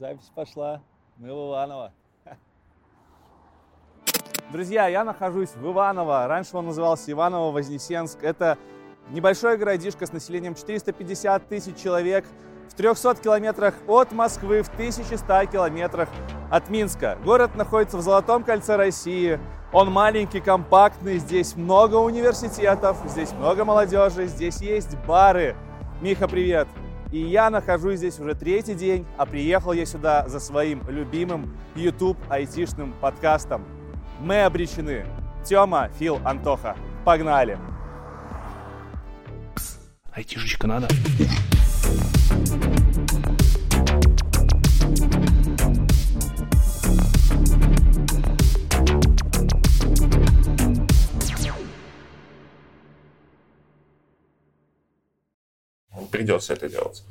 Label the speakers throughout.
Speaker 1: Запись пошла. Мы в Иваново. Друзья, я нахожусь в Иваново. Раньше он назывался Иваново-Вознесенск. Это небольшое городишко с населением 450 тысяч человек в 300 километрах от Москвы, в 1100 километрах от Минска. Город находится в Золотом кольце России. Он маленький, компактный, здесь много университетов, здесь много молодежи, здесь есть бары. Миха, привет! И я нахожусь здесь уже третий день, а приехал я сюда за своим любимым YouTube айтишным подкастом. Мы обречены. Тёма, Фил, Антоха. Погнали!
Speaker 2: Айтишечка надо.
Speaker 3: Придется это делать.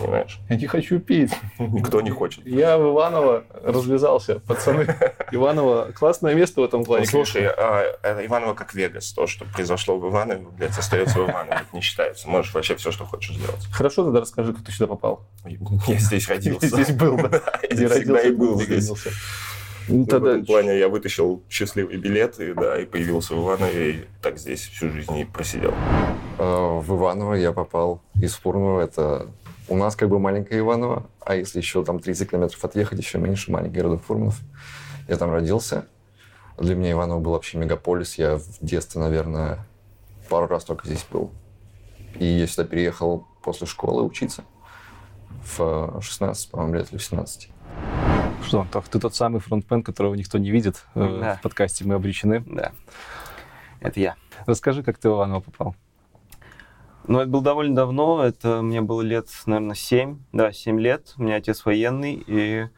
Speaker 3: Понимаешь?
Speaker 2: Я не хочу пить.
Speaker 3: Никто не хочет.
Speaker 2: Я в Иваново развязался, пацаны. Иваново классное место в этом плане.
Speaker 3: Ну, слушай, а, Иваново как Вегас. То, что произошло в Иванове, блядь, остается в Иванове. Это не считается. Можешь вообще все, что хочешь сделать.
Speaker 2: Хорошо, тогда расскажи, как ты сюда попал.
Speaker 3: Я здесь родился.
Speaker 2: Здесь был, да.
Speaker 3: Я всегда и был здесь. В
Speaker 2: Ну, тогда
Speaker 3: этом плане я вытащил счастливый билет, и, да, и появился в Иванове, и так здесь всю жизнь и просидел.
Speaker 4: Э, В Иваново я попал из Фурнова. Это у нас как бы маленькое Иваново, а если еще там 30 километров отъехать, еще меньше маленький городок Фурнов. Я там родился. Для меня Иваново был вообще мегаполис. Я в детстве, наверное, пару раз только здесь был. И я сюда переехал после школы учиться. В э, 16, по-моему, лет или в 17.
Speaker 2: Что, Антох, ты тот самый фронтмен, которого никто не видит э,
Speaker 5: Да.
Speaker 2: в подкасте «Мы обречены».
Speaker 5: Да, это я.
Speaker 2: Расскажи, как ты в Иваново попал.
Speaker 5: Ну, это было довольно давно, это мне было лет, наверное, 7, да, 7 лет. У меня отец военный, и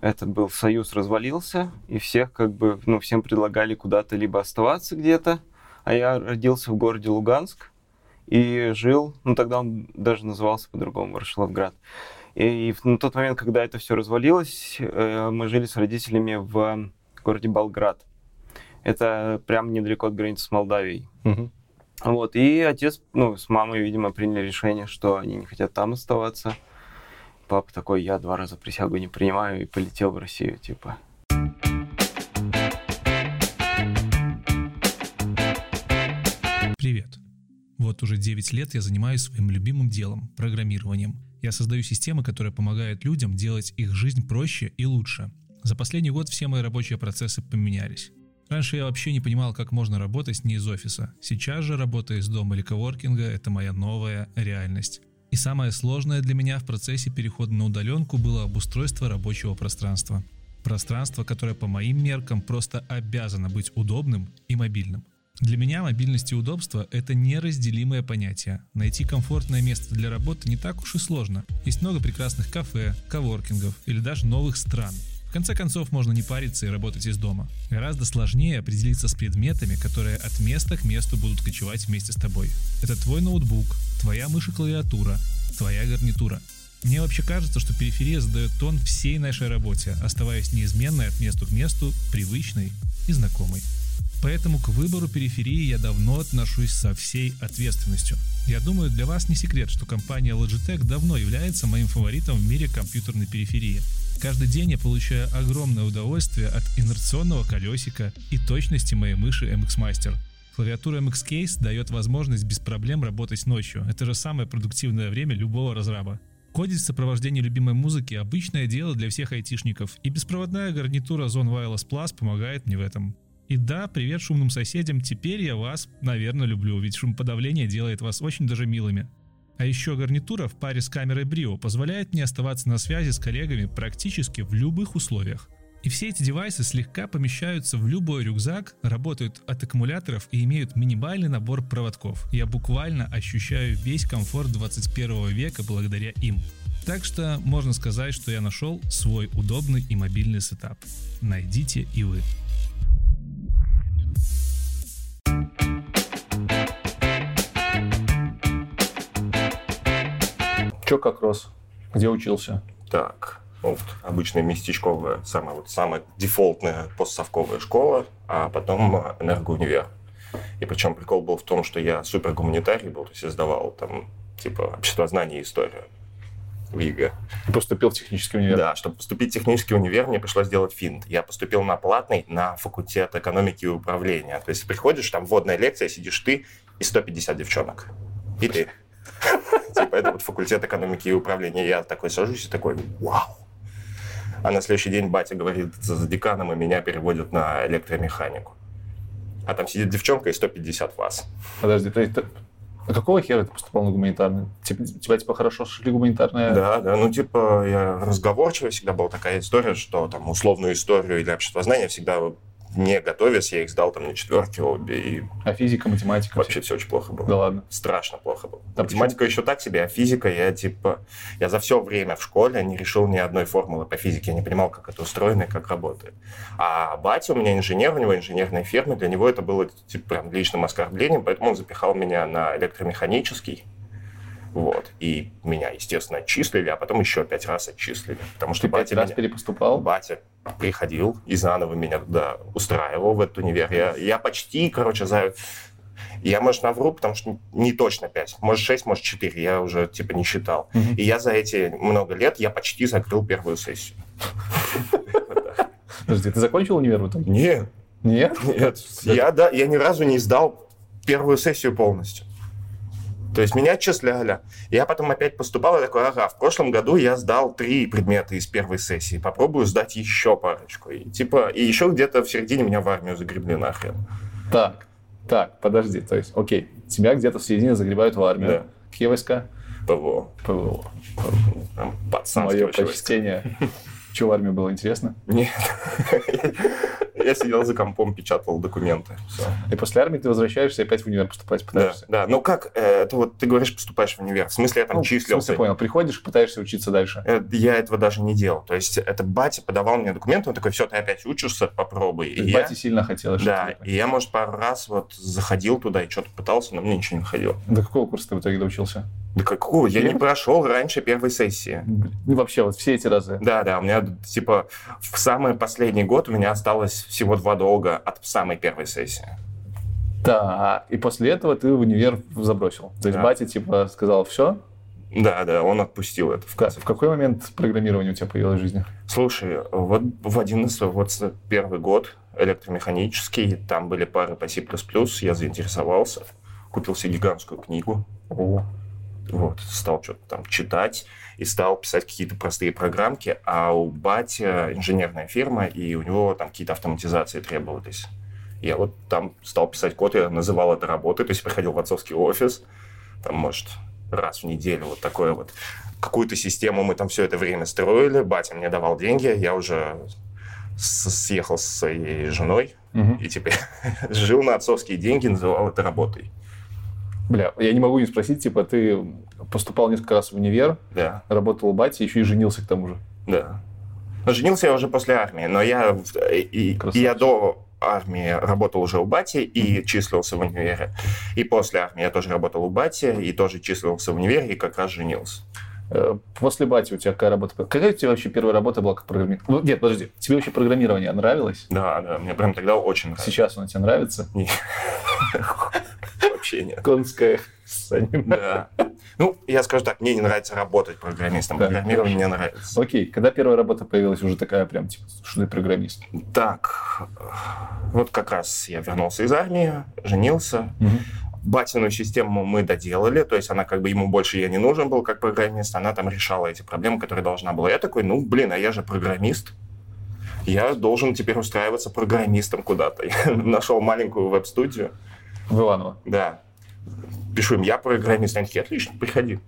Speaker 5: это был союз развалился, и всех как бы, ну, всем предлагали куда-то либо оставаться где-то, а я родился в городе Луганск и жил, ну, тогда он даже назывался по-другому, Ворошиловград. И на тот момент, когда это все развалилось, э, мы жили с родителями в городе Болград. Это прямо недалеко от границы с Молдавией. Вот, и отец, ну, с мамой, видимо, приняли решение, что они не хотят там оставаться. Папа такой, я два раза присягу не принимаю, и полетел в Россию, типа.
Speaker 6: Привет. Вот уже 9 лет я занимаюсь своим любимым делом – программированием. Я создаю системы, которые помогают людям делать их жизнь проще и лучше. За последний год все мои рабочие процессы поменялись. Раньше я вообще не понимал, как можно работать не из офиса. Сейчас же, работая из дома или коворкинга, это моя новая реальность. И самое сложное для меня в процессе перехода на удаленку было обустройство рабочего пространства. Пространство, которое по моим меркам просто обязано быть удобным и мобильным. Для меня мобильность и удобство – это неразделимое понятие. Найти комфортное место для работы не так уж и сложно. Есть много прекрасных кафе, коворкингов или даже новых стран. В конце концов, можно не париться и работать из дома. Гораздо сложнее определиться с предметами, которые от места к месту будут кочевать вместе с тобой. Это твой ноутбук, твоя мышь и клавиатура, твоя гарнитура. Мне вообще кажется, что периферия задает тон всей нашей работе, оставаясь неизменной от места к месту, привычной и знакомой. Поэтому к выбору периферии я давно отношусь со всей ответственностью. Я думаю, для вас не секрет, что компания Logitech давно является моим фаворитом в мире компьютерной периферии. Каждый день я получаю огромное удовольствие от инерционного колесика и точности моей мыши MX Master. Клавиатура MX Case дает возможность без проблем работать ночью. Это же самое продуктивное время любого разраба. Кодить в сопровождении любимой музыки – обычное дело для всех айтишников, и беспроводная гарнитура Zone Wireless Plus помогает мне в этом. И да, привет шумным соседям, теперь я вас, наверное, люблю, ведь шумоподавление делает вас очень даже милыми. А еще гарнитура в паре с камерой Brio позволяет мне оставаться на связи с коллегами практически в любых условиях. И все эти девайсы слегка помещаются в любой рюкзак, работают от аккумуляторов и имеют минимальный набор проводков. Я буквально ощущаю весь комфорт 21 века благодаря им. Так что можно сказать, что я нашел свой удобный и мобильный сетап. Найдите и вы.
Speaker 2: Че как рос? Где учился?
Speaker 3: Так, вот обычная местечковая, самая, вот, самая дефолтная постсовковая школа, а потом э, энергоунивер. И причем прикол был в том, что я супер гуманитарий был, то есть я сдавал там типа обществознание и историю. в ЕГЭ.
Speaker 2: Ты поступил в технический универ.
Speaker 3: Да, чтобы поступить в технический универ, мне пришлось сделать финт. Я поступил на платный на факультет экономики и управления. То есть приходишь, там вводная лекция, сидишь ты и 150 девчонок. И ты. Типа это вот факультет экономики и управления. Я такой сажусь и такой, вау. А на следующий день батя говорит за деканом, и меня переводят на электромеханику. А там сидит девчонка и 150 вас.
Speaker 2: Подожди, ты, ты- а какого хера ты поступал на гуманитарный? Типа, тебя, типа, хорошо шли гуманитарные?
Speaker 3: Да, да, ну типа я разговорчивый, всегда была такая история, что там условную историю или обществознание всегда не готовясь, я их сдал там на четверке обе, и
Speaker 2: А физика, математика?
Speaker 3: вообще все очень плохо было.
Speaker 2: Да ладно.
Speaker 3: Страшно плохо было.
Speaker 2: А
Speaker 3: Математика еще так себе, а физика я типа... Я за все время в школе не решил ни одной формулы по физике, я не понимал, как это устроено и как работает. А батя у меня инженер, у него инженерная фирма, для него это было типа прям личным оскорблением, поэтому он запихал меня на электромеханический. Вот. И меня, естественно, отчислили, а потом еще пять раз отчислили. Потому что
Speaker 2: Ты пять
Speaker 3: батя
Speaker 2: раз
Speaker 3: меня-
Speaker 2: перепоступал?
Speaker 3: Батя приходил и заново меня туда устраивал в этот универ. Я, я почти, короче, за... Я, может, навру, потому что не точно 5. Может, 6, может, 4. Я уже, типа, не считал.
Speaker 2: Мгм.
Speaker 3: И я за эти много лет, я почти закрыл первую сессию.
Speaker 2: Подожди, ты закончил универ в итоге?
Speaker 3: Нет,
Speaker 2: Нет?
Speaker 3: нет. Я, да, я ни разу не сдал первую сессию полностью. То есть меня отчисляли. Я потом опять поступал и такой, ага, в прошлом году я сдал три предмета из первой сессии. Попробую сдать еще парочку. И, типа, и еще где-то в середине меня в армию загребли нахрен.
Speaker 2: Так, так, подожди. То есть, окей, тебя где-то в середине загребают в армию.
Speaker 3: Да.
Speaker 2: Какие войска?
Speaker 3: ПВО.
Speaker 2: ПВО.
Speaker 3: Там пацанские
Speaker 2: Мое почтение. Что в армии было интересно?
Speaker 3: Нет. Я сидел за компом, печатал документы.
Speaker 2: И после армии ты возвращаешься и опять в универ поступать
Speaker 3: Да,
Speaker 2: пытаешься?
Speaker 3: да. Ну как, э, это вот ты говоришь, поступаешь в универ. В смысле, я там
Speaker 2: Ну, в
Speaker 3: числился.
Speaker 2: смысле, понял. Приходишь пытаешься учиться дальше.
Speaker 3: Э, Я этого даже не делал. То есть это батя подавал мне документы, он такой, все, ты опять учишься, попробуй.
Speaker 2: То
Speaker 3: И я,
Speaker 2: батя сильно хотелось,
Speaker 3: да,
Speaker 2: ты-
Speaker 3: и я, может, пару раз вот заходил туда и что-то пытался, но мне ничего не находил.
Speaker 2: До какого курса ты в итоге доучился?
Speaker 3: Да какого? Я не прошел раньше первой сессии.
Speaker 2: Ну, вообще, вот все эти разы.
Speaker 3: Да, да, у меня, типа, в самый последний год у меня осталось всего два долга от самой первой сессии.
Speaker 2: Да, и после этого ты в универ забросил. То есть
Speaker 3: Да.
Speaker 2: батя, типа, сказал, все.
Speaker 3: Да, да, он отпустил это в
Speaker 2: В,
Speaker 3: конце.
Speaker 2: в какой момент программирование у тебя появилось в жизни?
Speaker 3: Слушай, вот в 11 вот первый год электромеханический, там были пары по C++, я заинтересовался, купил себе гигантскую книгу,
Speaker 2: О,
Speaker 3: вот, стал что-то там читать и стал писать какие-то простые программки, а у батя инженерная фирма, и у него там какие-то автоматизации требовались. Я вот там стал писать код, я называл это работой, то есть приходил в отцовский офис, там, может, раз в неделю вот такое вот. Какую-то систему мы там все это время строили, батя мне давал деньги, я уже с- съехал со своей женой,
Speaker 2: Мгм.
Speaker 3: и теперь жил на отцовские деньги, называл это работой.
Speaker 2: Бля, я не могу не спросить, типа, ты поступал несколько раз в универ,
Speaker 3: Да.
Speaker 2: работал у бати, еще и женился к тому же.
Speaker 3: Да. Но женился я уже после армии, но я, в- и,
Speaker 2: Красавчик.
Speaker 3: я до армии работал уже у бати и числился в универе. И после армии я тоже работал у бати и тоже числился в универе и как раз женился.
Speaker 2: Э, После бати у тебя какая работа? Какая у тебя вообще первая работа была как программист? Ну, нет, подожди, тебе вообще программирование нравилось?
Speaker 3: Да, да, мне прям тогда очень нравилось.
Speaker 2: Сейчас оно тебе нравится?
Speaker 3: Вообще нет.
Speaker 2: Конская саним.
Speaker 3: Да. Ну, я скажу так, мне не нравится работать программистом.
Speaker 2: Так,
Speaker 3: Программирование мне нравится.
Speaker 2: Окей, когда первая работа появилась, уже такая прям, типа, что ты программист?
Speaker 3: Так, вот как раз я вернулся из армии, женился, Батину систему мы доделали, то есть она как бы ему больше я не нужен был как программист, она там решала эти проблемы, которые должна была. Я такой, ну, блин, а я же программист, я должен теперь устраиваться программистом куда-то. Я нашел маленькую веб-студию,
Speaker 2: В Иваново.
Speaker 3: да, пишу им, я программист, они такие, отлично, приходи.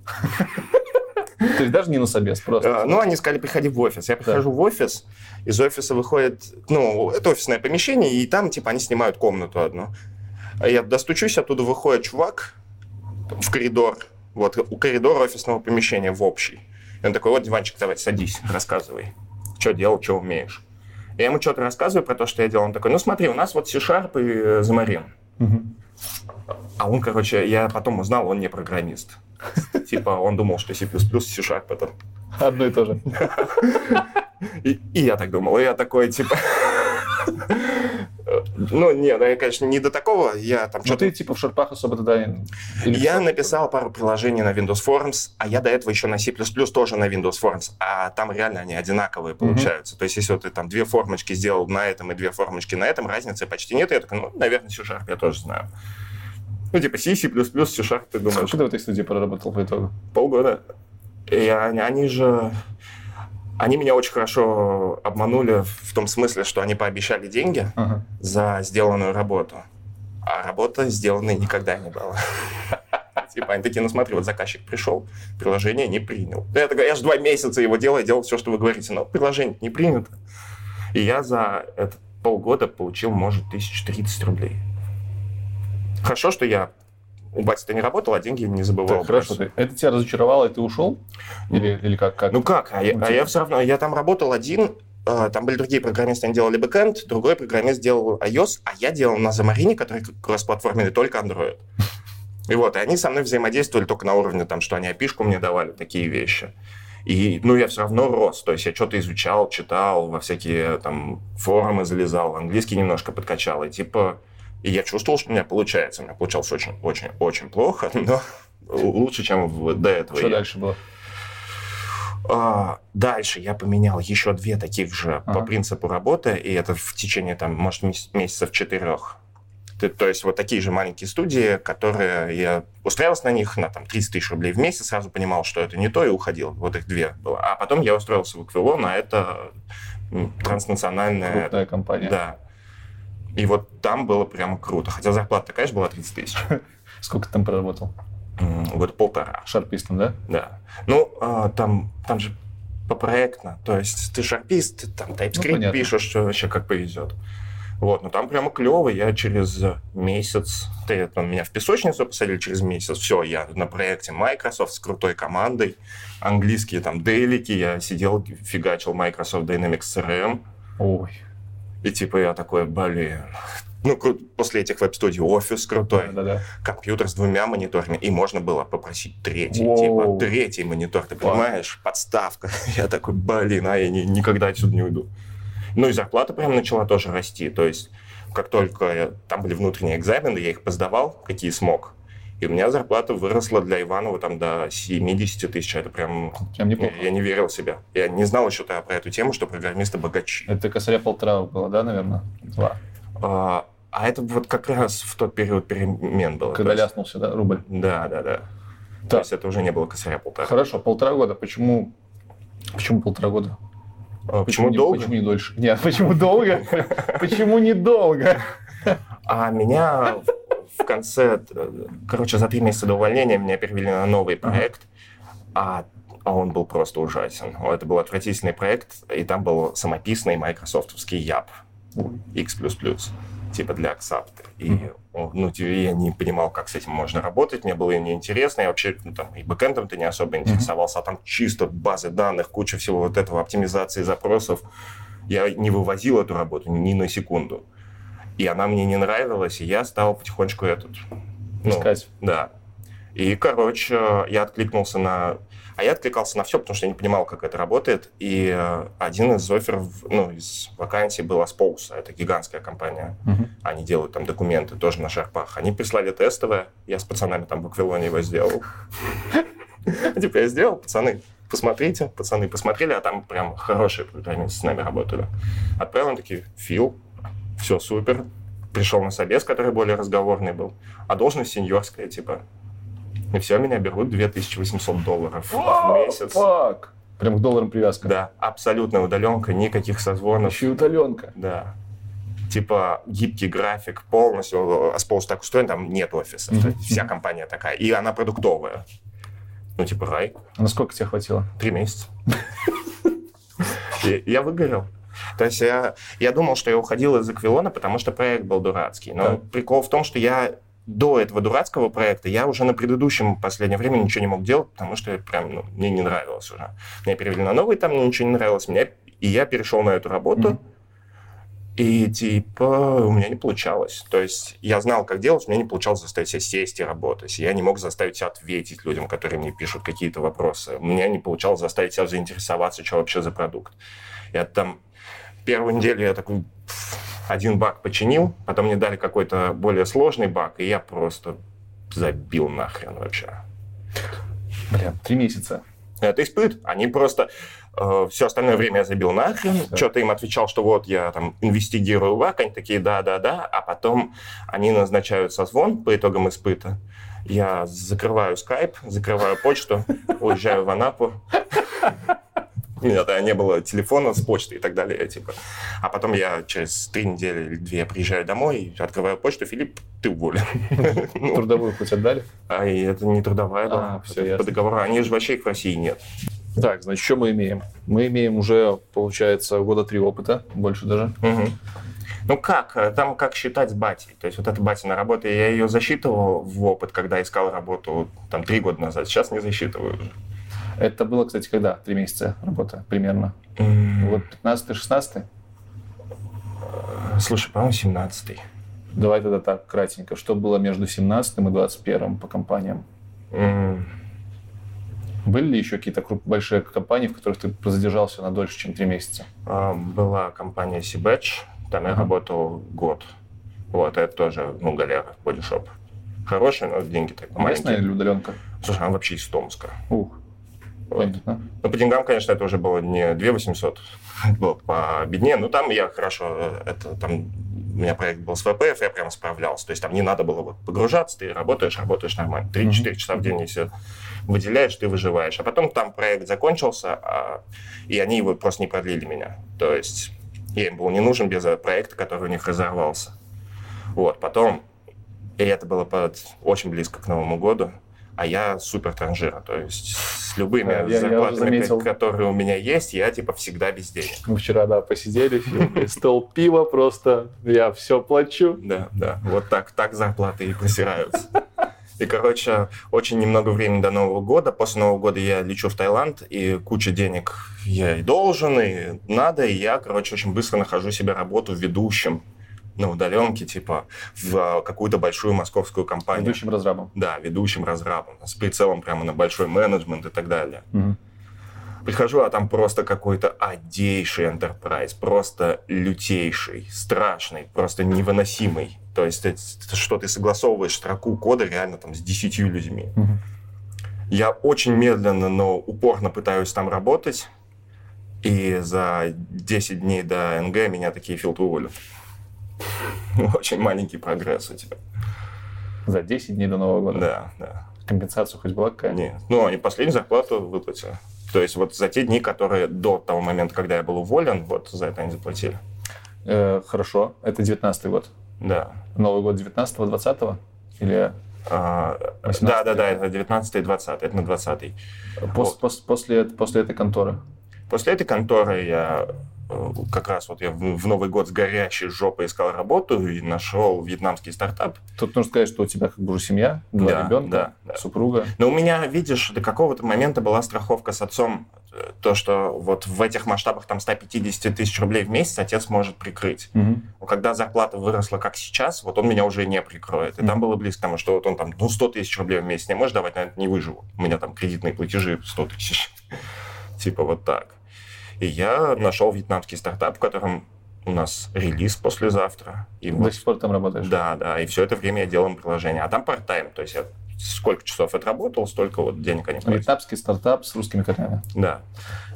Speaker 2: То есть даже не на собес, просто.
Speaker 3: Э, Ну, они сказали, приходи в офис. Я прихожу в офис, из офиса выходит, ну, это офисное помещение, и там, типа, они снимают комнату одну. А я достучусь, оттуда выходит чувак в коридор, вот, у коридора офисного помещения в общий. И он такой, вот диванчик, давай, садись, рассказывай. Что делал, что умеешь. Я ему что-то рассказываю про то, что я делал. Он такой, ну смотри, у нас вот C-Sharp и э, Xamarin. А он, короче, я потом узнал, он не программист. Типа, он думал, что C++ C-Sharp это
Speaker 2: Одно и то же.
Speaker 3: И, и я так думал, и я такой, типа... Ну, нет, ну, я, конечно, не до такого. Я там
Speaker 2: Ну
Speaker 3: что-то...
Speaker 2: ты типа в шарпах особо тогда... или
Speaker 3: Я
Speaker 2: что?
Speaker 3: написал пару приложений на Windows Forms, а я до этого еще на C++ тоже на Windows Forms, а там реально они одинаковые получаются. То есть, если вот ты там две формочки сделал на этом и две формочки на этом, разницы почти нет. Я такой, ну, наверное, C-Sharp я тоже знаю. Ну, типа C, C++, C-Sharp, ты думаешь,
Speaker 2: Сколько ты в этой студии проработал по итогу?
Speaker 3: полгода. И они, они же... Они меня очень хорошо обманули в том смысле, что они пообещали деньги
Speaker 2: Ага.
Speaker 3: за сделанную работу. А работа сделанной никогда не была. Типа, они такие, ну смотри, вот заказчик пришел, приложение не принял. Я такой, я же два месяца его делаю, делал все, что вы говорите, но приложение не принято. И я за это полгода получил, может, 1030 рублей. Хорошо, что я у бати-то не работал, а деньги не забывал.
Speaker 2: Так, хорошо. Ты, это тебя разочаровало, и ты ушел? Или, или как? как?
Speaker 3: Ну как? А я, а
Speaker 2: типа-
Speaker 3: я все равно, я там работал один, э, там были другие программисты, они делали бэкэнд, другой программист делал iOS, а я делал на Замарине, который кроссплатформенный только Android. И вот, и они со мной взаимодействовали только на уровне, там, что они опишку мне давали, такие вещи. И, ну, я все равно рос, то есть я что-то изучал, читал, во всякие там форумы залезал, английский немножко подкачал, и типа, и я чувствовал, что у меня получается. У меня получалось очень-очень-очень плохо, но лучше, чем в- до этого.
Speaker 2: Что
Speaker 3: Я-
Speaker 2: дальше было?
Speaker 3: а, дальше я поменял еще две таких же по принципу работы, и это в течение, там, может, мес- месяцев четырех. Ты- То есть вот такие же маленькие студии, которые я устраивался на них на там, 30 тысяч рублей в месяц, сразу понимал, что это не то, и уходил. Вот их две было. А потом я устроился в Эквилон, а это транснациональная...
Speaker 2: Крупная компания.
Speaker 3: Да. И вот там было прямо круто. Хотя зарплата такая же была 30 тысяч.
Speaker 2: Сколько ты там проработал?
Speaker 3: Вот полтора.
Speaker 2: Шарпистом, да?
Speaker 3: Да. Ну, а, там, там же попроектно. То есть ты шарпист, ты там TypeScript
Speaker 2: Ну,
Speaker 3: пишешь, что вообще как повезет. Вот, но там прямо клево. Я через месяц, ты, там, меня в песочницу посадили через месяц. Все, я на проекте Microsoft с крутой командой. Английские там дейлики. Я сидел, фигачил Microsoft Dynamics CRM.
Speaker 2: Ой.
Speaker 3: И типа я такой, блин. Ну, после этих веб-студий офис крутой
Speaker 2: Да-да-да.
Speaker 3: компьютер с двумя мониторами, и можно было попросить третий,
Speaker 2: Воу.
Speaker 3: типа третий монитор, ты понимаешь, подставка. Я такой, блин, а я ни- никогда отсюда не уйду. Ну и зарплата прям начала тоже расти, то есть как только я- там были внутренние экзамены, я их поздавал, какие смог, и у меня зарплата выросла для Иванова там до 70 тысяч, это прям...
Speaker 2: Прям неплохо.
Speaker 3: Я не верил в себя. Я не знал еще тогда про эту тему, что программисты богачи.
Speaker 2: Это косаря полтора было, да, наверное? Два.
Speaker 3: А, а это вот как раз в тот период перемен было.
Speaker 2: Когда
Speaker 3: То есть-
Speaker 2: ляснулся, да, рубль.
Speaker 3: Да, да, да. То
Speaker 2: Так.
Speaker 3: есть это уже не было косаря полтора.
Speaker 2: Хорошо, полтора года. Почему, почему полтора года?
Speaker 3: А Почему
Speaker 2: не,
Speaker 3: долго?
Speaker 2: Почему не дольше? Нет, почему долго? Почему недолго?
Speaker 3: А меня в конце, э, короче, за три месяца до увольнения меня перевели на новый проект, а, а он был просто ужасен. Это был отвратительный проект, и там был самописный майкрософтовский ЯП X++, типа для Accept. И ну, те- я не понимал, как с этим можно работать, мне было неинтересно, я вообще ну, там, и бэкэндом-то не особо интересовался, а там чисто базы данных, куча всего вот этого, оптимизации запросов. Я не вывозил эту работу ни на секунду. И она мне не нравилась, и я стал потихонечку этот... ну,
Speaker 2: Искать.
Speaker 3: Да. И, короче, я откликнулся на... А я откликался на все, потому что я не понимал, как это работает. И э, один из офферов, ну, из вакансий был Aspose. Это гигантская компания.
Speaker 2: Мгм.
Speaker 3: Они делают там документы тоже на шарпах. Они прислали тестовое. Я с пацанами там в Аквилоне его сделал. Типа я сделал, пацаны, посмотрите. Пацаны посмотрели, а там прям хорошие программисты с нами работали. Отправил, он такие, Фил, все супер. Пришел на собес, который более разговорный был. А должность сеньорская, типа. И все, меня берут 2800 долларов в месяц.
Speaker 2: Фак. Прям к долларам привязка.
Speaker 3: Да, абсолютная удаленка, никаких созвонов.
Speaker 2: Еще и удаленка.
Speaker 3: Да. Типа гибкий график полностью, Аспоус так устроен, там нет есть Вся компания такая. И она продуктовая. Ну, типа рай.
Speaker 2: А насколько тебе хватило?
Speaker 3: Три месяца. Я выгорел. То есть я, я думал, что я уходил из Аквилона, потому что проект был дурацкий. Но
Speaker 2: Так.
Speaker 3: прикол в том, что я до этого дурацкого проекта, я уже на предыдущем последнее время ничего не мог делать, потому что прям, ну, мне не нравилось уже. Меня перевели на новый, там мне ничего не нравилось. Меня, и я перешел на эту работу.
Speaker 2: Мгм.
Speaker 3: И типа у меня не получалось. То есть я знал, как делать, меня не получалось заставить себя сесть и работать. Я не мог заставить себя ответить людям, которые мне пишут какие-то вопросы. У меня не получалось заставить себя заинтересоваться, что вообще за продукт. Я там первую неделю я такой, «Пф, один баг починил, потом мне дали какой-то более сложный баг, и я просто забил нахрен вообще.
Speaker 2: Бля, три месяца.
Speaker 3: Это испыт. Они просто э, все остальное время я забил нахрен.
Speaker 2: Да.
Speaker 3: Что-то им отвечал, что вот я там инвестигирую баг. Они такие, да-да-да. А потом они назначают созвон по итогам испыта. Я закрываю скайп, закрываю почту, уезжаю в Анапу. У меня тогда не было телефона с почтой и так далее, типа. А потом я через три недели или две приезжаю домой, открываю почту, Филипп, ты уволен. Ну,
Speaker 2: Трудовую хоть отдали?
Speaker 3: А это не трудовая была.
Speaker 2: А,
Speaker 3: по договору. Они же вообще их в России нет.
Speaker 2: Так, значит, что мы имеем? Мы имеем уже, получается, года три опыта, больше даже.
Speaker 3: Ну как, э, там как считать с батей. То есть вот эта батина работа, я ее засчитывал в опыт, когда искал работу там три года назад. Сейчас не засчитываю уже.
Speaker 2: Это было, кстати, когда? Три месяца работы примерно.
Speaker 3: М,
Speaker 2: Вот 15-16?
Speaker 3: Слушай, по-моему, 17-й.
Speaker 2: Давай тогда так, кратенько. Что было между 17 и 21 по компаниям?
Speaker 3: М,
Speaker 2: Были ли еще какие-то большие компании, в которых ты задержался на дольше, чем три месяца?
Speaker 3: а, Была компания Сибэдж, там я
Speaker 2: Ага.
Speaker 3: работал год. Вот, это тоже, ну, галера, бодишоп. Хороший, но деньги так
Speaker 2: Местная
Speaker 3: маленькие.
Speaker 2: или удаленка?
Speaker 3: Слушай, она вообще из Томска.
Speaker 2: Ух,
Speaker 3: Вот.
Speaker 2: Понятно.
Speaker 3: Ну, по деньгам, конечно, это уже было не 2 800, это было по беднее. Но там я хорошо, э, это там у меня проект был с ВПФ, я прям справлялся. То есть там не надо было вот погружаться, ты работаешь, работаешь нормально. 3-4 часа в день, если выделяешь, ты выживаешь. А потом там проект закончился, а- и они его просто не продлили меня. То есть я им был не нужен без э, проекта, который у них разорвался. Вот, потом, и это было под, очень близко к Новому году, а я супер транжира, то есть с любыми
Speaker 2: Да, я- я
Speaker 3: зарплатами, ко- которые у меня есть, я типа всегда без денег.
Speaker 2: Мы вчера, да, посидели, стол пива просто, я все плачу.
Speaker 3: Да, да, вот так, так зарплаты и просираются. И, короче, очень немного времени до Нового года. После Нового года я лечу в Таиланд, и куча денег я и должен, и надо. И я, короче, очень быстро нахожу себе работу ведущим на удаленке, типа, в а, какую-то большую московскую компанию.
Speaker 2: Ведущим разрабом.
Speaker 3: Да, ведущим разрабом, с прицелом прямо на большой менеджмент и так далее.
Speaker 2: Мгм.
Speaker 3: Прихожу, а там просто какой-то одейший enterprise, просто лютейший, страшный, просто невыносимый. То есть, что ты согласовываешь строку кода реально там с десятью людьми.
Speaker 2: Мгм.
Speaker 3: Я очень медленно, но упорно пытаюсь там работать. И за 10 дней до НГ меня такие уволят. Очень маленький прогресс у тебя.
Speaker 2: За 10 дней до Нового года.
Speaker 3: Да, да.
Speaker 2: Компенсация хоть была какая?
Speaker 3: Нет. Ну, они последнюю зарплату выплатили. То есть вот за те дни, которые до того момента, когда я был уволен, вот за это они заплатили.
Speaker 2: Э, хорошо, это 19 год.
Speaker 3: Да.
Speaker 2: Новый год 19-го, 20-го? Или
Speaker 3: А,
Speaker 2: 18
Speaker 3: да, да, да, это 19 и 20, это на 20
Speaker 2: пос-
Speaker 3: Вот.
Speaker 2: пос- после, после этой конторы?
Speaker 3: После этой конторы я как раз вот я в в Новый год с горящей жопой искал работу и нашел вьетнамский стартап.
Speaker 2: Тут нужно сказать, что у тебя как бы уже семья, два
Speaker 3: Да,
Speaker 2: ребенка,
Speaker 3: да, да.
Speaker 2: супруга.
Speaker 3: Но у меня, видишь, до какого-то момента была страховка с отцом. э, То, что вот в этих масштабах там 150 тысяч рублей в месяц отец может прикрыть. Но когда зарплата выросла, как сейчас, вот он меня уже не прикроет. И там было близко к тому, что вот он там, ну, 100 тысяч рублей в месяц не может давать, наверное, не выживу. У меня там кредитные платежи 100 тысяч. Типа вот так. И я нашел вьетнамский стартап, в котором у нас релиз послезавтра. И
Speaker 2: До
Speaker 3: вот,
Speaker 2: сих пор там работаешь?
Speaker 3: да, да, и все это время я делал им приложение. А там part-time, то есть я сколько часов отработал, столько вот денег они платят.
Speaker 2: Вьетнамский стартап с русскими корнями.
Speaker 3: Да.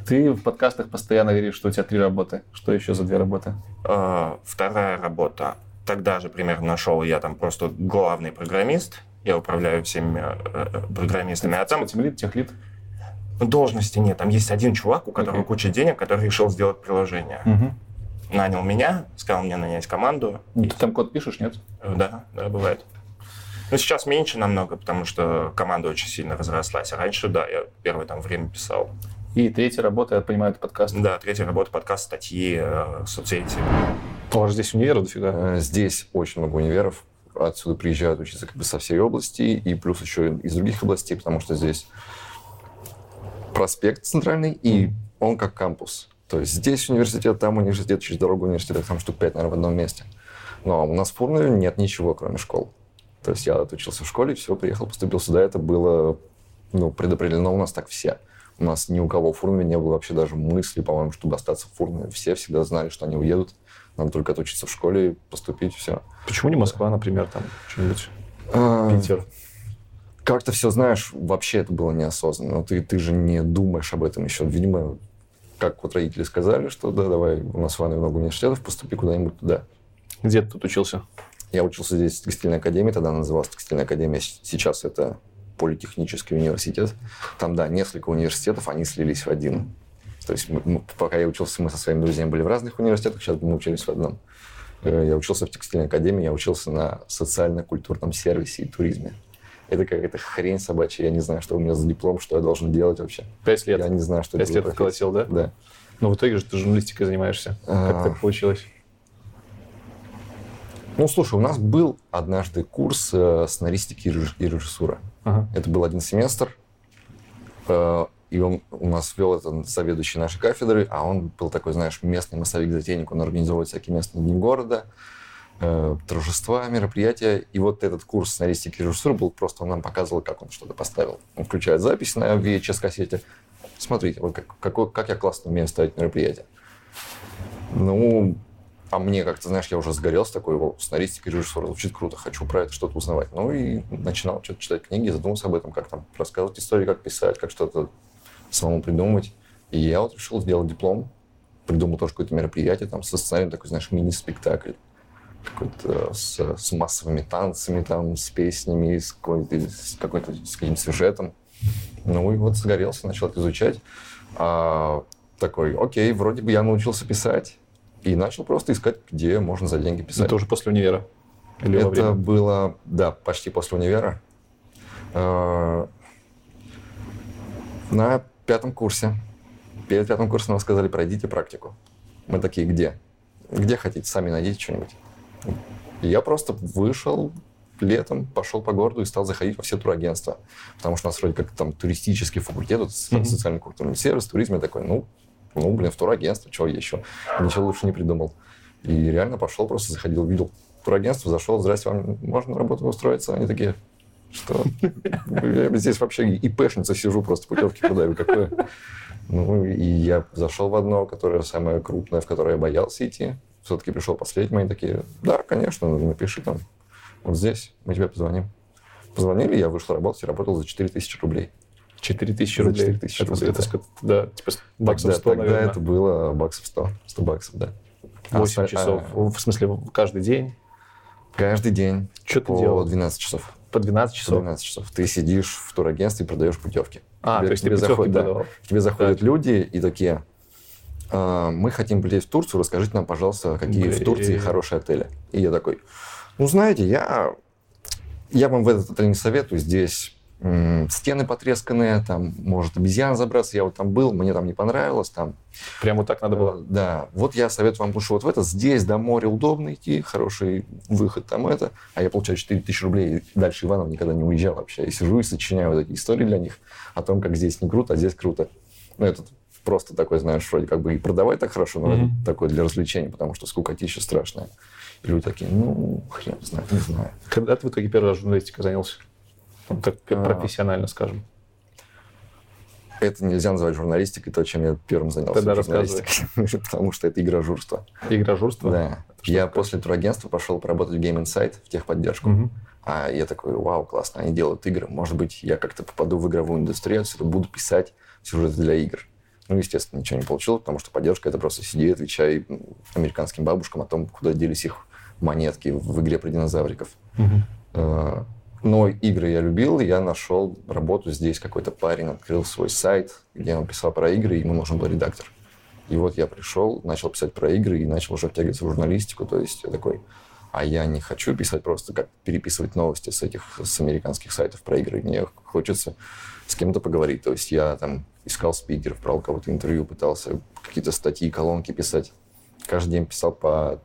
Speaker 2: Ты в подкастах постоянно говоришь, что у тебя три работы. Что еще за две работы?
Speaker 3: А, Вторая работа. Тогда же примерно нашел я там просто главный программист. Я управляю всеми э, э, программистами. А там
Speaker 2: Тимлит, техлит?
Speaker 3: Должности нет. Там есть один чувак, у которого
Speaker 2: Окей.
Speaker 3: куча денег, который решил сделать приложение.
Speaker 2: Мгм.
Speaker 3: Нанял меня, сказал мне нанять команду.
Speaker 2: Ну, Ты там код пишешь, нет?
Speaker 3: Э, Да, да, бывает. Но сейчас меньше намного, потому что команда очень сильно разрослась. А раньше, да, я первое там время писал.
Speaker 2: И третья работа, я понимаю, это подкаст.
Speaker 3: Да, третья работа, подкаст, статьи, э, соцсети.
Speaker 2: У вас здесь универ дофига.
Speaker 4: Э, Здесь очень много универов. Отсюда приезжают учиться как бы со всей области и плюс еще из других областей, потому что здесь проспект центральный, и он как кампус. То есть здесь университет, там университет, через дорогу университет, там штук пять, наверное, в одном месте. Но у нас в Фурнове нет ничего, кроме школ. То есть я отучился в школе, все, приехал, поступил сюда. Это было ну, предопределено у нас так все. У нас ни у кого в Фурнове не было вообще даже мысли, по-моему, чтобы остаться в Фурнове. Все всегда знали, что они уедут. Надо только отучиться в школе, поступить, все.
Speaker 2: Почему не Москва, например, там что-нибудь
Speaker 4: А,
Speaker 2: Питер?
Speaker 4: Как-то все знаешь, вообще это было неосознанно. Ты, ты же не думаешь об этом еще. Видимо, как вот родители сказали, что да, давай, у нас в Иванове много университетов, поступи куда-нибудь туда.
Speaker 2: Где ты тут учился?
Speaker 4: Я учился здесь в текстильной академии, тогда она называлась текстильная академия, сейчас это политехнический университет. Там, да, несколько университетов, они слились в один. То есть мы- мы- пока я учился, мы со своими друзьями были в разных университетах, сейчас мы учились в одном. Э, Я учился в текстильной академии, я учился на социально-культурном сервисе и туризме. Это какая-то хрень собачья, я не знаю, что у меня за диплом, что я должен делать вообще.
Speaker 2: Пять лет.
Speaker 4: Я не знаю, что
Speaker 2: Пять лет отколотил, да?
Speaker 4: Да.
Speaker 2: Но в итоге же ты журналистикой занимаешься. Как
Speaker 4: А.
Speaker 2: так получилось?
Speaker 4: Ну, слушай, у нас был однажды курс э, сценаристики и режиссура.
Speaker 2: Ага.
Speaker 4: Это был один семестр, э, и он у нас вел это заведующий нашей кафедры, а он был такой, знаешь, местный массовик-затейник, он организовывает всякие местные дни города, э, торжества, мероприятия. И вот этот курс сценаристики режиссуры был просто, он нам показывал, как он что-то поставил. Он включает запись на VHS-кассете. Смотрите, вот как, какой- как я классно умею ставить мероприятия. Ну, а мне как-то, знаешь, я уже сгорелся такой, о, сценаристика и режиссура, звучит круто, хочу про это что-то узнавать. Ну и начинал что-то читать книги, задумался об этом, как там рассказывать истории, как писать, как что-то самому придумать. И я вот решил сделать диплом, придумал тоже какое-то мероприятие, там со сценарием такой, знаешь, мини-спектакль какой-то с, с массовыми танцами, там, с песнями, с какой-то, с какой-то с каким-то сюжетом. Ну и вот загорелся, начал это изучать. А, такой, окей, вроде бы я научился писать. И начал просто искать, где можно за деньги писать.
Speaker 2: Это уже после универа? Или
Speaker 4: Это было, да, почти после универа. Э, На пятом курсе. Перед пятым курсом нам сказали, пройдите практику. Мы такие, где? Где хотите, сами найдите что-нибудь. И я просто вышел летом, пошел по городу и стал заходить во все турагентства. Потому что у нас вроде как там туристический факультет, вот со-
Speaker 2: Мгм.
Speaker 4: социально-культурный сервис, туризм. Я такой, ну, ну, блин, в турагентство, чего еще? Ничего лучше не придумал. И реально пошел, просто заходил, видел турагентство, зашел, здрасте, вам можно на работу устроиться? Они такие, что? Я здесь вообще ИПшница сижу, просто путевки продаю. Какое? Ну, и я зашел в одно, которое самое крупное, в которое я боялся идти. Все-таки пришел последним, они такие, да, конечно, напиши там, вот здесь, мы тебе позвоним. Позвонили, я вышел работать и работал за 4000 рублей.
Speaker 2: 4000
Speaker 4: За
Speaker 2: рублей.
Speaker 4: 4000
Speaker 2: это,
Speaker 4: рублей,
Speaker 2: это
Speaker 4: да.
Speaker 2: ск- да, типа баксов
Speaker 4: тогда,
Speaker 2: 100,
Speaker 4: тогда
Speaker 2: наверное.
Speaker 4: это было баксов 100, 100 баксов, да. А
Speaker 2: 8
Speaker 4: оста-
Speaker 2: часов.
Speaker 4: а,
Speaker 2: В смысле, каждый день.
Speaker 4: каждый день
Speaker 2: Что ты
Speaker 4: по
Speaker 2: делал?
Speaker 4: 12 часов.
Speaker 2: По 12
Speaker 4: По
Speaker 2: часов?
Speaker 4: 12 часов. Ты сидишь в турагентстве и продаешь путевки.
Speaker 2: А,
Speaker 4: Тебе-
Speaker 2: то есть ты
Speaker 4: тебе
Speaker 2: путевки
Speaker 4: заходит- да.
Speaker 2: продавал.
Speaker 4: Тебе заходят люди и такие, «А, мы хотим полететь в Турцию, расскажите нам, пожалуйста, какие в Турции хорошие отели. И я такой, ну, знаете, я, я вам в этот отель не советую, здесь стены потресканные, там может обезьян забраться, я вот там был, мне там не понравилось, там
Speaker 2: Прям вот так надо было.
Speaker 4: Э, Да, вот я советую вам лучше вот в это. Здесь до моря удобно идти, хороший выход там это. А я получаю 4000 рублей, и дальше Иванов никогда не уезжал вообще. Я сижу и сочиняю вот эти истории для них о том, как здесь не круто, а здесь круто. Ну, это просто такой, знаешь, вроде как бы и продавать так хорошо, но это такое для развлечения, потому что скукотища страшная. И люди такие, ну, хрен знает, не знаю.
Speaker 2: Когда ты в итоге первый раз журналистикой занялся? Ну, так
Speaker 4: А.
Speaker 2: профессионально, скажем.
Speaker 4: Это нельзя называть журналистикой, то, чем я первым занялся.
Speaker 2: Тогда
Speaker 4: журналистикой. Потому что это игражурство.
Speaker 2: Игражурство?
Speaker 4: Да.
Speaker 2: что
Speaker 4: Я
Speaker 2: такое?
Speaker 4: после турагентства пошел поработать в Game Insight в техподдержку.
Speaker 2: Мгм.
Speaker 4: А я такой, вау, классно, они делают игры. Может быть, я как-то попаду в игровую индустрию, отсюда буду писать сюжеты для игр. Ну, естественно, ничего не получилось, потому что поддержка — это просто сиди отвечай американским бабушкам о том, куда делись их монетки в игре про динозавриков. Э, Но игры я любил, я нашел работу здесь. Какой-то парень открыл свой сайт, где он писал про игры, и ему нужен был редактор. И вот я пришел, начал писать про игры и начал уже втягиваться в журналистику. То есть я такой, а я не хочу писать просто, как переписывать новости с этих, с американских сайтов про игры. Мне хочется с кем-то поговорить. То есть я там искал спикеров, брал кого-то интервью, пытался какие-то статьи, колонки писать. Каждый день писал по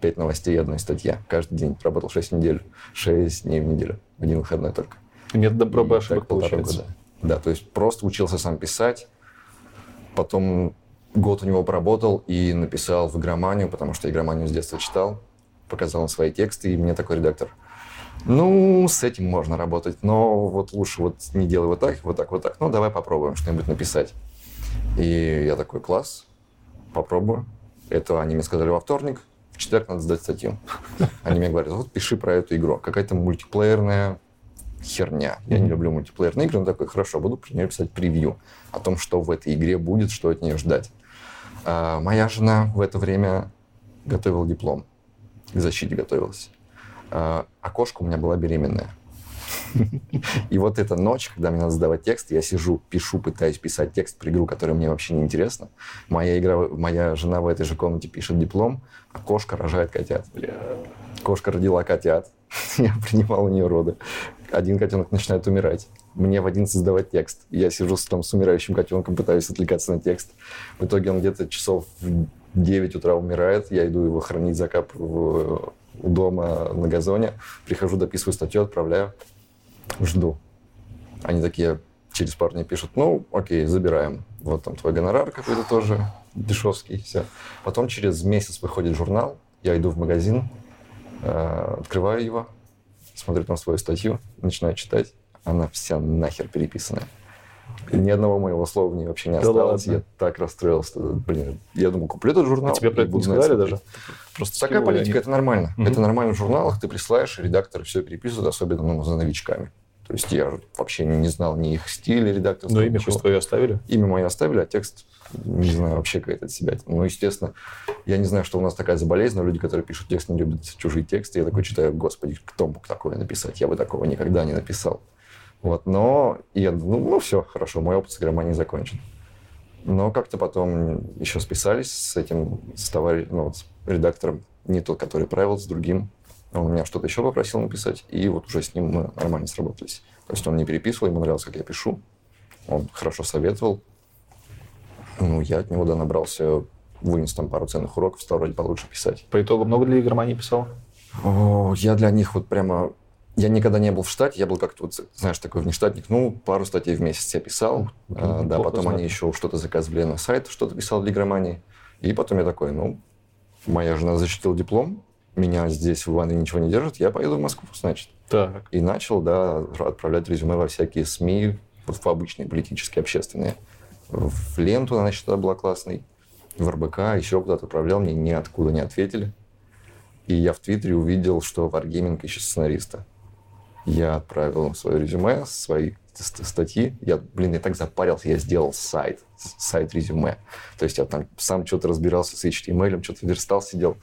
Speaker 4: пять новостей и одной статья. Каждый день. Работал 6 недель. 6 дней в неделю. Один выходной только.
Speaker 2: Методом пробы
Speaker 4: И
Speaker 2: ошибок получается.
Speaker 4: года. Да, то есть просто учился сам писать. Потом год у него поработал и написал в игроманию, потому что игроманию с детства читал. Показал свои тексты, и мне такой редактор. Ну, с этим можно работать, но вот лучше вот не делай вот так, вот так, вот так. Ну, давай попробуем что-нибудь написать. И я такой, класс, попробую. Это они мне сказали во вторник. в четверг надо сдать статью. Они мне говорят, вот пиши про эту игру. Какая-то мультиплеерная херня. Я не люблю мультиплеерные игры, но такой, хорошо, буду про нее писать превью о том, что в этой игре будет, что от нее ждать. А, моя жена в это время готовила диплом, к защите готовилась. А, кошка у меня была беременная. И вот эта ночь, когда мне надо сдавать текст, я сижу, пишу, пытаюсь писать текст про игру, которая мне вообще не интересна. Моя, игра, моя жена в этой же комнате пишет диплом, а кошка рожает котят. Кошка родила котят. Я принимал у нее роды. Один котенок начинает умирать. Мне в 11 сдавать текст. Я сижу с, там, с умирающим котенком, пытаюсь отвлекаться на текст. В итоге он где-то часов в 9 утра умирает. Я иду его хранить, закапываю у дома на газоне. Прихожу, дописываю статью, отправляю. Жду. Они такие через пару дней пишут, ну, окей, забираем. Вот там твой гонорар какой-то тоже дешевский, все. Потом через месяц выходит журнал, я иду в магазин, э, открываю его, смотрю там свою статью, начинаю читать, она вся нахер переписанная. Ни одного моего слова в ней вообще не
Speaker 2: Да
Speaker 4: осталось.
Speaker 2: ладно?
Speaker 4: Я так расстроился. Блин, я думал, куплю этот журнал.
Speaker 2: А тебе про это не сказали
Speaker 4: смотреть.
Speaker 2: даже? Просто
Speaker 4: Такая политика,
Speaker 2: они.
Speaker 4: это нормально.
Speaker 2: Мгм.
Speaker 4: Это нормально в журналах, ты присылаешь, редакторы все переписывают, особенно ну, за новичками. То есть я вообще не знал ни их стиля редакторского,
Speaker 2: Но имя
Speaker 4: ничего.
Speaker 2: хоть твое оставили?
Speaker 4: Имя мое оставили, а текст, не знаю, вообще какая-то от себя. Ну, естественно, я не знаю, что у нас такая за болезнь, но люди, которые пишут текст, не любят чужие тексты. Я такой читаю, господи, кто мог такое написать? Я бы такого никогда не написал. Вот, но я, ну, ну все, хорошо, мой опыт с громанией закончен. Но как-то потом еще списались с этим, с товарищем, ну, вот с редактором, не тот, который правил, с другим. Он меня что-то еще попросил написать, и вот уже с ним мы нормально сработались. То есть он не переписывал, ему нравилось, как я пишу. Он хорошо советовал. Ну, я от него, да, набрался, вынес там пару ценных уроков, стал вроде получше писать.
Speaker 2: По итогу много для игромании писал?
Speaker 4: О, я для них вот прямо... Я никогда не был в штате, я был как-то, вот, знаешь, такой внештатник. Ну, пару статей в месяц я писал. А, да, потом
Speaker 2: знатно.
Speaker 4: они еще что-то заказывали на сайт, что-то писал для игромании. И потом я такой, ну, моя жена защитила диплом, меня здесь в Иванове ничего не держит, я поеду в Москву, значит.
Speaker 2: Так.
Speaker 4: И начал, да, отправлять резюме во всякие СМИ, вот в обычные политические, общественные. В ленту, значит, тогда была классной. В РБК, еще куда-то отправлял, мне ниоткуда не ответили. И я в Твиттере увидел, что Wargaming ищет сценариста. Я отправил им свое резюме, свои ст- статьи. Я, блин, я так запарился, я сделал сайт, сайт резюме. То есть я там сам что-то разбирался с HTML, что-то верстал, сидел,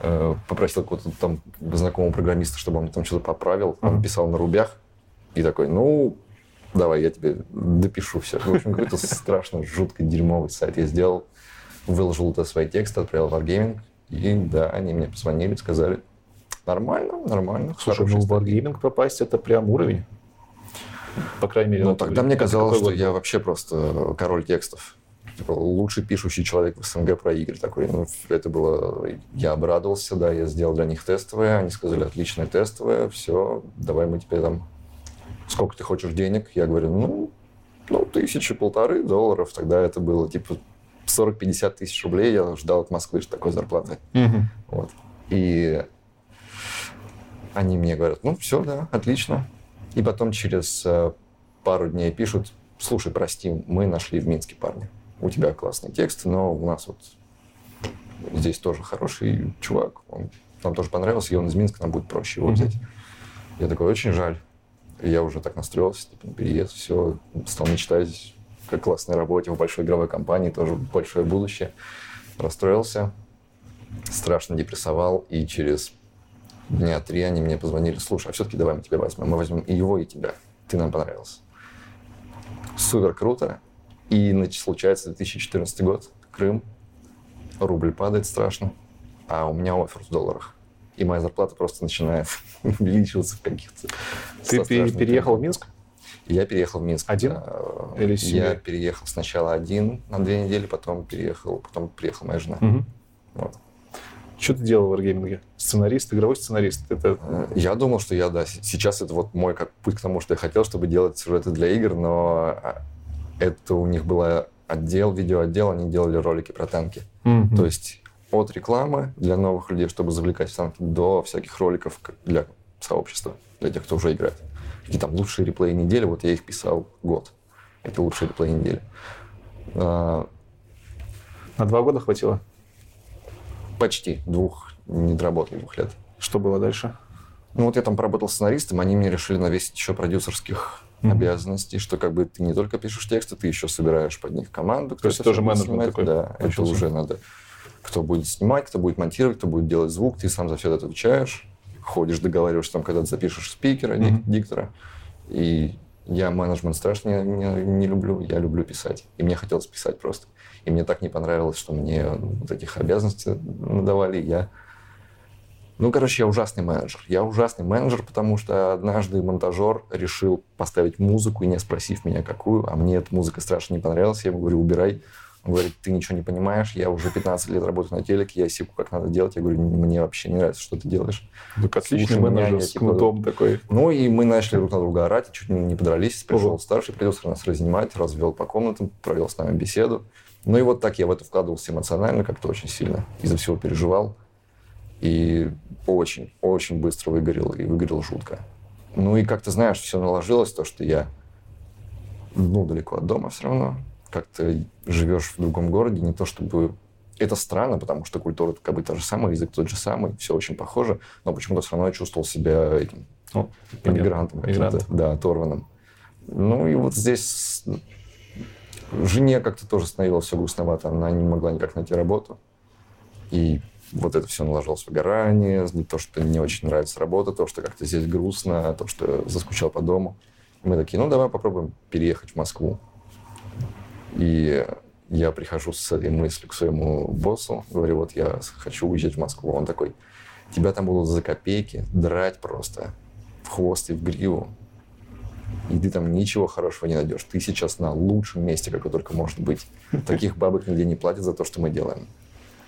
Speaker 4: э, попросил какого-то там знакомого программиста, чтобы он там что-то поправил. Он писал на рубях. И такой, ну, давай, я тебе допишу все. В общем, какой-то страшно жутко дерьмовый сайт я сделал. Выложил туда свои тексты, отправил в Wargaming. И да, они мне позвонили, сказали, нормально, нормально.
Speaker 2: Слушай, ну в
Speaker 4: статья».
Speaker 2: Wargaming попасть это прям уровень. По крайней мере,
Speaker 4: Ну, тогда мне казалось, что я вообще просто король текстов. Типа, лучший пишущий человек в СНГ про игры такой. Ну, это было... Я обрадовался, да, я сделал для них тестовое. Они сказали, отличное тестовое, все, давай мы тебе там... Сколько ты хочешь денег? Я говорю, ну, ну тысячи, полторы долларов. Тогда это было, типа, 40-50 тысяч рублей. Я ждал от Москвы такой зарплаты.
Speaker 2: Мгм.
Speaker 4: Вот. И они мне говорят, ну все, да, отлично. И потом через э, пару дней пишут, слушай, прости, мы нашли в Минске парня. У тебя классный текст, но у нас вот здесь тоже хороший чувак. Он нам тоже понравился, и он из Минска, нам будет проще его взять. Я такой, очень жаль. И я уже так настроился, типа, на переезд, все, стал мечтать как классной работе в большой игровой компании, тоже большое будущее. Расстроился, страшно депрессовал, и через дня три они мне позвонили, слушай, а все-таки давай мы тебя возьмем, мы возьмем и его, и тебя, ты нам понравился. Супер круто. И случается 2014 год, Крым, рубль падает страшно, а у меня офер в долларах. И моя зарплата просто начинает увеличиваться в каких-то...
Speaker 2: Ты переехал в. Минск?
Speaker 4: Я переехал в Минск.
Speaker 2: Один?
Speaker 4: да.
Speaker 2: Или с
Speaker 4: Я переехал сначала один на две недели, потом переехал, потом приехала моя жена.
Speaker 2: Мгм.
Speaker 4: Вот.
Speaker 2: Что ты делал в Wargaming? Сценарист, игровой сценарист. Это
Speaker 4: Я думал, что я, да, сейчас это вот мой как путь к тому, что я хотел, чтобы делать сюжеты для игр, но а, это у них был отдел, видеоотдел, они делали ролики про танки.
Speaker 2: Мгм.
Speaker 4: То есть от рекламы для новых людей, чтобы завлекать в танки, до всяких роликов для сообщества, для тех, кто уже играет. Какие там лучшие реплеи недели, вот я их писал год. Это лучшие реплеи недели. А,
Speaker 2: на два года хватило?
Speaker 4: Почти. Двух, не доработал двух лет.
Speaker 2: Что было дальше?
Speaker 4: Ну вот я там поработал сценаристом, они мне решили навесить еще продюсерских
Speaker 2: Мгм.
Speaker 4: обязанностей, что как бы ты не только пишешь тексты, ты еще собираешь под них команду. кто
Speaker 2: есть
Speaker 4: это
Speaker 2: тоже менеджмент
Speaker 4: снимать.
Speaker 2: такой
Speaker 4: Да, это
Speaker 2: получился.
Speaker 4: уже надо. Кто будет снимать, кто будет монтировать, кто будет делать звук, ты сам за все это отвечаешь. Ходишь, договариваешься там, когда ты запишешь спикера,
Speaker 2: Мгм.
Speaker 4: диктора. И я менеджмент страшно не, не- не люблю, я люблю писать. И мне хотелось писать просто. И мне так не понравилось, что мне вот этих обязанностей надавали. Я ну, короче, я ужасный менеджер. Я ужасный менеджер, потому что однажды монтажер решил поставить музыку, и не спросив меня, какую, а мне эта музыка страшно не понравилась. Я ему говорю, убирай. Он говорит, ты ничего не понимаешь, я уже 15 лет работаю на телеке, я секу, как надо делать. Я говорю, мне вообще не нравится, что ты делаешь.
Speaker 2: Так отличный
Speaker 4: Слушай меня,
Speaker 2: менеджер
Speaker 4: я
Speaker 2: с
Speaker 4: типа-
Speaker 2: кнутом такой.
Speaker 4: Ну, и мы начали друг на друга орать, чуть не подрались. Пришел
Speaker 2: Ого.
Speaker 4: старший продюсер нас разнимать, развел по комнатам, провел с нами беседу. Ну и вот так я в это вкладывался эмоционально, как-то очень сильно. Из-за всего переживал. И очень, очень быстро выгорел, и выгорел жутко. Ну и как-то, знаешь, все наложилось, то, что я, ну, далеко от дома все равно. Как-то живешь в другом городе, не то чтобы... Это странно, потому что культура как бы та же самая, язык тот же самый, все очень похоже, но почему-то все равно я чувствовал себя этим
Speaker 2: Ну,
Speaker 4: иммигрантом каким-то,
Speaker 2: Иммигрантом.
Speaker 4: да, оторванным. Ну и вот здесь жене как-то тоже становилось все грустновато, она не могла никак найти работу. И вот это все наложилось выгорание, то, что не очень нравится работа, то, что как-то здесь грустно, то, что заскучал по дому. И мы такие, ну давай попробуем переехать в Москву. И я прихожу с этой мыслью к своему боссу, говорю, вот я хочу уезжать в Москву. Он такой, тебя там будут за копейки драть просто в хвост и в гриву. И ты там ничего хорошего не найдешь. Ты сейчас на лучшем месте, какой только может быть. Таких бабок нигде не платят за то, что мы делаем.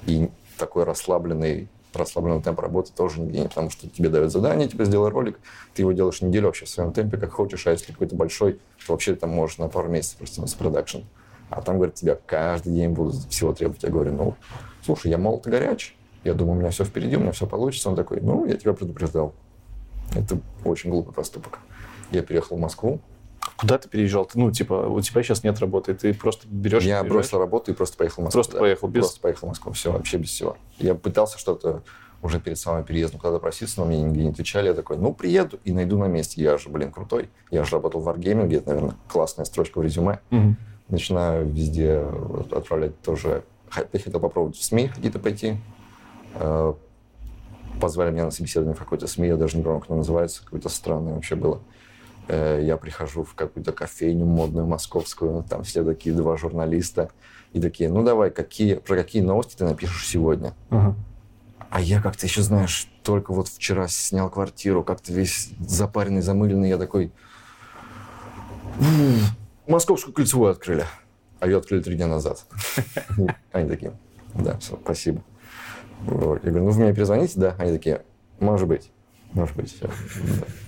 Speaker 4: И такой расслабленный, расслабленный темп работы тоже нигде нет, потому что тебе дают задание, тебе сделай ролик, ты его делаешь неделю вообще в своем темпе, как хочешь, а если какой-то большой, то вообще там можешь на пару месяцев растянуться продакшн. А там, говорят, тебя каждый день будут всего требовать. Я говорю, ну, слушай, я молод и горяч, я думаю, у меня все впереди, у меня все получится. Он такой, ну, я тебя предупреждал. Это очень глупый поступок. Я переехал в Москву,
Speaker 2: Куда ты переезжал? Ты, ну, типа, у тебя сейчас нет работы, ты просто берешь...
Speaker 4: я бросил работу и просто поехал в Москву.
Speaker 2: Просто поехал, без-
Speaker 4: Просто поехал в Москву, все, вообще без всего. Я пытался что-то уже перед самым переездом куда-то проситься, но мне нигде не отвечали. Я такой, ну, приеду и найду на месте. Я же, блин, крутой. Я же работал в Wargaming, это, наверное, классная строчка в резюме.
Speaker 2: Мгм.
Speaker 4: Начинаю везде отправлять тоже... Опять хотел попробовать в СМИ какие-то пойти. Э, Позвали меня на собеседование в какой-то СМИ, я даже не помню, как оно называется, какое-то странное вообще было. Э, Я прихожу в какую-то кофейню модную московскую, там все такие два журналиста, и такие, ну давай, какие, про какие новости ты напишешь сегодня?
Speaker 2: Ага.
Speaker 4: А я как-то еще, знаешь, только вот вчера снял квартиру, как-то весь запаренный, замыленный, я такой... «М, Московскую кольцевую открыли. А ее открыли три дня назад. Они такие, да, всё, спасибо. Я говорю, ну вы мне перезвоните, да? Они такие, может быть, может быть.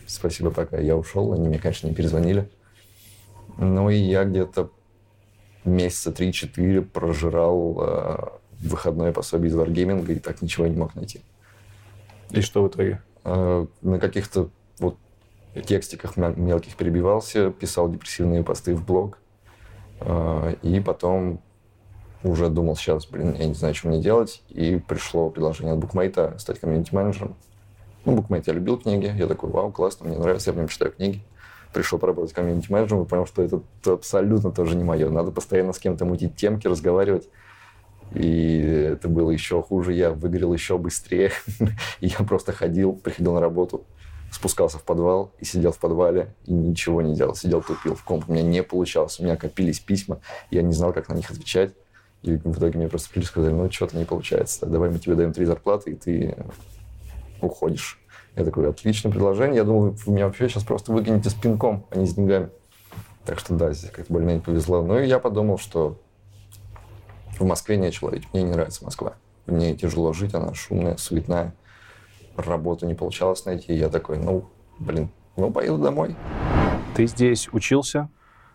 Speaker 4: Спасибо, пока. Я ушел, они мне, конечно, не перезвонили. Ну и я где-то месяца 3-4 прожирал э, выходное пособие из Wargaming и так ничего не мог найти.
Speaker 2: И что в итоге?
Speaker 4: Э, на каких-то вот текстиках мелких перебивался, писал депрессивные посты в блог. Э, и потом уже думал, сейчас, блин, я не знаю, что мне делать. И пришло предложение от букмейта стать комьюнити-менеджером. Ну, букмейт, я любил книги. Я такой, вау, классно, мне нравится, я прям читаю книги. Пришел поработать комьюнити-менеджером и понял, что это абсолютно тоже не мое. Надо постоянно с кем-то мутить темки, разговаривать. И это было еще хуже. Я выгорел еще быстрее. Я просто ходил, приходил на работу, спускался в подвал и сидел в подвале и ничего не делал. Сидел, тупил в комп. У меня не получалось. У меня копились письма. Я не знал, как на них отвечать. И в итоге мне просто пришли и сказали, ну, что-то не получается. Давай мы тебе даем три зарплаты, и ты уходишь. Я такой, отличное предложение. Я думаю, вы меня вообще сейчас просто выкинете с пинком, а не с деньгами. Так что да, здесь как-то более-менее повезло. Ну и я подумал, что в Москве нечего ловить. Мне не нравится Москва. Мне тяжело жить, она шумная, суетная. Работу не получалось найти. И я такой, ну, блин, ну, поеду домой.
Speaker 2: Ты здесь учился?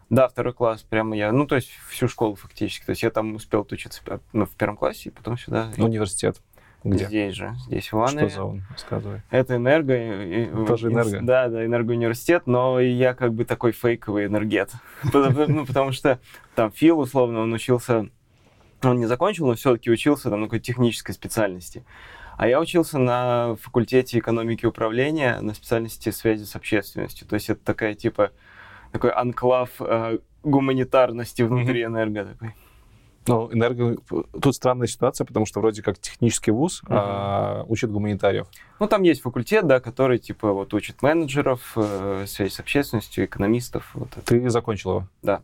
Speaker 5: Да, второй класс, прямо я, ну, то есть всю школу фактически. То есть я там успел учиться ну, в первом классе, и потом сюда.
Speaker 2: Университет. Где?
Speaker 5: Здесь же, здесь в
Speaker 2: Что
Speaker 5: Иванове.
Speaker 2: за он? Рассказывай.
Speaker 5: Это энерго.
Speaker 2: Тоже энерго?
Speaker 5: Да, да, энергоуниверситет, но я как бы такой фейковый энергет. Потому ну, потому что там Фил, условно, он учился он не закончил, но все-таки учился там на какой-то технической специальности. А я учился на факультете экономики и управления на специальности связи с общественностью. То есть это такая типа такой анклав э, гуманитарности внутри энерго такой.
Speaker 2: Ну, энерго... Тут странная ситуация, потому что вроде как технический вуз
Speaker 5: Мгм.
Speaker 2: а, учит гуманитариев.
Speaker 5: Ну, там есть факультет, да, который, типа, вот учит менеджеров, э, связь с общественностью, экономистов. Вот это.
Speaker 2: Ты закончил его?
Speaker 5: Да.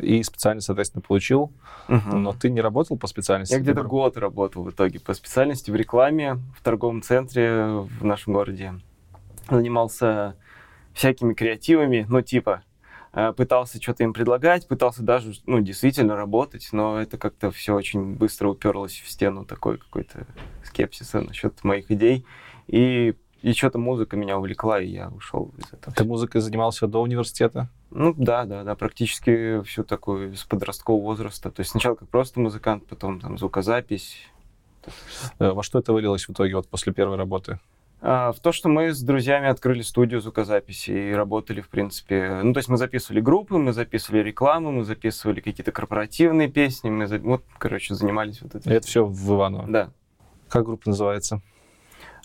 Speaker 2: И специальность, соответственно, получил,
Speaker 5: Мгм.
Speaker 2: но ты не работал по специальности?
Speaker 5: Я где-то год работал в итоге по специальности в рекламе в торговом центре в нашем городе. Занимался всякими креативами, ну, типа, э, пытался что-то им предлагать, пытался даже, ну, действительно работать, но это как-то все очень быстро уперлось в стену такой какой-то скепсиса насчет моих идей. И, и что-то музыка меня увлекла, и я ушел из этого.
Speaker 2: Ты музыкой занимался до университета?
Speaker 5: Ну да, да, да, практически всю такую с подросткового возраста. То есть сначала как просто музыкант, потом там звукозапись.
Speaker 2: Э, Во что это вылилось в итоге вот после первой работы?
Speaker 5: А, в то, что мы с друзьями открыли студию звукозаписи и работали, в принципе... Ну, то есть мы записывали группы, мы записывали рекламу, мы записывали какие-то корпоративные песни, мы, за- вот, короче, занимались вот
Speaker 2: И
Speaker 5: этим.
Speaker 2: это все в Иваново.
Speaker 5: Да.
Speaker 2: Как группа называется?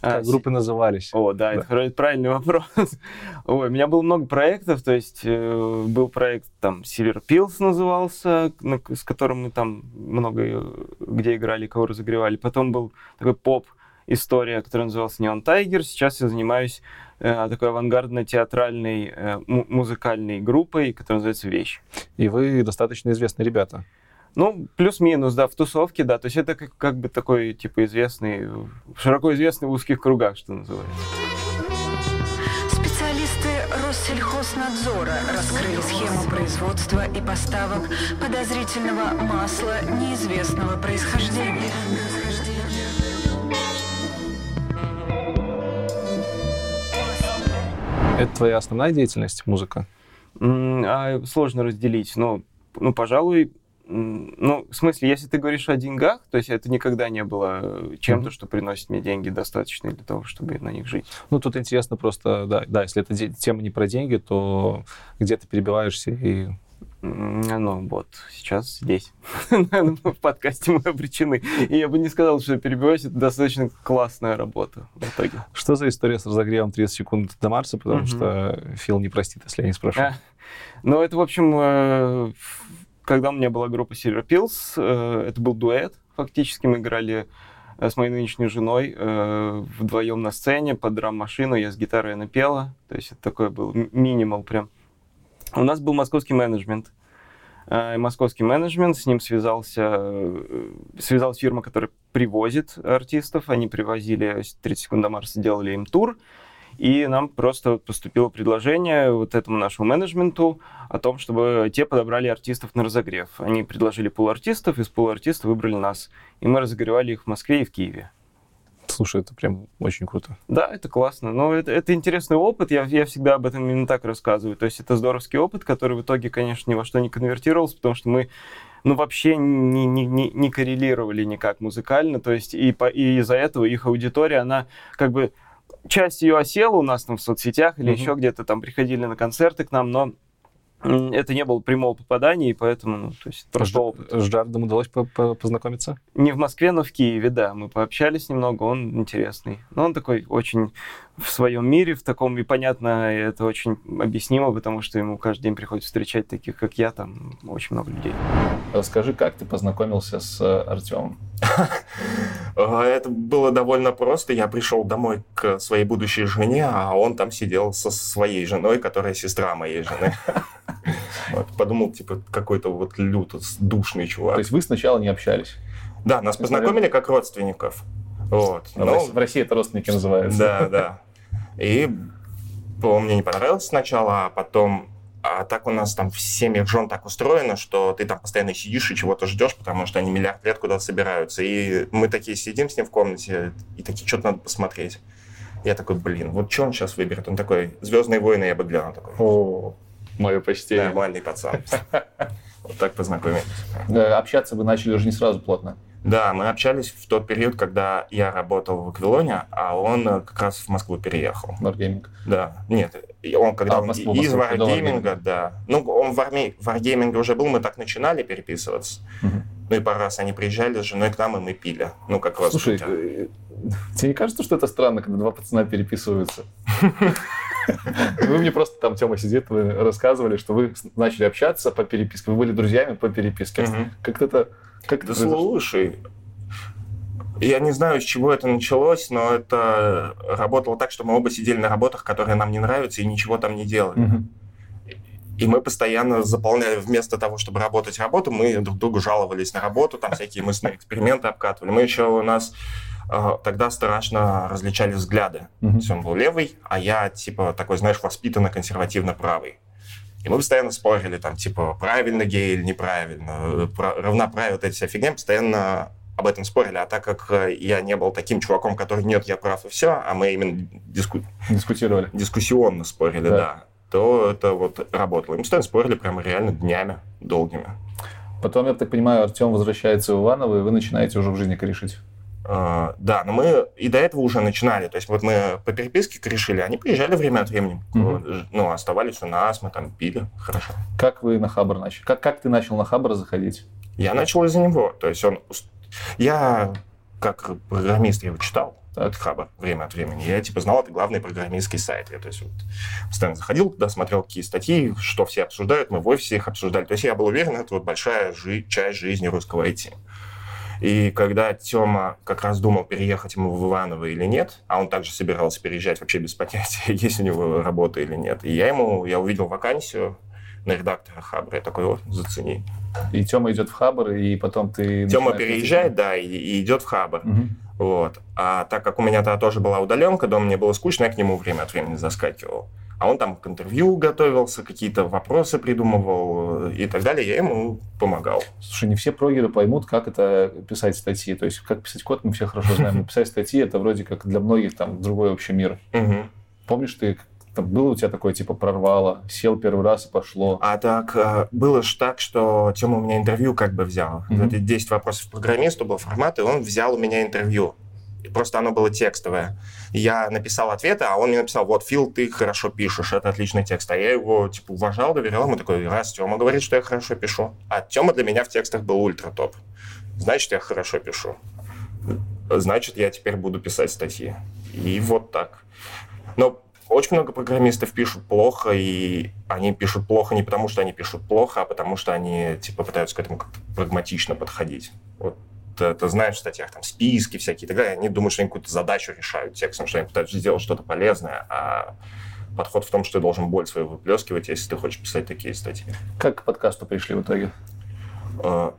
Speaker 5: А,
Speaker 2: Как
Speaker 5: си-
Speaker 2: группы назывались?
Speaker 5: О, да,
Speaker 2: Да.
Speaker 5: это правильный вопрос. Ой, у меня было много проектов, то есть э, был проект там Silver Pills назывался, на- с которым мы там много э, где играли, кого разогревали. Потом был такой поп история, которая называлась Neon Tiger. Сейчас я занимаюсь э, такой авангардно-театральной э, му- музыкальной группой, которая называется «Вещь».
Speaker 2: И вы достаточно известные ребята.
Speaker 5: Ну, плюс-минус, да, в тусовке, да. То есть это как, как бы такой, типа, известный, широко известный в узких кругах, что называется.
Speaker 7: Специалисты Россельхознадзора раскрыли схему производства и поставок подозрительного масла неизвестного происхождения.
Speaker 2: Это твоя основная деятельность, музыка?
Speaker 5: М, а сложно разделить. Но, ну, пожалуй, ну, в смысле, если ты говоришь о деньгах, то есть это никогда не было э, чем-то,
Speaker 2: Мгм.
Speaker 5: что приносит мне деньги достаточные для того, чтобы на них жить.
Speaker 2: Ну, тут интересно просто, да, да если эта тема не про деньги, то где ты перебиваешься и...
Speaker 5: Ну, вот, сейчас здесь. В подкасте мы обречены. И я бы не сказал, что перебиваюсь, это достаточно классная работа в итоге.
Speaker 2: Что за история с разогревом 30 секунд до Марса? Потому
Speaker 5: Мгм.
Speaker 2: что Фил не простит, если я не спрошу.
Speaker 5: А, Ну, это, в общем, э, когда у меня была группа Silver Pills, э, это был дуэт, фактически мы играли э, с моей нынешней женой э, вдвоем на сцене под драм-машину, я с гитарой она пела, то есть это такой был минимал прям. У нас был московский менеджмент. Э, Московский менеджмент, с ним связался, э, связалась фирма, которая привозит артистов. Они привозили 30 секунд до Марса, делали им тур. И нам просто поступило предложение вот этому нашему менеджменту о том, чтобы те подобрали артистов на разогрев. Они предложили пул артистов, из пула артистов выбрали нас. И мы разогревали их в Москве и в Киеве.
Speaker 2: Слушай, это прям очень круто.
Speaker 5: Да, это классно. Но это, это интересный опыт. Я, я всегда об этом именно так рассказываю. То есть это здоровский опыт, который в итоге, конечно, ни во что не конвертировался, потому что мы ну, вообще не, не, не, не коррелировали никак музыкально. То есть и, по, и из-за этого их аудитория, она как бы... Часть ее осела у нас там в соцсетях или
Speaker 2: Мгм.
Speaker 5: еще где-то там приходили на концерты к нам, но это не было прямого попадания, и поэтому, ну, то есть просто
Speaker 2: С-
Speaker 5: опыт.
Speaker 2: С Джардом удалось по- по- познакомиться?
Speaker 5: Не в Москве, но в Киеве, да. Мы пообщались немного, он интересный. Но он такой очень в своем мире, в таком, и понятно, это очень объяснимо, потому что ему каждый день приходится встречать таких, как я, там очень много людей.
Speaker 2: Расскажи, как ты познакомился с э, Артемом?
Speaker 3: Э, Это было довольно просто. Я пришел домой к своей будущей жене, а он там сидел со своей женой, которая сестра моей жены. Вот, Подумал, типа, какой-то вот лютый, душный чувак.
Speaker 2: То есть вы сначала не общались?
Speaker 3: Да, нас познакомили как родственников. Вот.
Speaker 2: В
Speaker 3: Ну,
Speaker 2: России- в России это родственники называются.
Speaker 3: Да, да. И по- мне не понравилось сначала, а потом... А так у нас там в семьях жен так устроено, что ты там постоянно сидишь и чего-то ждешь, потому что они миллиард лет куда-то собираются. И мы такие сидим с ним в комнате, и такие, что-то надо посмотреть. Я такой, блин, вот что он сейчас выберет? Он такой, «Звездные войны» я бы глянул. Такой,
Speaker 2: О, мое почтение.
Speaker 3: нормальный пацан. Вот так познакомились.
Speaker 2: Э, Общаться вы начали уже не сразу плотно.
Speaker 3: Да, мы общались в тот период, когда я работал в Аквилоне, а он э, как раз в Москву переехал.
Speaker 2: Wargaming.
Speaker 3: Да, нет, он когда
Speaker 2: А,
Speaker 3: он
Speaker 2: Москву,
Speaker 3: из
Speaker 2: Москву,
Speaker 3: варгейминга, да. Ну, он в арме- в варгейминге уже был, мы так начинали переписываться.
Speaker 2: Мгм.
Speaker 3: Ну и пару раз они приезжали с женой к нам, и мы пили. Ну, как раз.
Speaker 2: Слушай, э, тебе не кажется, что это странно, когда два пацана переписываются? Вы мне просто там, Тёма сидит, вы рассказывали, что вы начали общаться по переписке, вы были друзьями по переписке.
Speaker 3: Мгм.
Speaker 2: Как это... Как
Speaker 3: Да слушай, я не знаю, с чего это началось, но это работало так, что мы оба сидели на работах, которые нам не нравятся, и ничего там не делали. И мы постоянно заполняли, вместо того, чтобы работать работу, мы друг другу жаловались на работу, там всякие мысленные эксперименты обкатывали. Мы еще у нас тогда страшно различали взгляды. То
Speaker 2: Мгм.
Speaker 3: есть он был левый, а я, типа, такой, знаешь, воспитанно консервативно правый. И мы постоянно спорили, там, типа, правильно гей или неправильно, э, равноправие, вот эти вся фигня, постоянно об этом спорили. А так как э, я не был таким чуваком, который нет, я прав и все, а мы именно диску-
Speaker 2: Дискутировали.
Speaker 3: дискуссионно спорили,
Speaker 2: Да.
Speaker 3: да. то это вот работало. И мы постоянно спорили прямо реально днями долгими.
Speaker 2: Потом, я так понимаю, Артем возвращается в Иваново, и вы начинаете уже в жизни корешить.
Speaker 3: А, Да, но мы и до этого уже начинали. То есть вот мы по переписке решили, они приезжали время от времени.
Speaker 2: Мгм.
Speaker 3: Ну, оставались у нас, мы там пили. Хорошо.
Speaker 2: Как вы на Хабр начали? Как, как ты начал на Хабр заходить?
Speaker 3: Я начал из-за него. То есть он... Я, как программист, его читал.
Speaker 2: Так.
Speaker 3: Хабар время от времени. Я типа знал, это главный программистский сайт. Я, то есть, вот, постоянно заходил туда, смотрел, какие статьи, что все обсуждают, мы в офисе их обсуждали. То есть я был уверен, это вот большая жи- часть жизни русского IT. И когда Тёма как раз думал, переехать ему в Иваново или нет, а он также собирался переезжать вообще без понятия, есть у него работа или нет. И я ему, я увидел вакансию на редактора Хабра, я такой, вот, зацени.
Speaker 2: И Тёма идет в Хабр, и потом ты...
Speaker 3: Тёма переезжает, да, и, и идет в Хабр.
Speaker 2: Мгм.
Speaker 3: Вот. А так как у меня тогда тоже была удаленка, дома мне было скучно, я к нему время от времени заскакивал. А он там к интервью готовился, какие-то вопросы придумывал э, и так далее. Я ему помогал.
Speaker 2: Слушай, не все прогеры поймут, как это писать статьи. То есть, как писать код, мы все хорошо знаем. Но писать статьи, это вроде как для многих там другой вообще мир. Помнишь, ты там, было у тебя такое, типа, прорвало, сел первый раз и пошло.
Speaker 3: А так, э, было ж так, что Тёма у меня интервью как бы взял. Это 10 вопросов программисту был формат, и он взял у меня интервью. И просто оно было текстовое. Я написал ответы, а он мне написал, вот, Фил, ты хорошо пишешь, это отличный текст. А я его, типа, уважал, доверял ему такой, раз Тёма говорит, что я хорошо пишу. А Тёма для меня в текстах был ультра топ. Значит, я хорошо пишу. Значит, я теперь буду писать статьи. И вот так. Но очень много программистов пишут плохо, и они пишут плохо не потому, что они пишут плохо, а потому что они типа пытаются к этому как-то прагматично подходить. Вот ты, ты знаешь в статьях там списки всякие и так далее, они думают, что они какую-то задачу решают текстом, что они пытаются сделать что-то полезное, а подход в том, что ты должен боль свою выплескивать, если ты хочешь писать такие статьи.
Speaker 2: Как к подкасту пришли в итоге?
Speaker 3: Э,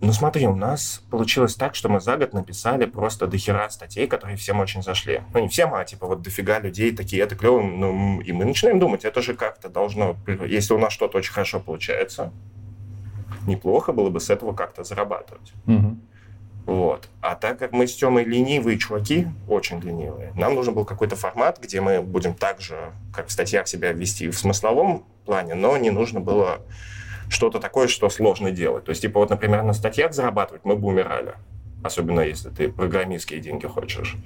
Speaker 3: Ну смотри, у нас получилось так, что мы за год написали просто дохера статей, которые всем очень зашли. Ну, не всем, а типа вот дофига людей такие, это клево. Ну, и мы начинаем думать, это же как-то должно... Если у нас что-то очень хорошо получается, неплохо было бы с этого как-то зарабатывать.
Speaker 2: Мгм.
Speaker 3: Вот. А так как мы с Тёмой ленивые чуваки, очень ленивые, нам нужен был какой-то формат, где мы будем так же, как в статьях, себя вести в смысловом плане, но не нужно было что-то такое, что сложно делать. То есть, типа, вот, например, на статьях зарабатывать мы бы умирали. Особенно, если ты программистские деньги хочешь.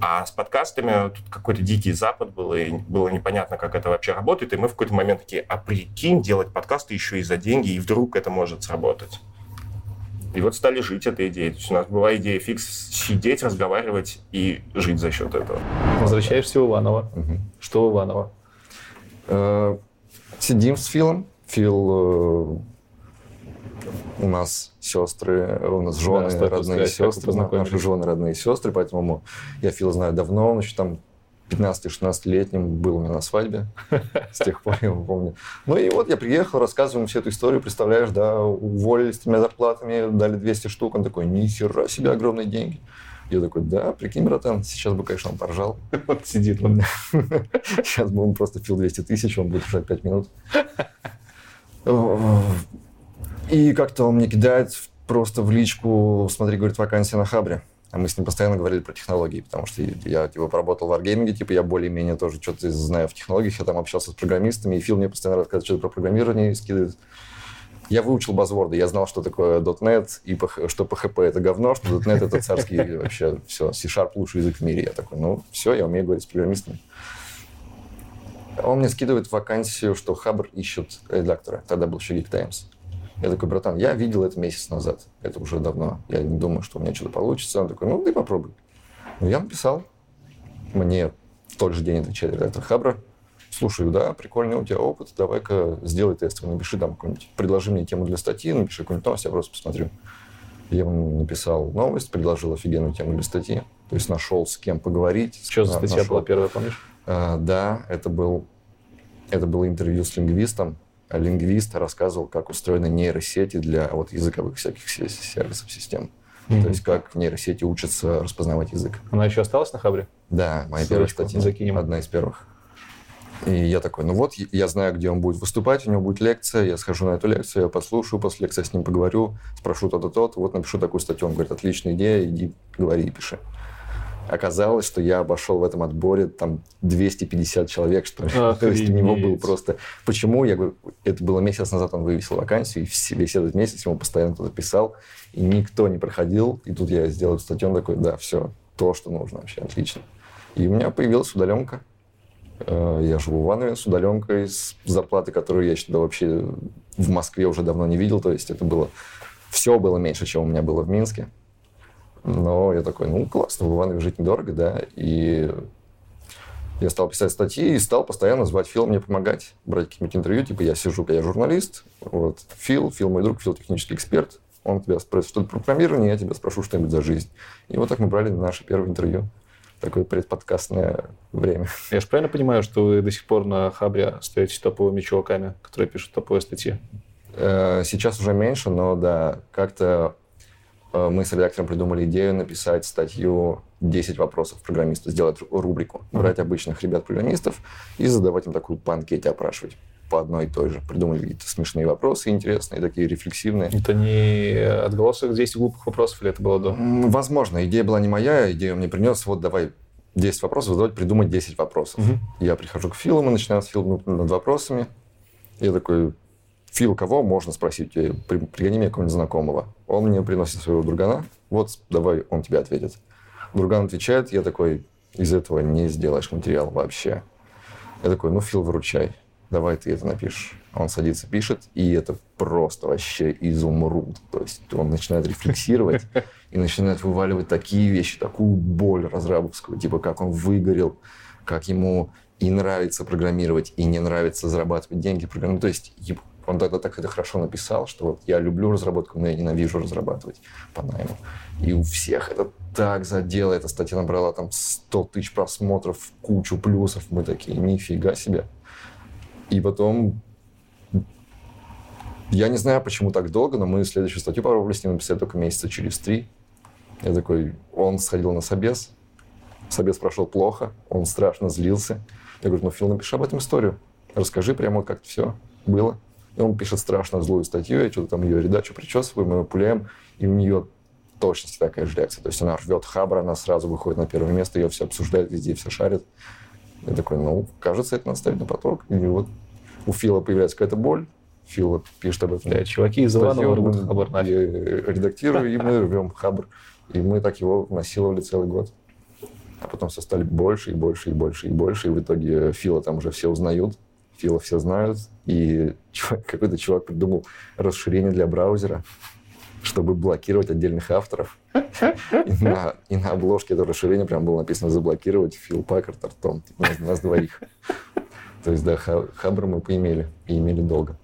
Speaker 3: А с подкастами тут какой-то дикий запад был, и было непонятно, как это вообще работает. И мы в какой-то момент такие, а прикинь, делать подкасты еще и за деньги, и вдруг это может сработать. И вот стали жить этой идеей. То есть у нас была идея фикс сидеть, разговаривать и жить за счет этого.
Speaker 2: Возвращаешься в Иваново.
Speaker 4: Мгм.
Speaker 2: Что в Иваново?
Speaker 4: Э, Сидим с Филом. Фил э, у нас сестры, у нас жены,
Speaker 2: Да,
Speaker 4: родные
Speaker 2: сказать,
Speaker 4: сестры, наши жены, родные сестры, поэтому я Фила знаю давно, он еще там 15-16-летним был у меня на свадьбе, с тех пор я его помню. Ну и вот я приехал, рассказываю ему всю эту историю, представляешь, да, уволили с тремя зарплатами, дали 200 штук, он такой, ни хера себе огромные деньги. Я такой, да, прикинь, братан, сейчас бы, конечно, он поржал.
Speaker 2: Вот сидит он.
Speaker 4: Сейчас бы он просто пил 200 тысяч, он будет ждать 5 минут. И как-то он мне кидает просто в личку, смотри, говорит, вакансия на Хабре. А мы с ним постоянно говорили про технологии, потому что я типа поработал в Wargaming, типа я более-менее тоже что-то знаю в технологиях, я там общался с программистами, и Фил мне постоянно рассказывает что-то про программирование скидывает. Я выучил базворды, я знал, что такое .NET, и что PHP это говно, что .NET это царский вообще все, C-Sharp лучший язык в мире. Я такой, ну все, я умею говорить с программистами. Он мне скидывает вакансию, что Хабр ищет редактора. Тогда был еще Geek Times. Я такой, братан, я видел это месяц назад. Это уже давно. Я не думаю, что у меня что-то получится. Он такой, ну, ты попробуй. Ну, я написал. Мне в тот же день отвечает редактор Хабра. Слушай, да, прикольный у тебя опыт, давай-ка сделай тест, напиши там какой-нибудь, предложи мне тему для статьи, напиши какую-нибудь новость, я просто посмотрю. Я ему написал новость, предложил офигенную тему для статьи, то есть нашел с кем поговорить.
Speaker 2: Что за статья
Speaker 4: нашел.
Speaker 2: была первая, помнишь?
Speaker 4: А, да, это был это было интервью с лингвистом. Лингвист рассказывал, как устроены нейросети для вот языковых всяких се- сервисов, систем.
Speaker 2: Мгм.
Speaker 4: То есть как нейросети учатся распознавать язык.
Speaker 2: Она еще осталась на Хабре?
Speaker 4: Да, моя
Speaker 2: Ссылочку
Speaker 4: первая статья.
Speaker 2: закинем.
Speaker 4: Одна из первых. И я такой, ну вот, я знаю, где он будет выступать, у него будет лекция, я схожу на эту лекцию, я послушаю, после лекции с ним поговорю, спрошу то-то, то-то, вот напишу такую статью. Он говорит, отличная идея, иди говори и пиши. Оказалось, что я обошел в этом отборе там 250 человек, что ли. То есть у него был просто... Почему? Я говорю, это было месяц назад, он вывесил вакансию, и весь этот месяц ему постоянно кто-то писал, и никто не проходил. И тут я сделал эту статью, он такой, да, все, то, что нужно вообще, отлично. И у меня появилась удаленка. Э, Я живу в Иванове с удаленкой, с зарплаты, которую я тогда вообще в Москве уже давно не видел. То есть это было... Все было меньше, чем у меня было в Минске. Но я такой, ну, классно, в Иванове жить недорого, да. И я стал писать статьи и стал постоянно звать Фил мне помогать, брать какие-нибудь интервью. Типа я сижу, я журналист, вот, Фил, Фил мой друг, Фил технический эксперт. Он тебя спросит что-то про программирование, я тебя спрошу что-нибудь за жизнь. И вот так мы брали наше первое интервью. Такое предподкастное время.
Speaker 2: Я же правильно понимаю, что вы до сих пор на Хабре остаетесь топовыми чуваками, которые пишут топовые статьи?
Speaker 4: Э, Сейчас уже меньше, но да, как-то мы с редактором придумали идею написать статью 10 вопросов программиста, сделать ру- рубрику, брать обычных ребят-программистов и задавать им такую по анкете опрашивать по одной и той же. Придумали какие-то смешные вопросы, интересные, такие рефлексивные.
Speaker 2: Это не отголосок 10 глупых вопросов, или это было до?
Speaker 4: Возможно, идея была не моя, идею мне принес, вот давай 10 вопросов, давай придумать 10 вопросов.
Speaker 2: Мгм.
Speaker 4: Я прихожу к Филу, мы начинаем с Филом над вопросами. Я такой, Фил, кого можно спросить? Э, При- Пригони мне какого-нибудь знакомого. Он мне приносит своего другана. Вот, давай, он тебе ответит. Друган отвечает, я такой, из этого не сделаешь материал вообще. Я такой, ну, Фил, выручай. Давай ты это напишешь. Он садится, пишет, и это просто вообще изумруд. То есть он начинает рефлексировать и начинает вываливать такие вещи, такую боль разрабовскую, типа как он выгорел, как ему и нравится программировать, и не нравится зарабатывать деньги. программ- То есть он тогда так это хорошо написал, что вот я люблю разработку, но я ненавижу разрабатывать по найму. И у всех это так задело. Эта статья набрала там 100 тысяч просмотров, кучу плюсов. Мы такие, нифига себе. И потом я не знаю, почему так долго, но мы следующую статью попробовали с ним написать только месяца через три. Я такой, он сходил на собес, собес прошел плохо, он страшно злился. Я говорю, ну, Фил, напиши об этом историю. Расскажи прямо, как все было. И он пишет страшно злую статью, я что-то там ее редачу, причесываю, мы ее пуляем, и у нее точности такая же реакция. То есть она рвет хабр, она сразу выходит на первое место, ее все обсуждают, везде все шарит. Я такой, ну, кажется, это надо ставить на поток. И вот у Фила появляется какая-то боль, Фил вот пишет об этом.
Speaker 2: Да, чуваки из Иванова рвут Хабр нафиг.
Speaker 4: редактирую, и мы рвем хабр. И мы так его насиловали целый год. А потом все стали больше и больше и больше и больше. И в итоге Фила там уже все узнают. Фила все знают. И чувак- какой-то чувак придумал расширение для браузера, чтобы блокировать отдельных авторов. И на, и на обложке этого расширения прям было написано «Заблокировать Фил Паккарт Артом». Типа, Нас, нас двоих. То есть, да, ха- Хабр мы поимели. И имели долго.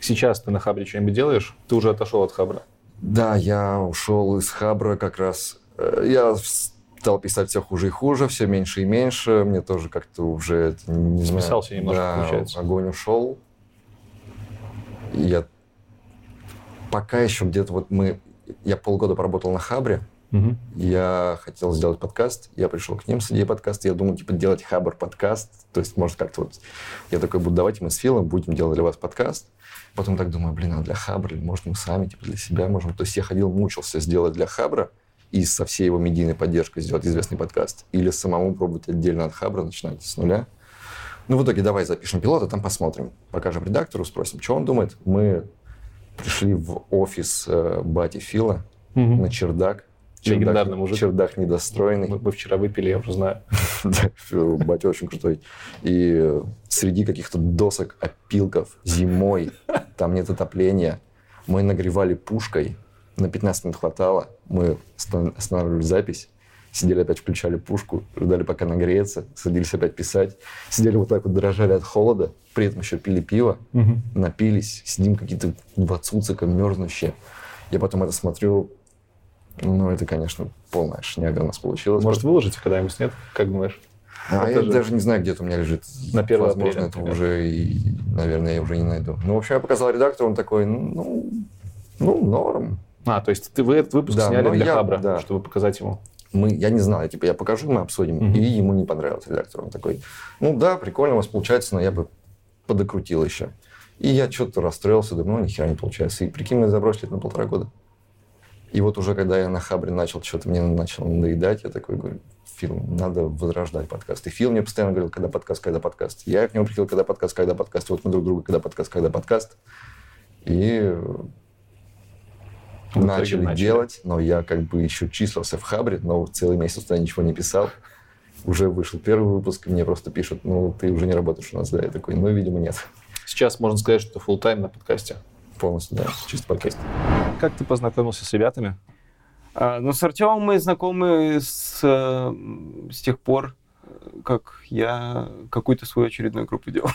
Speaker 2: Сейчас ты на Хабре что-нибудь делаешь? Ты уже отошел от Хабра.
Speaker 4: Да, я ушел из Хабра как раз. э, Я стал писать все хуже и хуже, все меньше и меньше. Мне тоже как-то уже не знаю.
Speaker 2: Списался немножко,
Speaker 4: да,
Speaker 2: получается.
Speaker 4: огонь ушел. Я пока еще где-то вот мы... Я полгода поработал на Хабре. Я хотел сделать подкаст, я пришел к ним с идеей подкаста, я думал, типа, делать Хабр подкаст, то есть, может, как-то вот... Я такой, буду, давайте мы с Филом будем делать для вас подкаст. Потом так думаю, блин, а для Хабра, или может, мы сами, типа, для себя можем. То есть я ходил, мучился сделать для Хабра и со всей его медийной поддержкой сделать известный подкаст. Или самому пробовать отдельно от Хабра, начинать с нуля. Ну, в итоге давай запишем пилот, а там посмотрим. Покажем редактору, спросим, что он думает. Мы пришли в офис э, бати Фила на чердак.
Speaker 2: Легендарный мужик.
Speaker 4: Чердак недостроенный.
Speaker 2: Мы, мы вчера выпили, я уже знаю.
Speaker 4: Батя очень крутой. И э, среди каких-то досок, опилков, зимой, там нет отопления, Мы нагревали пушкой, на 15 минут хватало, мы оста- останавливали запись, сидели опять, включали пушку, ждали, пока нагреется, садились опять писать. Сидели вот так вот, дрожали от холода, при этом еще пили пиво, напились, сидим какие-то два цуцика мерзнущие. Я потом это смотрю, ну, это, конечно, полная шняга у нас получилась.
Speaker 2: Может, выложите когда-нибудь, нет? Как думаешь?
Speaker 4: А я
Speaker 2: же-
Speaker 4: даже не знаю, где это у меня лежит.
Speaker 2: На 1
Speaker 4: Возможно,
Speaker 2: апреля,
Speaker 4: это
Speaker 2: например.
Speaker 4: уже, и, наверное, я уже не найду. Ну, в общем, я показал редактору, он такой, ну, ну, норм.
Speaker 2: А, то есть ты, вы этот выпуск
Speaker 4: Да,
Speaker 2: сняли
Speaker 4: ну,
Speaker 2: для
Speaker 4: я-
Speaker 2: Хабра,
Speaker 4: да.
Speaker 2: чтобы показать ему?
Speaker 4: Мы, я не знаю, типа, я покажу, мы обсудим.
Speaker 2: Мгм.
Speaker 4: И ему не понравилось редактор. Он такой, ну да, прикольно у вас получается, но я бы подокрутил еще. И я что-то расстроился, думаю, ну, нихера не получается. И прикинь, мы забросили это на полтора года. И вот уже когда я на Хабре начал, что-то мне начало надоедать, я такой говорю, Фил, надо возрождать подкаст. И Фил мне постоянно говорил, когда подкаст, когда подкаст. Я к нему приходил, когда подкаст, когда подкаст. Вот мы друг друга, когда подкаст, когда подкаст. И начали,
Speaker 2: начали.
Speaker 4: делать, но я как бы еще числился в Хабре, но целый месяц туда ничего не писал. Уже вышел первый выпуск, и мне просто пишут, ну, ты уже не работаешь у нас, да? Я такой, ну, видимо, нет.
Speaker 2: Сейчас можно сказать, что full тайм на подкасте.
Speaker 4: Полностью, да, чисто подкаст.
Speaker 2: Как ты познакомился с ребятами?
Speaker 5: А, ну, с Артемом мы знакомы с, э, с тех пор, как я какую-то свою очередную группу делал.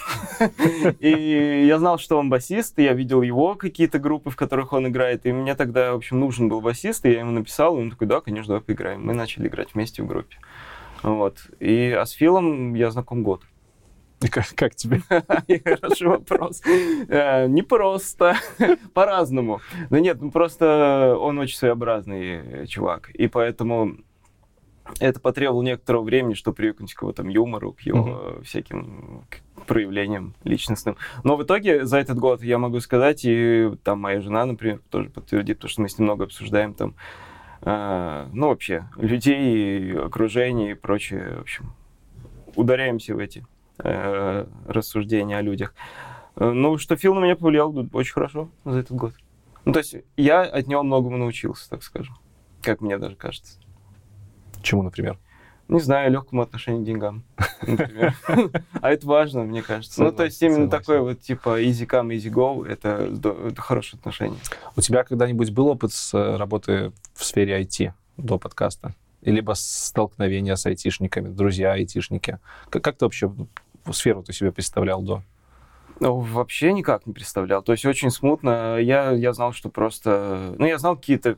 Speaker 5: И я знал, что он басист, и я видел его какие-то группы, в которых он играет, и мне тогда, в общем, нужен был басист, и я ему написал, и он такой, да, конечно, давай поиграем. Мы начали играть вместе в группе. Вот. И, а с Филом я знаком год.
Speaker 2: Как, как тебе?
Speaker 5: Хороший вопрос. Э, Не просто, по-разному. Да нет, ну просто он очень своеобразный э, чувак, и поэтому это потребовало некоторого времени, чтобы привыкнуть к его там юмору, к его э, всяким проявлениям личностным. Но в итоге за этот год я могу сказать, и там моя жена, например, тоже подтвердит, потому что мы с ним много обсуждаем там, э, ну вообще, людей, окружение и прочее, в общем, ударяемся в эти э, рассуждения о людях. Э, Ну, что Фил на меня повлиял очень хорошо за этот год. Ну, то есть я от него многому научился, так скажем. Как мне даже кажется.
Speaker 2: Чему, например?
Speaker 5: Не знаю, легкому отношению к деньгам, например. А это важно, мне кажется. Ну, то есть именно такой вот, типа, easy come, easy go, это, это хорошее отношение.
Speaker 2: У тебя когда-нибудь был опыт с э, работы в сфере IT до подкаста? Либо столкновения с айтишниками, друзья айтишники? Как, как ты вообще сферу ты себе представлял до?
Speaker 5: Ну, вообще никак не представлял. То есть очень смутно. Я, я знал, что просто... Ну, я знал какие-то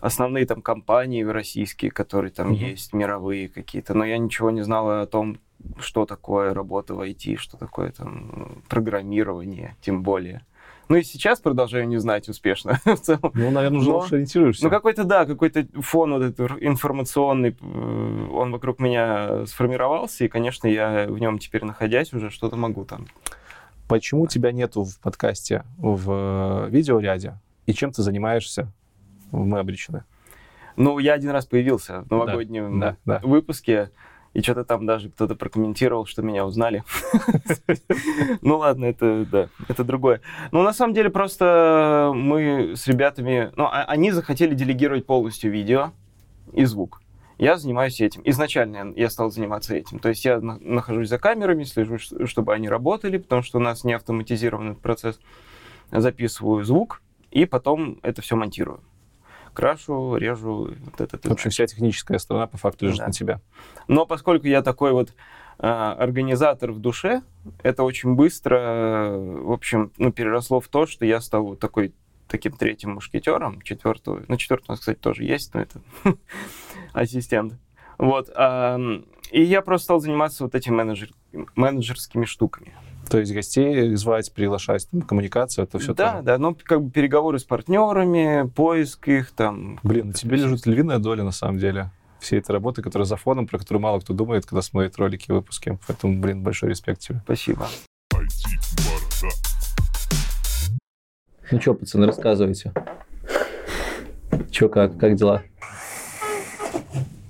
Speaker 5: основные там компании российские, которые там
Speaker 2: Мгм.
Speaker 5: есть, мировые какие-то, но я ничего не знал о том, что такое работа в IT, что такое там программирование, тем более. Ну и сейчас продолжаю не знать успешно в целом.
Speaker 2: Ну, наверное, уже
Speaker 5: Но-
Speaker 2: лучше ориентируешься.
Speaker 5: Ну, какой-то, да, какой-то фон вот этот информационный, э, он вокруг меня сформировался, и, конечно, я в нем теперь находясь уже что-то могу там.
Speaker 2: Почему тебя нету в подкасте в э, видеоряде? И чем ты занимаешься? Мы обречены.
Speaker 5: Ну, я один раз появился в новогоднем
Speaker 2: Да, да.
Speaker 5: выпуске, и что-то там даже кто-то прокомментировал, что меня узнали. Ну ладно, это да, это другое. Ну, на самом деле, просто мы с ребятами, ну, а- они захотели делегировать полностью видео и звук. Я занимаюсь этим. Изначально я- стал заниматься этим. То есть я на- нахожусь за камерами, слежу, чтобы они работали, потому что у нас не автоматизированный процесс. Записываю звук, и потом это все монтирую. Крашу, режу, вот это
Speaker 2: В общем, вся техническая сторона по факту лежит
Speaker 5: Да.
Speaker 2: на тебя.
Speaker 5: но поскольку я такой вот а, организатор в душе, это очень быстро, в общем, ну, переросло в то, что я стал вот такой таким третьим мушкетером, четвертого, ну, четвертый у нас, кстати, тоже есть, но это ассистент. Вот. и я просто стал заниматься вот этими менеджер, менеджерскими штуками.
Speaker 2: То есть гостей звать, приглашать, там, коммуникацию, это все
Speaker 5: да, да, ну, как бы переговоры с партнерами, поиск их там.
Speaker 2: Блин, на тебе лежит львиная доля, на самом деле, всей этой работы, которая за фоном, про которую мало кто думает, когда смотрит ролики и выпуски. Поэтому, блин, большой респект тебе.
Speaker 5: Спасибо.
Speaker 2: Ну что, пацаны, рассказывайте. Че, как, как дела?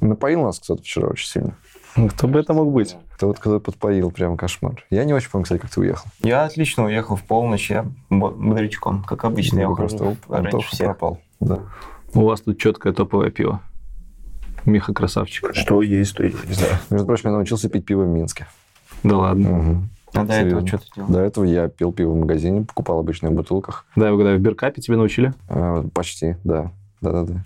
Speaker 4: Напоил нас кто-то вчера очень сильно.
Speaker 2: Ну, Кто бы это мог быть?
Speaker 4: Кто-то кто подпоил, прям кошмар. Я не очень помню, кстати, как ты уехал.
Speaker 5: Я отлично уехал в полночь, я бо- бодрячком, как обычно. Я
Speaker 4: Ну, просто
Speaker 5: раньше всех.
Speaker 4: пропал. Да.
Speaker 2: У вас тут четкое топовое пиво. Миха красавчик.
Speaker 3: Что есть, то есть. Не знаю.
Speaker 4: Между прочим, я научился пить пиво в Минске.
Speaker 2: Да ладно.
Speaker 5: А до этого что ты делал?
Speaker 4: До этого я пил пиво в магазине, покупал обычно в бутылках.
Speaker 8: Да, вы когда в Беркапе тебе научили?
Speaker 4: Э, Почти, да. Да-да-да.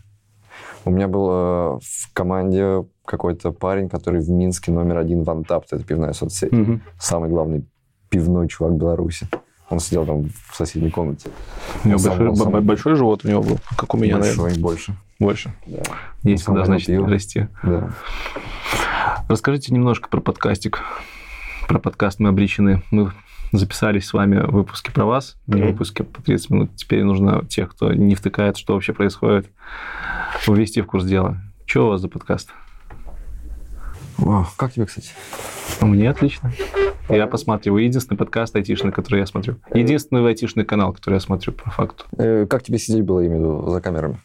Speaker 4: У меня был э, в команде какой-то парень, который в Минске номер один в Антапт, это пивная соцсеть.
Speaker 8: Мгм.
Speaker 4: Самый главный пивной чувак Беларуси. Он сидел там в соседней комнате.
Speaker 8: У него большой,
Speaker 4: сам-
Speaker 8: большой живот у него был, как у меня, наверное.
Speaker 4: Большой, больше.
Speaker 8: Больше.
Speaker 4: Да.
Speaker 8: Есть куда, значит,
Speaker 4: пиво.
Speaker 8: расти.
Speaker 4: да.
Speaker 8: Расскажите немножко про подкастик. Про подкаст мы обречены. Мы записались с вами в выпуске про вас, не
Speaker 3: Мгм.
Speaker 8: выпуске по 30 минут. Теперь нужно тех, кто не втыкает, что вообще происходит, увести в курс дела. Что у вас за подкаст?
Speaker 4: О, как тебе, кстати?
Speaker 8: У меня отлично. Я посматриваю. Единственный подкаст айтишный, который я смотрю. Единственный айтишный канал, который я смотрю, по факту.
Speaker 4: Э, как тебе сидеть было, я имею в виду, за камерами?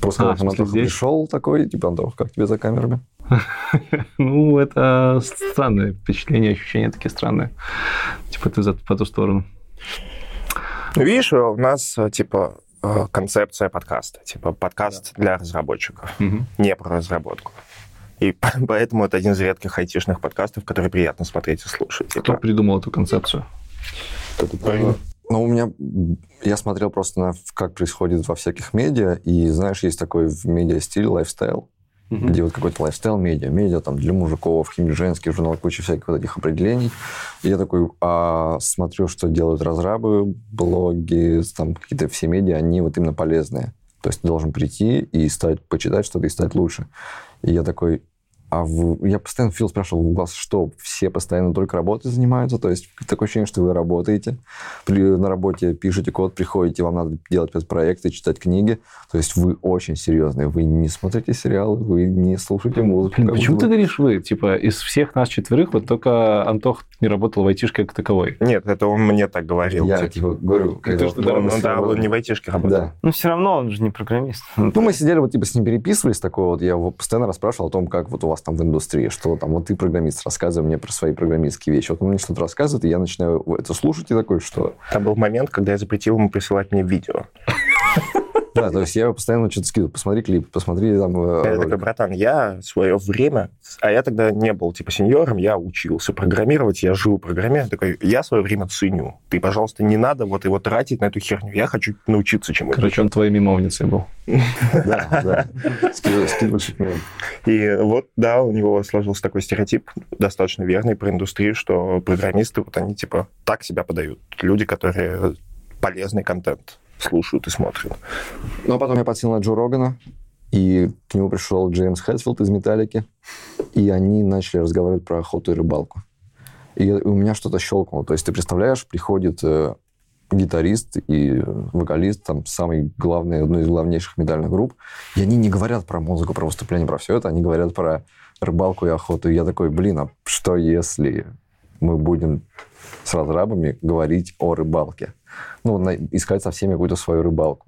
Speaker 4: Просто
Speaker 8: А,
Speaker 4: когда
Speaker 8: здесь?
Speaker 4: пришел такой, типа, Антох, как тебе за камерами?
Speaker 8: Ну, это странное впечатление, ощущения такие странные. Типа ты за, по ту сторону.
Speaker 3: Ну, видишь, у нас, типа, э, концепция подкаста. Типа, подкаст для разработчиков, не про разработку. И поэтому это один из редких айтишных подкастов, который приятно смотреть и слушать.
Speaker 8: Кто
Speaker 3: Типа,
Speaker 8: придумал эту концепцию?
Speaker 4: Ну, у меня... Я смотрел просто на как происходит во всяких медиа, и, знаешь, есть такой в медиа стиль, лайфстайл, где вот какой-то лайфстайл медиа, медиа там для мужиков, женский журнал, куча всяких вот этих определений. И я такой а, смотрю, что делают разрабы, блоги, там какие-то все медиа, они вот именно полезные. То есть ты должен прийти и стать, почитать что-то и стать лучше. И я такой, а вы- я постоянно Фил спрашивал, у вас что, все постоянно только работой занимаются? То есть такое ощущение, что вы работаете, при, на работе пишете код, приходите, вам надо делать проекты, читать книги. То есть вы очень серьезные, вы не смотрите сериалы, вы не слушаете музыку.
Speaker 8: Блин, почему
Speaker 4: будто
Speaker 8: ты говоришь вы? Типа, из всех нас четверых вот только Антох не работал в айтишке как таковой.
Speaker 3: Нет, это он мне так говорил.
Speaker 4: Я
Speaker 3: типа.
Speaker 4: типа говорю, когда
Speaker 8: что, да,
Speaker 3: Он, он, да, он не в айтишке работал.
Speaker 4: Да.
Speaker 5: Ну, все равно он же не программист.
Speaker 4: Ну, мы сидели, вот, типа, с ним переписывались, такое вот, я его постоянно расспрашивал о том, как вот у вас там в индустрии, что там, вот ты программист, рассказывай мне про свои программистские вещи. Вот он мне что-то рассказывает, и я начинаю это слушать, и такой, что...
Speaker 3: Там был момент, когда я запретил ему присылать мне видео.
Speaker 4: Да, то есть я постоянно что-то скидываю, посмотри клип, посмотри там... э,
Speaker 3: Я такой, братан, я свое время, а я тогда не был типа сеньором, я учился программировать, я жил программе. Я такой, я свое время ценю. Ты, пожалуйста, не надо вот его тратить на эту херню. Я хочу научиться чему-то.
Speaker 8: Короче, он твоей мимовницей был.
Speaker 4: Да, да.
Speaker 3: И вот, да, у него сложился такой стереотип, достаточно верный про индустрию, что программисты, вот они типа так себя подают. Люди, которые полезный контент слушают и смотрят.
Speaker 4: Ну, а потом я подсел на Джо Рогана, и к нему пришел Джеймс Хэтфилд из «Металлики», и они начали разговаривать про охоту и рыбалку. И у меня что-то щелкнуло. То есть ты представляешь, приходит э, гитарист и вокалист, там, самый главный, одной из главнейших медальных групп, и они не говорят про музыку, про выступление, про все это, они говорят про рыбалку и охоту. И я такой, блин, а что если мы будем с разрабами говорить о рыбалке? Ну, на- искать со всеми какую-то свою рыбалку.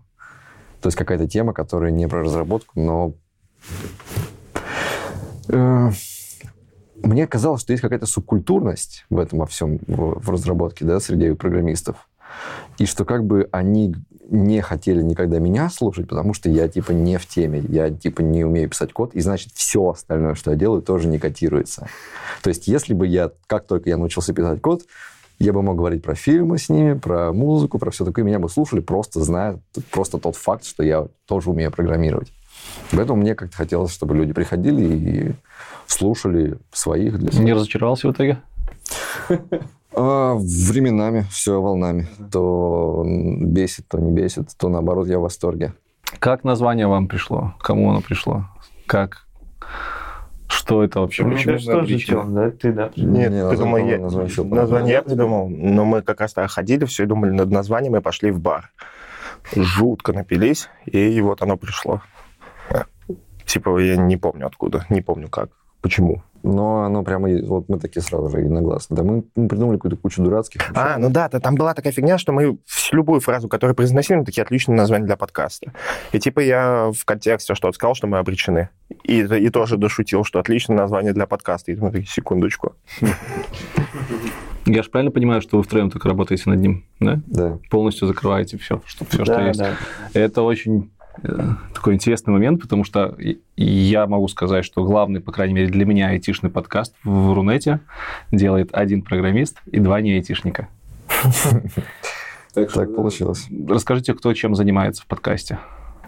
Speaker 4: То есть какая-то тема, которая не про разработку, но... Э, Мне казалось, что есть какая-то субкультурность в этом во всем, в, в разработке, да, среди программистов. И что как бы они не хотели никогда меня слушать, потому что я типа не в теме, я типа не умею писать код, и значит все остальное, что я делаю, тоже не котируется. То есть если бы я, как только я научился писать код, я бы мог говорить про фильмы с ними, про музыку, про все такое, меня бы слушали, просто зная просто тот факт, что я тоже умею программировать. Поэтому мне как-то хотелось, чтобы люди приходили и слушали своих для себя.
Speaker 8: Не разочаровался в итоге?
Speaker 4: А, временами, все волнами. То бесит, то не бесит, то наоборот я в восторге.
Speaker 8: Как название вам пришло? Кому оно пришло? Как? Что это вообще?
Speaker 5: Мне
Speaker 8: Почему вы
Speaker 5: тоже? Тём, да? Ты, да?
Speaker 3: Нет,
Speaker 4: Не,
Speaker 3: ты думал,
Speaker 4: название,
Speaker 3: я,
Speaker 4: название
Speaker 3: название я придумал, но мы как раз так ходили, все и думали над названием и пошли в бар. Жутко напились, и вот оно пришло. Типа, я не помню откуда, не помню как, почему.
Speaker 4: Но оно прямо, вот мы такие сразу же единогласно. Да мы, мы придумали какую-то кучу дурацких.
Speaker 3: А, ну да, та- там была такая фигня, что мы любую фразу, которую произносили, мы такие отличные названия для подкаста. И типа я в контексте что-то сказал, что мы обречены. И, и тоже дошутил, что отличное название для подкаста. И мы такие, секундочку.
Speaker 8: Я же правильно понимаю, что вы втроем только работаете над ним, да?
Speaker 4: Да.
Speaker 8: Полностью закрываете все, что, все, что
Speaker 5: Да,
Speaker 8: есть.
Speaker 5: да.
Speaker 8: Это очень
Speaker 2: такой интересный момент, потому что я могу сказать, что главный, по крайней мере, для меня айтишный подкаст в Рунете делает один программист и два не айтишника. Так,
Speaker 4: Так получилось.
Speaker 2: Расскажите, кто чем занимается в подкасте.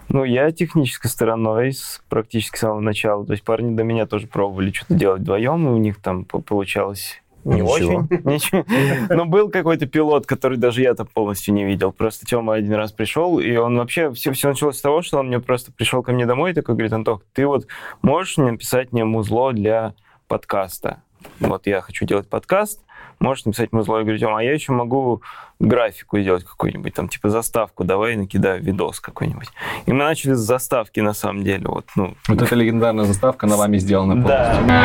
Speaker 5: Ну, я технической стороной с практически с самого начала. То есть парни до меня тоже пробовали что-то делать вдвоем, и у них там по- получалось не
Speaker 4: Ничего.
Speaker 5: очень. Ничего. Но был какой-то пилот, который даже я там полностью не видел. Просто Тёма один раз пришел, и он вообще... Все, все началось с того, что он мне просто пришел ко мне домой и такой говорит, Антох, ты вот можешь написать мне музло для подкаста? Вот я хочу делать подкаст, можешь написать музло? Я говорю, Тёма, а я еще могу графику сделать какую-нибудь, там, типа заставку, давай накидаю видос какой-нибудь. И мы начали с заставки, на самом деле, вот, ну,
Speaker 2: Вот эта легендарная заставка на вами сделана полностью.
Speaker 5: да.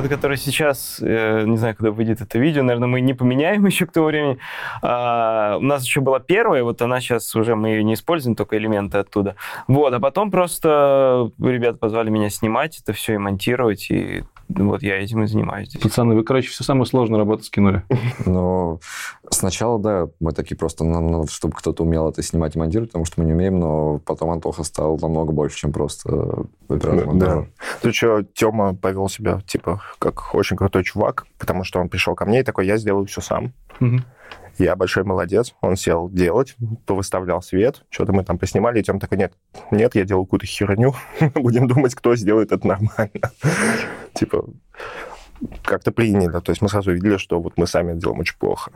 Speaker 5: Вот это, который сейчас, э, не знаю, когда выйдет это видео, наверное, мы не поменяем еще к тому времени. А, у нас еще была первая, вот она сейчас уже, мы ее не используем, только элементы оттуда. Вот, а потом просто ребята позвали меня снимать это все и монтировать, и вот я этим и занимаюсь здесь.
Speaker 2: Пацаны, вы, короче, всю самую сложную работу скинули.
Speaker 4: Но сначала, да, мы такие просто, нам надо, чтобы кто-то умел это снимать и монтировать, потому что мы не умеем, но потом Антоха стал намного больше, чем просто оператор
Speaker 3: Да. Тут что, Тёма повел себя, типа, как очень крутой чувак, потому что он пришел ко мне и такой, я сделаю все сам. Я большой молодец. Он сел делать, повыставлял свет, что-то мы там поснимали, и Тём такой, нет, нет, я делаю какую-то херню, будем думать, кто сделает это нормально. Типа, как-то приняли. То есть мы сразу увидели, что вот мы сами это делаем очень плохо.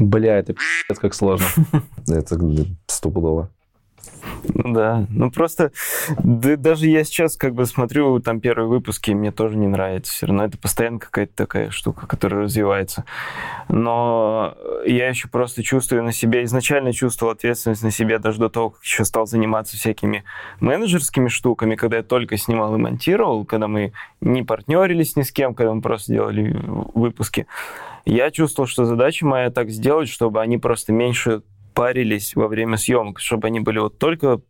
Speaker 2: Бля, это пи***ц как сложно.
Speaker 4: Это стопудово.
Speaker 5: Ну да, ну просто да, даже я сейчас как бы смотрю там первые выпуски, мне тоже не нравится. Все равно это постоянно какая-то такая штука, которая развивается. Но я еще просто чувствую на себе, изначально чувствовал ответственность на себе даже до того, как еще стал заниматься всякими менеджерскими штуками, когда я только снимал и монтировал, когда мы не партнерились ни с кем, когда мы просто делали выпуски. Я чувствовал, что задача моя так сделать, чтобы они просто меньше парились во время съемок, чтобы они были вот только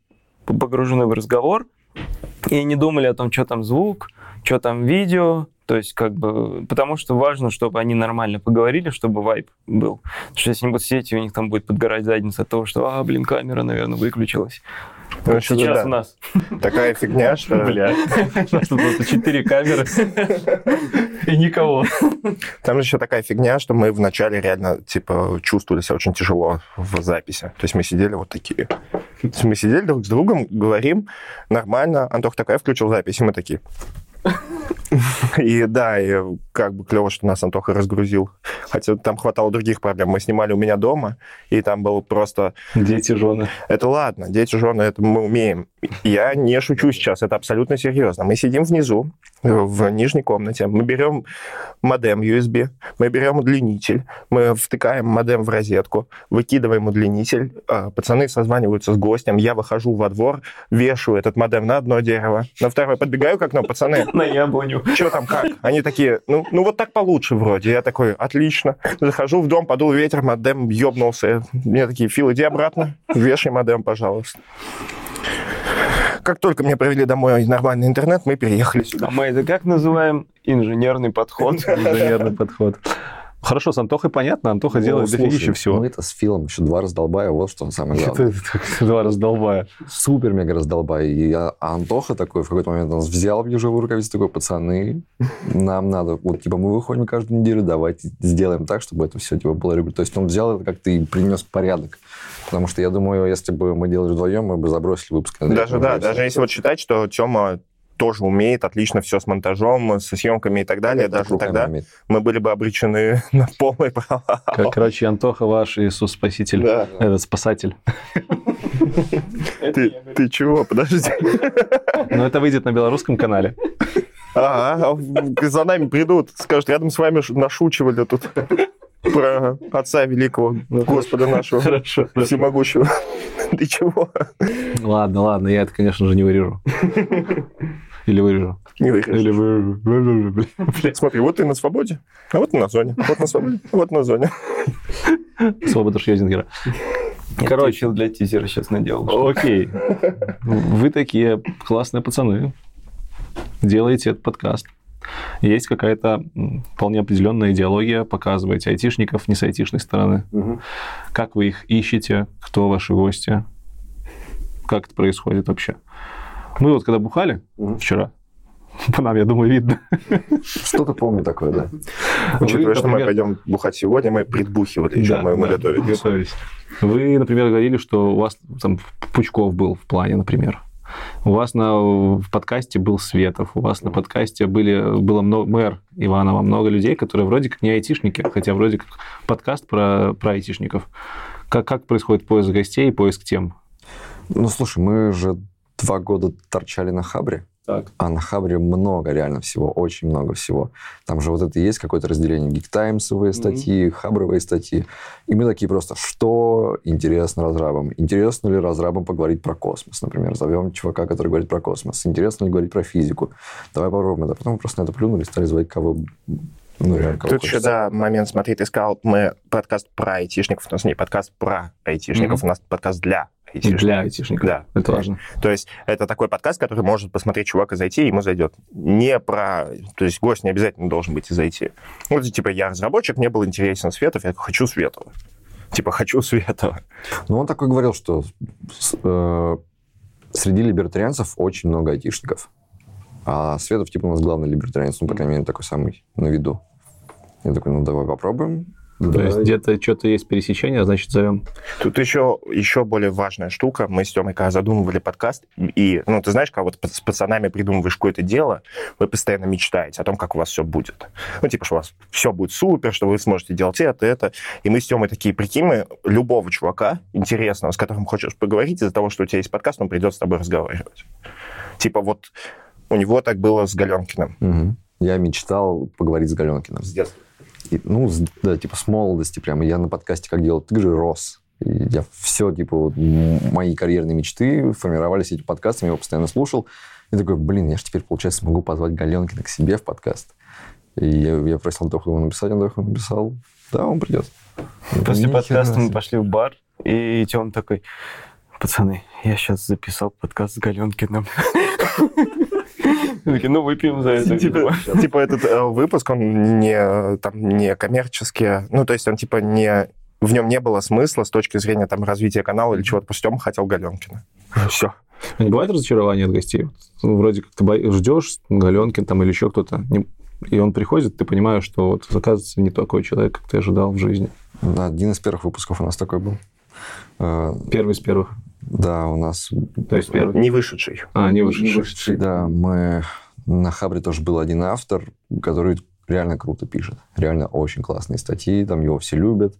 Speaker 5: погружены в разговор и не думали о том, что там звук, что там видео, то есть как бы, потому что важно, чтобы они нормально поговорили, чтобы вайп был. Потому что если они будут сидеть, и у них там будет подгорать задница от того, что, а, блин, камера, наверное, выключилась.
Speaker 3: Ну,
Speaker 5: Как
Speaker 3: что-то
Speaker 5: сейчас
Speaker 3: да.
Speaker 5: у нас.
Speaker 3: Такая фигня, что...
Speaker 2: Бля. Тут просто четыре камеры и никого.
Speaker 3: Там же еще такая фигня, что мы вначале реально, типа, чувствовали себя очень тяжело в записи. То есть мы сидели вот такие. То есть мы сидели друг с другом, говорим нормально. Антох такая включил запись, и мы такие. И да, и как бы клево, что нас Антоха разгрузил. Хотя там хватало других проблем. Мы снимали у меня дома, и там был просто...
Speaker 2: Дети, жены.
Speaker 3: Это ладно, дети, жены, это мы умеем. Я не шучу сейчас, это абсолютно серьезно. Мы сидим внизу, в нижней комнате, мы берем модем USB, мы берем удлинитель, мы втыкаем модем в розетку, выкидываем удлинитель, а, пацаны созваниваются с гостем, я выхожу во двор, вешаю этот модем на одно дерево, на второе подбегаю к окну, пацаны,
Speaker 5: На яблоню.
Speaker 3: Что там, как? Они такие, ну, ну вот так получше вроде. Я такой, отлично. Захожу в дом, подул ветер, модем ёбнулся. Мне такие, Фил, иди обратно, вешай модем, пожалуйста. Как только мне провели домой нормальный интернет, мы переехали сюда.
Speaker 5: А мы это как называем? Инженерный подход.
Speaker 2: Инженерный подход. Хорошо, с Антохой понятно. Антоха
Speaker 4: Ну,
Speaker 2: делает
Speaker 4: слушай,
Speaker 2: дофигища
Speaker 4: Ну,
Speaker 2: всего.
Speaker 4: это с Филом еще два раздолбая, вот что самое главное.
Speaker 2: Два раздолбая.
Speaker 4: Супер-мега раздолбай. И я- а Антоха такой в какой-то момент он взял в ежовую рукавицу, такой, пацаны, нам надо, вот, типа, мы выходим каждую неделю, давайте сделаем так, чтобы это все, типа, было регулярно. То есть он взял это как-то и принес порядок. Потому что я думаю, если бы мы делали вдвоем, мы бы забросили выпуск.
Speaker 3: Даже, да, даже если вот считать, что Тёма тоже умеет отлично все с монтажом, со съемками и так далее,
Speaker 4: Это
Speaker 3: даже тогда
Speaker 4: умеет.
Speaker 3: мы были бы обречены на полный провал.
Speaker 2: Как, Короче, Антоха ваш Иисус Спаситель.
Speaker 3: Да.
Speaker 2: Этот спасатель.
Speaker 3: Ты, ты чего? Подожди.
Speaker 2: Но это выйдет на белорусском канале.
Speaker 3: Ага, а за нами придут, скажут, рядом с вами нашучивали тут про Отца Великого, Господа нашего,
Speaker 2: Хорошо.
Speaker 3: Всемогущего. Ты чего?
Speaker 2: Ладно, ладно, я это, конечно же, не вырежу. Или вырежу.
Speaker 3: Не вырежешь.
Speaker 2: Или вырежу. Вырежу.
Speaker 3: Смотри, вот ты на свободе, а вот ты на зоне. Вот на свободе, вот на зоне.
Speaker 2: Свобода Шьёдингера.
Speaker 5: Я
Speaker 8: Короче.
Speaker 5: для тизера сейчас наделал.
Speaker 8: Окей. Вы такие классные пацаны. Делаете этот подкаст. Есть какая-то вполне определенная идеология, показываете айтишников не с айтишной стороны. Как вы их ищете? Кто ваши гости? Как это происходит вообще? Мы вот когда бухали вчера, по нам, я думаю, видно.
Speaker 4: Что-то помню такое, да.
Speaker 3: Учитывая,
Speaker 8: Вы,
Speaker 3: что мы пойдем бухать сегодня, мы предбухивали еще,
Speaker 8: Да,
Speaker 3: мы, мы
Speaker 8: да,
Speaker 3: готовились.
Speaker 8: готовились. Вы, например, говорили, что у вас там Пучков был в плане, например. У вас на, в подкасте был Светов, у вас на подкасте были, было много, мэр Иванова, много людей, которые вроде как не айтишники, хотя вроде как подкаст про, про айтишников. Как, как происходит поиск гостей и поиск тем?
Speaker 4: Ну, слушай, мы же два года торчали на Хабре.
Speaker 8: Так.
Speaker 4: А на Хабре много реально всего, очень много всего. Там же вот это и есть какое-то разделение. Гиктаймсовые статьи, хабровые статьи. И мы такие просто, что интересно разрабам? Интересно ли разрабам поговорить про космос, например? Зовем чувака, который говорит про космос. Интересно ли говорить про физику? Давай попробуем это. Потом мы просто на это плюнули, стали звать кого ну, реально,
Speaker 3: Тут еще, да, момент, смотри, ты сказал, мы подкаст про айтишников, у нас не подкаст про айтишников,
Speaker 8: Мгм.
Speaker 3: у нас подкаст для айтишников.
Speaker 8: Для айтишников.
Speaker 3: Да.
Speaker 8: Это важно.
Speaker 3: То есть это такой подкаст, который может посмотреть чувак из IT, и ему зайдет. Не про... То есть гость не обязательно должен быть из IT. Вот, типа, я разработчик, мне был интересен Светов, я хочу Светова. Типа, хочу Светова.
Speaker 4: Ну, он такой говорил, что э, среди либертарианцев очень много айтишников. А Светов, типа, у нас главный либертарианец, ну, по крайней мере, такой самый на виду. Я такой, ну, давай попробуем.
Speaker 8: То есть где-то что-то есть пересечение, а значит, зовем.
Speaker 3: Тут еще, еще более важная штука. Мы с Тёмой, когда задумывали подкаст, и, ну, ты знаешь, когда вот с пацанами придумываешь какое-то дело, вы постоянно мечтаете о том, как у вас все будет. Ну, типа, что у вас все будет супер, что вы сможете делать это, это. И мы с Тёмой такие, прикинь, мы любого чувака интересного, с которым хочешь поговорить, из-за того, что у тебя есть подкаст, он придет с тобой разговаривать. Типа, вот у него так было с Галенкиным.
Speaker 4: Мгм. Я мечтал поговорить с Галенкиным.
Speaker 3: С детства.
Speaker 4: И, ну, да, типа, с молодости прямо. Я на подкасте как делал игры рос. И я все, типа, вот, мои карьерные мечты формировались этим подкастом, я его постоянно слушал. И такой, блин, я же теперь, получается, могу позвать Галенкина к себе в подкаст. И я, я просил Антоху его написать, Антоха написал, да, он придет.
Speaker 5: После
Speaker 4: Ни хера
Speaker 5: подкаста мы пошли в бар, и Тём такой, пацаны, я сейчас записал подкаст с Галенкиным. Такие, ну, выпьем за это.
Speaker 3: Типа, типа этот э, выпуск, он не, там, не коммерческий, ну, то есть он типа не... В нем не было смысла с точки зрения там развития канала или чего-то. Просто Тёма хотел Галенкина. Все.
Speaker 8: А не бывает разочарования от гостей? Ну, вроде как ты бо- ждешь, Галенкин там или еще кто-то, и он приходит, ты понимаешь, что вот оказывается не такой человек, как ты ожидал в жизни.
Speaker 4: Да, один из первых выпусков у нас такой был. Э,
Speaker 8: Первый из первых.
Speaker 4: Да, у нас...
Speaker 8: То есть первый.
Speaker 3: Не вышедший.
Speaker 8: А, не вышедший.
Speaker 4: Да, мы... На Хабре тоже был один автор, который реально круто пишет. Реально очень классные статьи, там его все любят.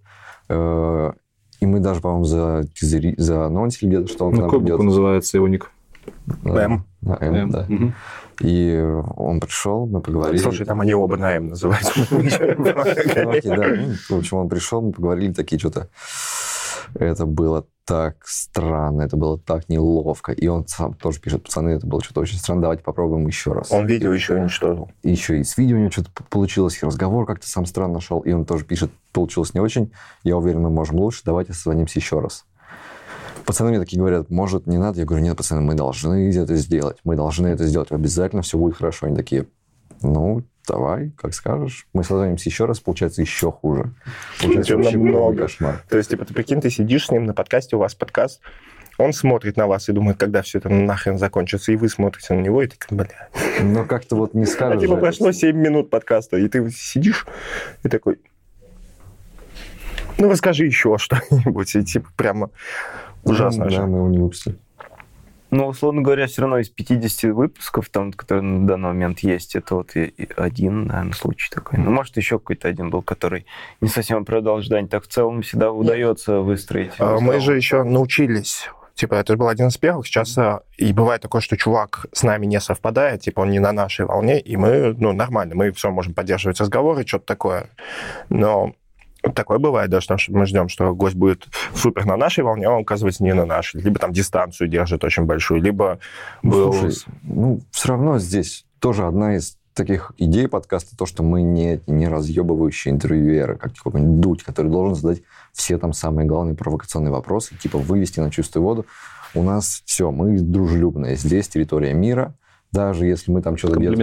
Speaker 4: Э, И мы даже, по-моему, за, тизери- заанонсили где-то, что он к
Speaker 8: На
Speaker 4: нам
Speaker 8: букву называется его ник?
Speaker 4: Да,
Speaker 3: М.
Speaker 4: На М,
Speaker 8: М.
Speaker 4: да.
Speaker 8: Мгм.
Speaker 4: И он пришел, мы поговорили.
Speaker 3: Слушай, там они оба на М называются.
Speaker 4: Ну, да. Ну, В общем, он пришел, мы поговорили такие что-то. Это было так странно, это было так неловко. И он сам тоже пишет, пацаны, это было что-то очень странно, давайте попробуем еще раз.
Speaker 3: Он видео еще уничтожил.
Speaker 4: Еще и с видео у него что-то получилось, и разговор как-то сам странно шел, и он тоже пишет, получилось не очень. Я уверен, мы можем лучше, давайте созвонимся еще раз. Пацаны мне такие говорят, может, не надо? Я говорю, нет, пацаны, мы должны это сделать, мы должны это сделать, обязательно все будет хорошо. Они такие, ну, давай, как скажешь. Мы созвонимся еще раз, получается еще хуже. Получается вообще полный кошмар.
Speaker 3: То есть, типа, ты прикинь, ты сидишь с ним на подкасте, у вас подкаст, он смотрит на вас и думает, когда все это нахрен закончится, и вы смотрите на него, и такой, бля.
Speaker 4: Но как-то вот не
Speaker 3: А
Speaker 4: скажешь.
Speaker 3: типа
Speaker 4: же,
Speaker 3: прошло 7 минут подкаста, и ты сидишь и такой, ну расскажи еще что-нибудь, и типа прямо ужасно
Speaker 4: Да, мы его не выпустили.
Speaker 5: Ну, условно говоря, все равно из 50 выпусков, там, которые на данный момент есть, это вот и- и один, наверное, случай такой. Ну, может, еще какой-то один был, который не совсем оправдал ожидания. Так в целом всегда удается выстроить.
Speaker 3: А, Мы же еще научились Типа, это был один из первых. Сейчас а, и бывает такое, что чувак с нами не совпадает, типа, он не на нашей волне, и мы, ну, нормально, мы все можем поддерживать разговоры, что-то такое. Но такое бывает, да, что мы ждем, что гость будет супер на нашей волне, а он, оказывается, не на нашей. Либо там дистанцию держит очень большую, либо был...
Speaker 4: Слушай, ну, все равно здесь тоже одна из таких идей подкаста то, что мы не, не разъебывающие интервьюеры, как какой-нибудь Дудь, который должен задать все там самые главные провокационные вопросы, типа вывести на чистую воду. У нас все, мы дружелюбные. Здесь территория мира. Даже если мы там что-то где-то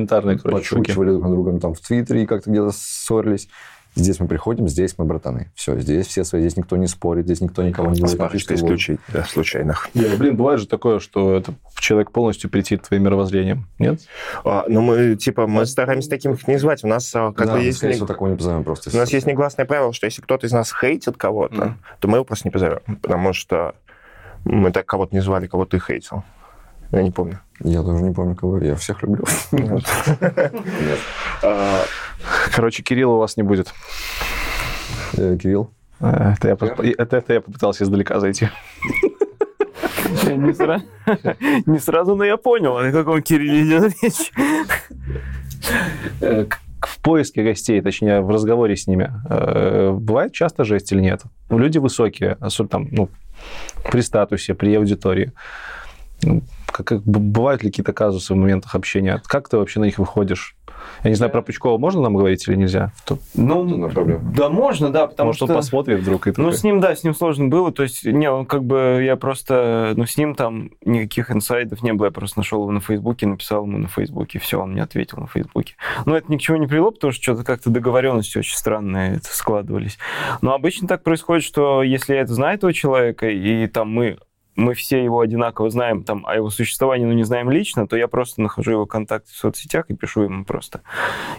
Speaker 4: подшучивали друг над другом там в Твиттере и как-то где-то ссорились, здесь мы приходим, здесь мы братаны. Все, здесь все свои, здесь никто не спорит, здесь никто никого не
Speaker 3: исключений да, случайных.
Speaker 2: Не, блин, бывает же такое, что это человек полностью претит твоим мировоззрением. Нет?
Speaker 3: А, ну, мы, типа, мы стараемся таким их не звать. У нас а, как
Speaker 4: Да,
Speaker 3: бы есть...
Speaker 4: скорее
Speaker 3: не-
Speaker 4: такого не позовем просто.
Speaker 3: У нас есть негласное правило, что если кто-то из нас хейтит кого-то,
Speaker 2: Мгм.
Speaker 3: то мы его просто не позовем. Потому что мы так кого-то не звали, кого ты хейтил. Я не помню.
Speaker 4: Я тоже не помню, кого. Я всех люблю. Нет.
Speaker 3: А,
Speaker 2: Короче, Кирилла у вас не будет.
Speaker 4: Э, Кирилл?
Speaker 2: Э, Это я, это, это я попытался издалека зайти.
Speaker 5: Не сра- не сразу, но я понял, о каком Кирилле идет речь.
Speaker 2: Э, В поиске гостей, точнее, в разговоре с ними, э, бывает часто жесть или нет? Ну, Люди высокие, особенно там, ну, при статусе, при аудитории. Ну, как, как- бывают ли какие-то казусы в моментах общения? Как ты вообще на них выходишь? Я не знаю, про Пучкова можно нам говорить или нельзя?
Speaker 5: Ну, да можно, да, потому
Speaker 2: Может,
Speaker 5: что...
Speaker 2: он посмотрит вдруг и
Speaker 5: Ну,
Speaker 2: такой,
Speaker 5: с ним, да, с ним сложно было. То есть, не, он как бы, я просто, ну, с ним там никаких инсайдов не было. Я просто нашел его на Фейсбуке, написал ему на Фейсбуке, все, он мне ответил на Фейсбуке. Но это ни к чему не привело, потому что что-то как-то договоренности очень странные складывались. Но обычно так происходит, что если я это знаю этого человека, и там мы мы все его одинаково знаем, там, о его существовании, но не знаем лично, то я просто нахожу его контакты в соцсетях и пишу ему просто.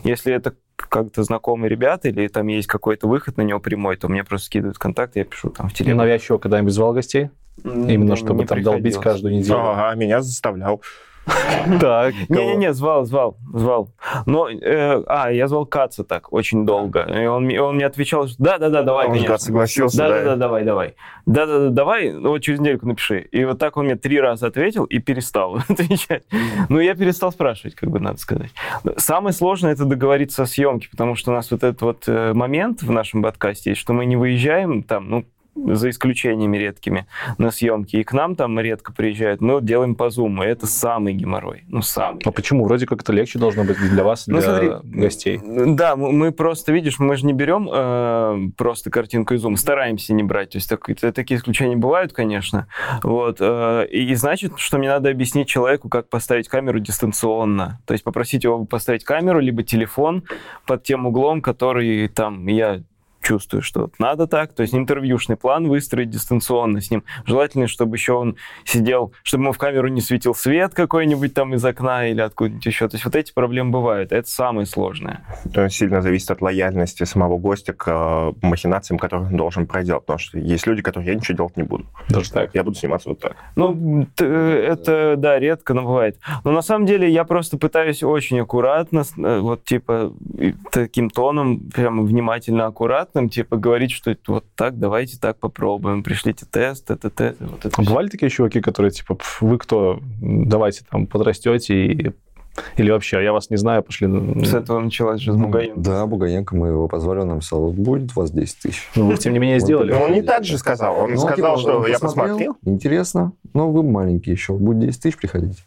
Speaker 5: Если это как-то знакомые ребята или там есть какой-то выход на него прямой, то мне просто скидывают контакты, я пишу там в телегу.
Speaker 2: навязчиво когда-нибудь звал гостей? Именно чтобы там долбить каждую неделю.
Speaker 3: Ага, меня заставлял.
Speaker 2: Так.
Speaker 5: Не-не-не, звал, звал, звал. Но, э, а, я звал Каца так очень долго. И он, мне- он мне отвечал, что да-да-да, давай,
Speaker 3: Он
Speaker 5: конечно.
Speaker 3: как согласился,
Speaker 5: Да-да-да,
Speaker 3: да.
Speaker 5: давай, давай. Да-да-да, давай, ну вот через недельку напиши. И вот так он мне три раза ответил и перестал отвечать. Ну, я перестал спрашивать, как бы надо сказать. Самое сложное это договориться о съемке, потому что у нас вот этот вот э, момент в нашем подкасте есть, что мы не выезжаем там, ну, за исключениями редкими, на съемки. И к нам там редко приезжают. Мы вот делаем по зуму. И это самый геморрой. Ну, самый.
Speaker 2: А почему? Вроде как это легче должно быть для вас, для
Speaker 5: Ну, смотри,
Speaker 2: гостей.
Speaker 5: Да, мы просто, видишь, мы же не берем э, просто картинку из зума, стараемся не брать. То есть так- это- такие исключения бывают, конечно. Вот. э, и, и значит, что мне надо объяснить человеку, как поставить камеру дистанционно. То есть попросить его поставить камеру, либо телефон под тем углом, который там я чувствую, что вот надо так, то есть интервьюшный план выстроить дистанционно с ним. Желательно, чтобы еще он сидел, чтобы ему в камеру не светил свет какой-нибудь там из окна или откуда-нибудь еще. То есть вот эти проблемы бывают. Это самое сложное.
Speaker 3: Это сильно зависит от лояльности самого гостя к э, махинациям, которые он должен проделать. Потому что есть люди, которые я ничего делать не буду.
Speaker 2: Даже так.
Speaker 3: Я буду сниматься вот так.
Speaker 5: Ну, т- это, да, редко, но бывает. Но на самом деле я просто пытаюсь очень аккуратно, э, вот типа таким тоном, прямо внимательно аккуратным, типа говорить, что вот так, давайте так попробуем, пришлите тест, это, это, вот это
Speaker 2: бывали такие чуваки, которые типа, «Пф, вы кто? Давайте там подрастете и... Или вообще, я вас не знаю, пошли...
Speaker 5: С этого началась же с Бугаем.
Speaker 4: Да, Бугаенко, мы его позвали, он нам сказал, будет у вас 10 тысяч.
Speaker 2: Ну, вы, тем не менее, сделали.
Speaker 3: Ну, он не так же сказал. Он
Speaker 4: Ну,
Speaker 3: сказал,
Speaker 4: типа,
Speaker 3: что я посмотрел.
Speaker 4: Интересно, но вы маленькие еще, будет 10 тысяч, приходите.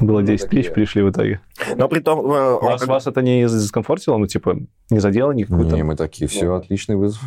Speaker 2: Было 10
Speaker 4: такие.
Speaker 2: тысяч, пришли в итоге.
Speaker 3: Но при том, э,
Speaker 2: Вас,
Speaker 3: как-
Speaker 2: вас это не дискомфортило? Ну, типа, не задело никакую
Speaker 4: Не, мы такие, все, отличный вызов.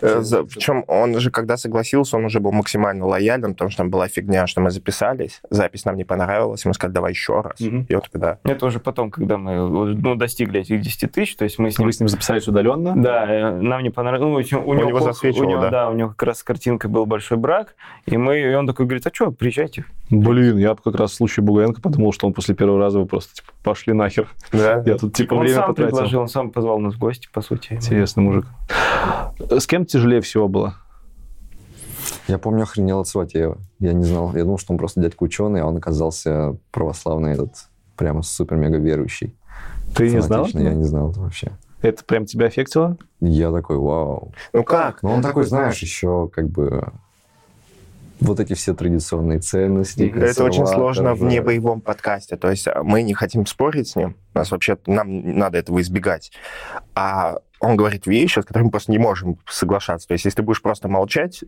Speaker 3: Э, Причем он же, когда согласился, он уже был максимально лоялен, потому что там была фигня, что мы записались, запись нам не понравилась, мы сказали, давай еще раз. И он тогда...
Speaker 5: Это уже потом, когда мы ну, достигли этих 10 тысяч, то есть мы с ним
Speaker 2: Вы с ним записались удаленно?
Speaker 5: Да, э, нам не понравилось. Ну, у, у него,
Speaker 3: него засвечивало,
Speaker 5: у него,
Speaker 3: да.
Speaker 5: да. у него как раз с картинкой был большой брак, и мы, и он такой говорит, а что, приезжайте.
Speaker 2: Блин, я как раз в случае Бугаенко подумал, что он после первого раза просто типа, пошли нахер.
Speaker 3: Да.
Speaker 2: Я тут типа
Speaker 5: он
Speaker 2: время
Speaker 5: сам
Speaker 2: потратил.
Speaker 5: предложил, он сам позвал нас в гости, по сути.
Speaker 2: Интересный мужик. С кем тяжелее всего было?
Speaker 4: Я помню, охренел от Сватеева. Я не знал, я думал, что он просто дядька ученый, а он оказался православный этот, прямо супер-мега верующий.
Speaker 2: Ты не знал?
Speaker 4: Я не знал это вообще.
Speaker 2: Это прям тебя аффектило?
Speaker 4: Я такой, вау.
Speaker 3: Ну как?
Speaker 4: Но он такой, знаешь, еще как бы вот эти все традиционные ценности.
Speaker 3: Это очень сложно в
Speaker 4: да.
Speaker 3: небоевом подкасте. То есть а, мы не хотим спорить с ним. Нас вообще нам надо этого избегать. А он говорит вещи, с которыми мы просто не можем соглашаться. То есть если ты будешь просто молчать,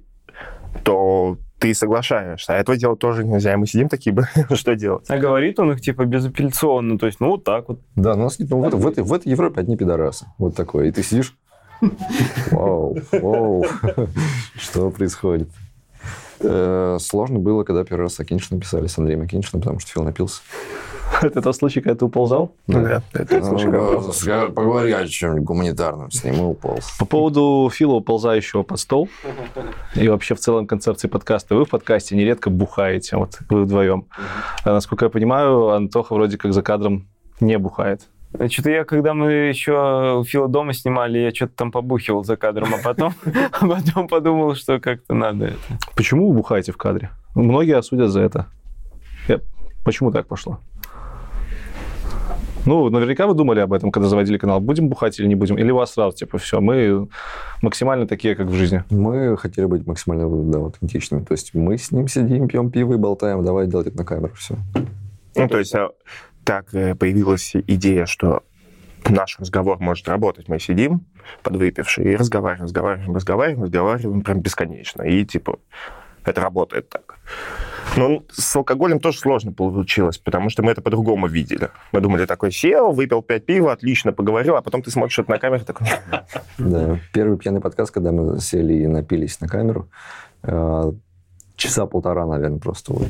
Speaker 3: то ты соглашаешься. А этого делать тоже нельзя. И мы сидим такие, что делать?
Speaker 5: А говорит он их типа безапелляционно, то есть, ну, вот так вот.
Speaker 4: Да, ну, у нас, ну, в, этой- в этой, в этой Европе одни пидорасы. Вот такое. И ты сидишь... Вау, вау, что происходит? Э, Сложно было, когда первый раз с Акиншиным писали, с Андреем Акиншиным, потому что Фил напился.
Speaker 8: Это тот случай, когда ты уползал?
Speaker 3: Да, это
Speaker 4: Ну, Поговори о чем-нибудь гуманитарном с ним и уполз.
Speaker 8: По поводу Фила, уползающего под стол, и вообще в целом концепции подкаста. Вы в подкасте нередко бухаете, вот вы вдвоем. А насколько я понимаю, Антоха вроде как за кадром не бухает.
Speaker 5: Что-то я, когда мы еще у Фила дома снимали, я что-то там побухивал за кадром, а потом, а потом подумал, что как-то надо это.
Speaker 8: Почему вы бухаете в кадре? Многие осудят за это. Я- Почему так пошло? Ну, наверняка вы думали об этом, когда заводили канал. Будем бухать или не будем? Или у вас сразу, типа, все, мы максимально такие, как в жизни?
Speaker 4: Мы хотели быть максимально да, аутентичными. То есть мы с ним сидим, пьем пиво и болтаем. Давай делать это на камеру. Все.
Speaker 3: Ну, то есть а, так э, появилась идея, что наш разговор может работать. Мы сидим подвыпившие и разговариваем, разговариваем, разговариваем, разговариваем прям бесконечно. И, типа, это работает так. Но с алкоголем тоже сложно получилось, потому что мы это по-другому видели. Мы думали, такой сел, выпил пять пива, отлично поговорил, а потом ты смотришь это на камеру, такой...
Speaker 4: Да. Первый пьяный подкаст, когда мы сели и напились на камеру, э, часа полтора, наверное, просто вот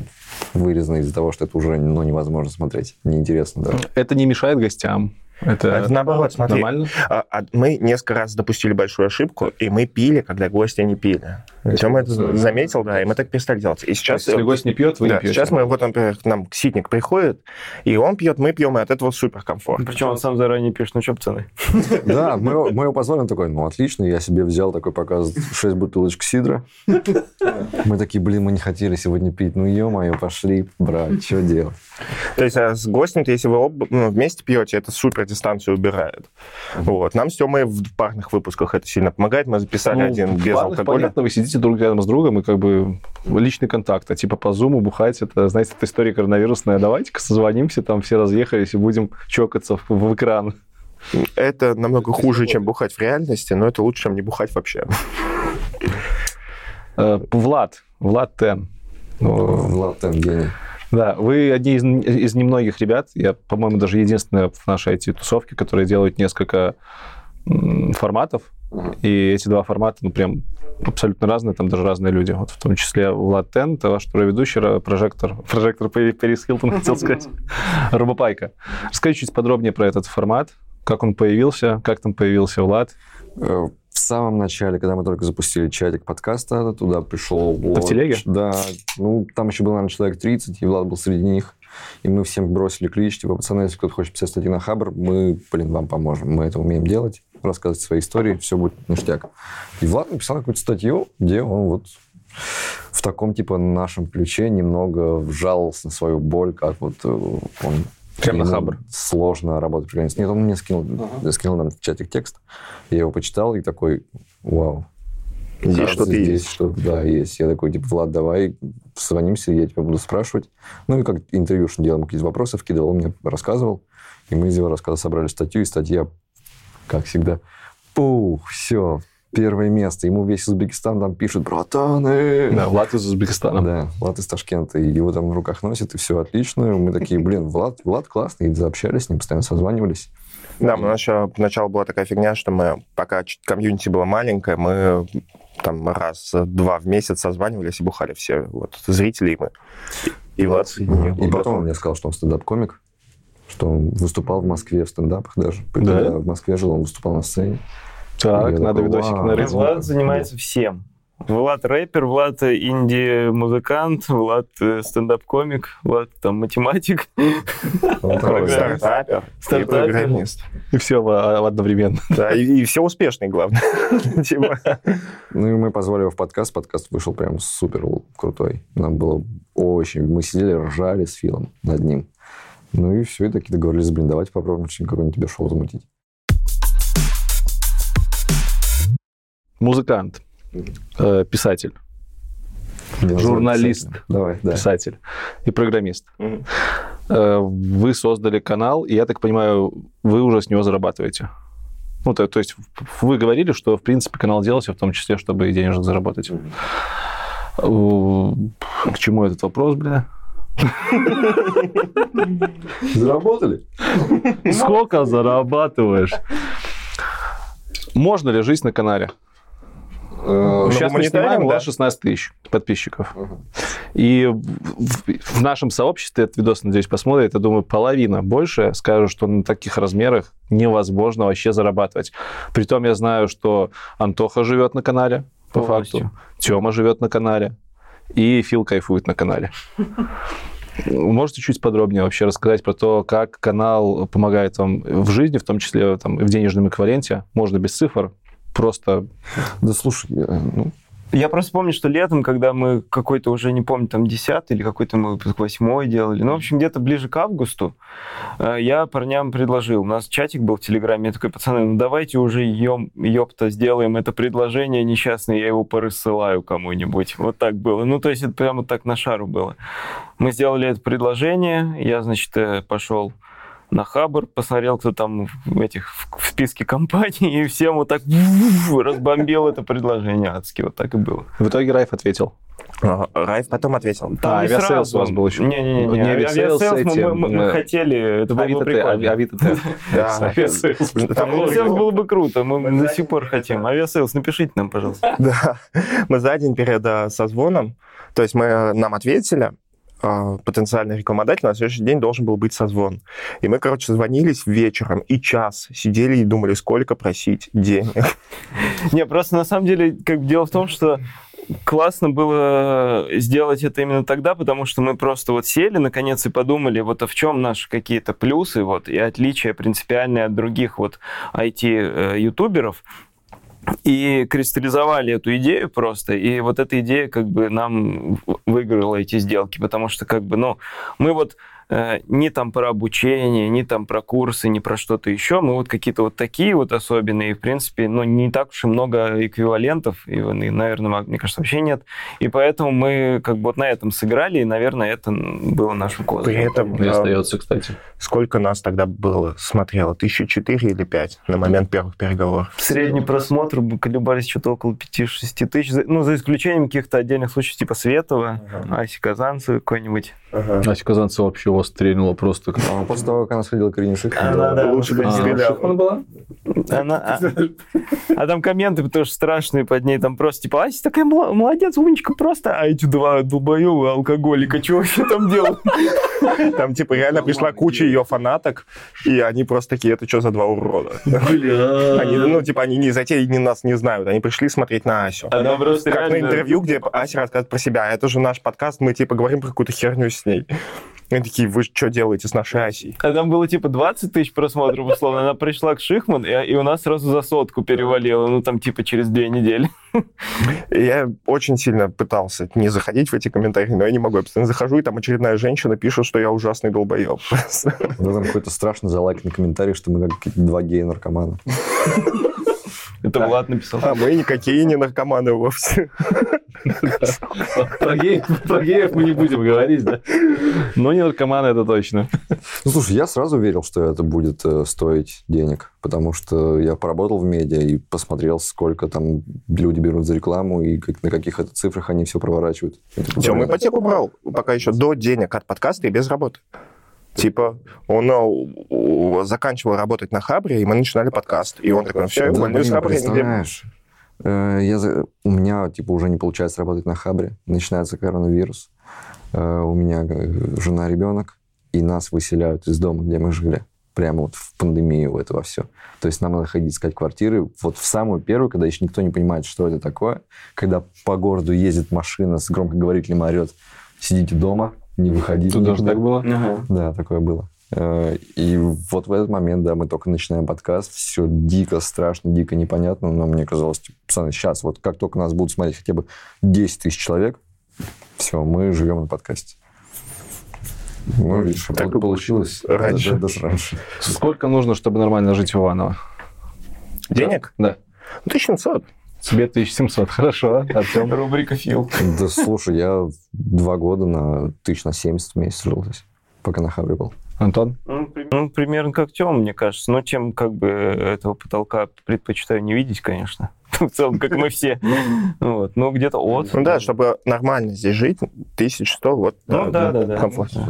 Speaker 4: вырезано из-за того, что это уже ну, невозможно смотреть. Неинтересно даже.
Speaker 8: Это не мешает гостям. Это,
Speaker 3: Это наоборот, смотри.
Speaker 8: нормально.
Speaker 3: А- а мы несколько раз допустили большую ошибку, и мы пили, когда гости не пили. Тёма это заметил, да, и мы так перестали делать. И сейчас...
Speaker 8: Если гость не пьет, вы
Speaker 3: да,
Speaker 8: не пьете.
Speaker 3: сейчас мы, вот, например, к нам ситник приходит, и он пьет, мы пьем, и от этого супер комфорт.
Speaker 5: Причем он сам заранее пишет, ну что, пацаны?
Speaker 4: Да, мы, его- мы его позвали, он такой, ну, отлично, я себе взял такой показ 6 бутылочек сидра. Мы такие, блин, мы не хотели сегодня пить, ну, ё-моё, пошли, брать, что делать?
Speaker 3: То есть а с гостем, если вы ну, вместе пьете, это супер дистанцию убирает. Вот. Нам с Тёмой в парных выпусках это сильно помогает. Мы записали
Speaker 8: Ну,
Speaker 3: один без алкоголя.
Speaker 8: Понятно, вы сидите друг рядом с другом, и как бы личный контакт. А типа по зуму бухать, это, знаете, это история коронавирусная. Давайте-ка созвонимся, там все разъехались и будем чокаться в, в экран.
Speaker 3: Это намного хуже, чем бухать в реальности, но это лучше, чем не бухать вообще.
Speaker 8: Э, Влад, Влад Тен.
Speaker 4: Влад там гений.
Speaker 8: Да, вы одни из, из немногих ребят, я, по-моему, даже единственная в нашей IT-тусовке, которые делают несколько м, и эти два формата, ну, прям абсолютно разные, там даже разные люди. Вот в том числе Влад Тен, это ваш второй ведущий, ра- прожектор, прожектор Пери- Перис Хилтон, хотел сказать, Робопайка. Расскажи чуть подробнее про этот формат, как он появился, как там появился Влад.
Speaker 4: В самом начале, когда мы только запустили чатик подкаста, туда пришел...
Speaker 8: Это в телеге?
Speaker 4: Да. Ну, там еще было, наверное, человек 30, и Влад был среди них. И мы всем бросили клич, типа, пацаны, если кто-то хочет писать статьи на Хабр, мы, блин, вам поможем. Мы это умеем делать, рассказывать свои истории, все будет ништяк. И Влад написал какую-то статью, где он вот в таком, типа, нашем ключе немного жаловался на свою боль, как вот э, он
Speaker 8: Прям на Хабр?
Speaker 4: Сложно работать при границе. Нет, он мне скинул, скинул нам в чатик текст. Я его почитал и такой, вау.
Speaker 3: Здесь
Speaker 4: кажется,
Speaker 3: что-то
Speaker 4: здесь
Speaker 3: есть.
Speaker 4: что-то, да, есть. Я такой, типа, Влад, давай созвонимся, я тебя буду спрашивать. Ну и как интервью что делаем, какие-то вопросы вкидывал, он мне рассказывал. И мы из его рассказа собрали статью, и статья, как всегда, пух, все, первое место. Ему весь Узбекистан там пишет, братаны.
Speaker 8: Да, Влад из Узбекистана.
Speaker 4: Да, Влад из Ташкента. И его там в руках носит, и все отлично. Мы такие, блин, Влад, Влад классный. И заобщались с ним, постоянно созванивались.
Speaker 3: Да, у нас еще поначалу была такая фигня, что мы, пока комьюнити было маленькое, мы там раз-два в месяц созванивались и бухали все, вот, зрители и мы. И, них был
Speaker 4: И потом он мне сказал, что он стендап-комик, что он выступал в Москве в стендапах даже.
Speaker 8: Да?
Speaker 4: Когда в Москве жил, он выступал на сцене.
Speaker 8: Так,
Speaker 4: Я
Speaker 8: надо
Speaker 4: такой,
Speaker 8: видосики нарыть.
Speaker 5: Влад занимается всем. Влад рэпер, Влад инди-музыкант, Влад э, стендап-комик, Влад там математик.
Speaker 3: Стартапер, программист.
Speaker 8: И все в- одновременно.
Speaker 3: Да, и, все успешный, главное. Типа.
Speaker 4: Ну и мы позвали его в подкаст. Подкаст вышел прям супер крутой. Нам было очень... Мы сидели, ржали с Филом над ним. Ну и все, и такие договорились, блин, давайте попробуем что-нибудь какое-нибудь тебе шоу замутить.
Speaker 8: Музыкант, э, писатель, Журналист.
Speaker 4: Давай, да.
Speaker 8: писатель и программист.
Speaker 3: Мгм.
Speaker 8: Э, Вы создали канал, и я так понимаю, вы уже с него зарабатываете. Ну, то, то есть вы говорили, что, в принципе, канал делался в том числе, чтобы и денежек заработать. О, К чему этот вопрос, бля?
Speaker 4: Заработали?
Speaker 8: Сколько зарабатываешь? Можно ли жить на канале?
Speaker 4: Э,
Speaker 8: Сейчас мы снимаем, да,
Speaker 3: да?
Speaker 8: 16 тысяч подписчиков. И в, в нашем сообществе этот видос, надеюсь, посмотрит, я думаю, половина больше скажут, что на таких размерах невозможно вообще зарабатывать. Притом я знаю, что Антоха живет на канале, по
Speaker 5: Полностью.
Speaker 8: факту. Тёма живет на канале. И Фил кайфует на канале. Можете чуть подробнее вообще рассказать про то, как канал помогает вам в жизни, в том числе там, в денежном эквиваленте? Можно без цифр, просто
Speaker 4: Да слушай, я, ну,
Speaker 5: Я просто помню, что летом, когда мы какой-то уже, не помню, там, 10 или какой-то мы 8 делали, ну, в общем, где-то ближе к августу, э, я парням предложил, у нас чатик был в Телеграме, я такой, пацаны, ну, давайте уже, ем, ёпта, сделаем это предложение несчастное, я его порассылаю кому-нибудь. Вот так было. Ну, то есть это прямо так на шару было. Мы сделали это предложение, я, значит, э, пошел на Хабр, посмотрел, кто там в этих в, в списке компаний, и всем вот так разбомбил это предложение адски. Вот так и было.
Speaker 8: в итоге Райф ответил.
Speaker 3: А, Райф потом ответил.
Speaker 8: А,
Speaker 5: не
Speaker 8: авиасейлс у вас был еще.
Speaker 5: Не-не-не.
Speaker 8: Не авиасейлс,
Speaker 5: Авиасейлс мы, мы- мы
Speaker 8: э,
Speaker 5: хотели, это было бы
Speaker 8: Авито,
Speaker 5: прикольно.
Speaker 8: Авито, Т.
Speaker 3: Да.
Speaker 8: Авиасейлс.
Speaker 3: Там
Speaker 5: Авиасейлс было бы круто, мы до сих пор хотим. Авиасейлс, напишите нам, пожалуйста.
Speaker 3: Да, мы за день перед э, созвоном, то есть мы э, нам ответили, потенциальный рекламодатель на следующий день должен был быть созвон. И мы, короче, созвонились вечером и час сидели и думали, сколько просить денег.
Speaker 5: Не, просто на самом деле, как дело в том, что классно было сделать это именно тогда, потому что мы просто вот сели, наконец, и подумали, вот а в чем наши какие-то плюсы, вот, и отличия принципиальные от других вот IT-ютуберов, и кристаллизовали эту идею просто, и вот эта идея как бы нам выиграла эти сделки, потому что как бы, ну, мы вот ни там про обучение, ни там про курсы, ни про что-то еще, мы вот какие-то вот такие вот особенные, и, в принципе, ну, не так уж и много эквивалентов, и, наверное, мне кажется, вообще нет, и поэтому мы как бы вот на этом сыграли, и, наверное, это было нашим
Speaker 3: При
Speaker 5: козырем.
Speaker 3: этом
Speaker 8: И
Speaker 3: э,
Speaker 8: остается, кстати.
Speaker 3: сколько нас тогда было смотрело? Тысяча четыре или пять на момент первых переговоров?
Speaker 5: Средний просмотр колебались что-то около 5-6 тысяч, ну, за исключением каких-то отдельных случаев, типа Светова, Аси Казанцевой какой-нибудь.
Speaker 8: Ася Казанцева вообще его стрельнула просто.
Speaker 4: а после того, как она сходила к Шихман,
Speaker 5: Она, да.
Speaker 3: Лучше бы не
Speaker 8: А, была?
Speaker 5: Она, а, а там комменты тоже страшные под ней, там просто типа, Ася такая молодец, умничка, просто, а эти два долбоёбы алкоголика, что вообще там делают?
Speaker 3: Там, типа, реально пришла куча ее фанаток, и они просто такие, это что за два урода? Они, ну, типа, они не затеи, ни нас не знают. Они пришли смотреть на Асю.
Speaker 5: Она просто
Speaker 3: Как на интервью, где Ася рассказывает про себя. «А Это же наш подкаст, мы, типа, говорим про какую-то херню с ней. Они такие, вы что делаете с нашей Асей?
Speaker 5: А там было типа 20 тысяч просмотров, условно. Она пришла к Шихман, и, и у нас сразу за сотку перевалило. Ну, там типа через две недели.
Speaker 3: И я очень сильно пытался не заходить в эти комментарии, но я не могу. Я постоянно захожу, и там очередная женщина пишет, что я ужасный долбоеб.
Speaker 4: да, там какой-то страшный залайканный комментарий, что мы как какие-то два гея-наркомана.
Speaker 5: Это Влад написал.
Speaker 3: А мы никакие не наркоманы вовсе.
Speaker 8: Про геев, мы не будем говорить, да? Но не наркоманы, это точно.
Speaker 4: Ну, слушай, я сразу верил, что это будет э, стоить денег, потому что я поработал в медиа и посмотрел, сколько там люди берут за рекламу и на каких это цифрах они все проворачивают. Правда.
Speaker 3: ипотеку брал пока еще до денег от подкаста и без работы. Типа, он э, заканчивал работать на Хабре, и мы начинали подкаст. И он такой, все, я
Speaker 4: Да,
Speaker 3: увольнюсь с Хабра. Я
Speaker 4: э, я у меня типа уже не получается работать на Хабре, начинается коронавирус, Э, у меня э, жена, ребенок, и нас выселяют из дома, где мы жили. Прямо вот в пандемию этого все. То есть нам надо ходить искать квартиры. Вот в самую первую, когда еще никто не понимает, что это такое, когда по городу ездит машина с громкоговорителем орет, сидите дома, не выходите.
Speaker 8: Тут даже
Speaker 4: никуда».
Speaker 8: так было?
Speaker 4: Да, такое было. Э, И вот в этот момент, да, мы только начинаем подкаст, все дико страшно, дико непонятно, но мне казалось, типа, пацаны, сейчас, вот как только нас будут смотреть хотя бы 10 тысяч человек, все, мы живем на подкасте. Ну, видишь,
Speaker 3: Так и
Speaker 4: получилось
Speaker 3: раньше.
Speaker 4: Да, да, даже раньше.
Speaker 8: Сколько нужно, чтобы нормально жить в Иваново?
Speaker 3: Денег?
Speaker 8: Да.
Speaker 3: Ну, 1700.
Speaker 8: Тебе 1700, хорошо. Артем?
Speaker 5: Рубрика Фил.
Speaker 4: Да, слушай, я два года на тысяч на 70 в месяц жил здесь, пока на Хабре был.
Speaker 8: Антон?
Speaker 5: Ну, при- ну, примерно как Тёма, мне кажется. Но чем как бы этого потолка предпочитаю не видеть, конечно. в целом, как мы все. Вот. Ну, где-то от.
Speaker 3: Ну да, чтобы нормально здесь жить, 1100, вот.
Speaker 5: Ну, да, да, да.
Speaker 3: Комфортно.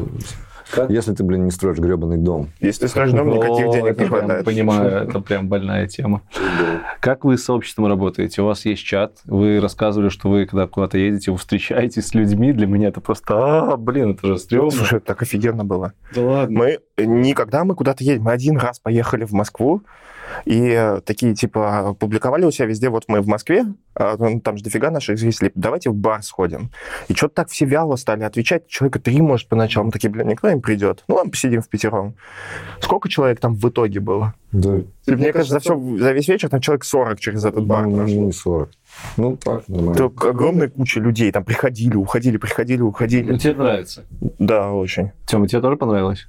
Speaker 4: Если ты, блин, не строишь гребаный дом.
Speaker 3: Если с рождом никаких
Speaker 8: О,
Speaker 3: денег не
Speaker 8: прям,
Speaker 3: хватает.
Speaker 8: Понимаю, это прям больная тема. Как вы с сообществом работаете? У вас есть чат, вы рассказывали, что вы, когда куда-то едете, вы встречаетесь с людьми. Для меня это просто, а, блин, это же стрёмно.
Speaker 3: Слушай, это так офигенно было.
Speaker 8: Да ладно.
Speaker 3: Мы никогда мы куда-то едем. Мы один раз поехали в Москву, и э, такие, типа, публиковали у себя везде, вот мы в Москве, а, ну, там же дофига наших зрителей, давайте в бар сходим. И что-то так все вяло стали отвечать. Человека три, может, поначалу. Мы такие, блин, никто не придет. Ну, ладно, посидим в пятером. Сколько человек там в итоге было?
Speaker 4: Да.
Speaker 3: Мне, кажется, за, все, за весь вечер там человек 40 через этот бар
Speaker 4: Ну,
Speaker 3: прошло.
Speaker 4: не 40. Ну, так, нормально.
Speaker 3: Это огромная куча людей там приходили, уходили, приходили,
Speaker 8: Ну,
Speaker 3: уходили.
Speaker 8: тебе нравится.
Speaker 3: Да, очень.
Speaker 8: Тёма, тебе тоже понравилось?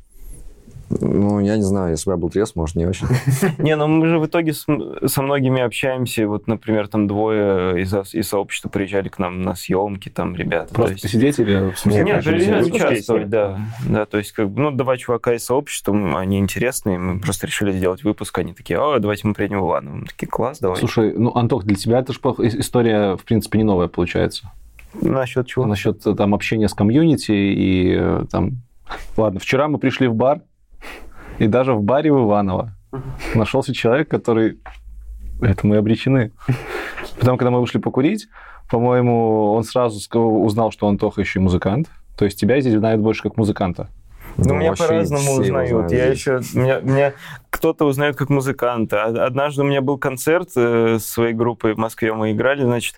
Speaker 4: Ну, я не знаю, если бы я был трезв, может, не очень.
Speaker 5: Не, ну мы же в итоге со многими общаемся. Вот, например, там двое из, из сообщества приезжали к нам на съемки, там, ребята. То
Speaker 8: Просто посидеть или...
Speaker 5: Нет, участвовать, да. Да, то есть, как бы, ну, два чувака из сообщества, они интересные, мы просто решили сделать выпуск, они такие, о, давайте мы приедем в Иваново. Мы такие, класс, давай.
Speaker 8: Слушай, ну, Антох, для тебя это же история, в принципе, не новая получается.
Speaker 5: Насчет чего?
Speaker 8: Насчет э, там общения с комьюнити и э, там... Ладно, вчера мы пришли в бар, и даже в баре в Иваново нашелся человек, который... Это мы обречены. Потом, когда мы вышли покурить, по-моему, он сразу узнал, что Антоха еще и музыкант. То есть тебя здесь знают больше как музыканта.
Speaker 5: Ну, меня
Speaker 4: вообще
Speaker 5: по-разному узнают.
Speaker 4: знают
Speaker 5: Я еще... Меня, меня кто-то узнает как музыканта. Однажды у меня был концерт э, своей группой в Москве. Мы играли, значит,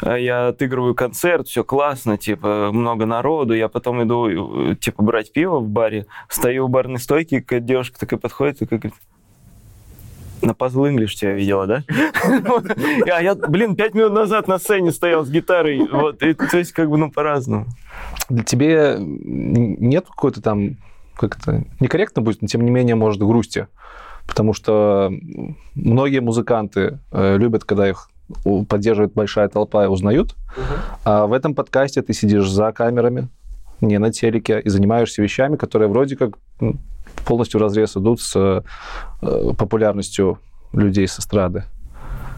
Speaker 5: а я отыгрываю концерт, все классно, типа, много народу. Я потом иду, э, типа, брать пиво в баре. Стою у барной стойки, какая девушка такая подходит и говорит, на Puzzle English тебя видела, да? А я, блин, пять минут назад на сцене стоял с гитарой. Вот, то есть, как бы, ну, по-разному.
Speaker 8: Для тебе нет какой-то там, как это, некорректно будет, но тем не менее, может, грусти. Потому что многие музыканты э, любят, когда их поддерживает большая толпа и узнают. А в этом подкасте ты сидишь за камерами, не на телеке, и занимаешься вещами, которые вроде как м, полностью в разрез идут с э, популярностью людей с эстрады.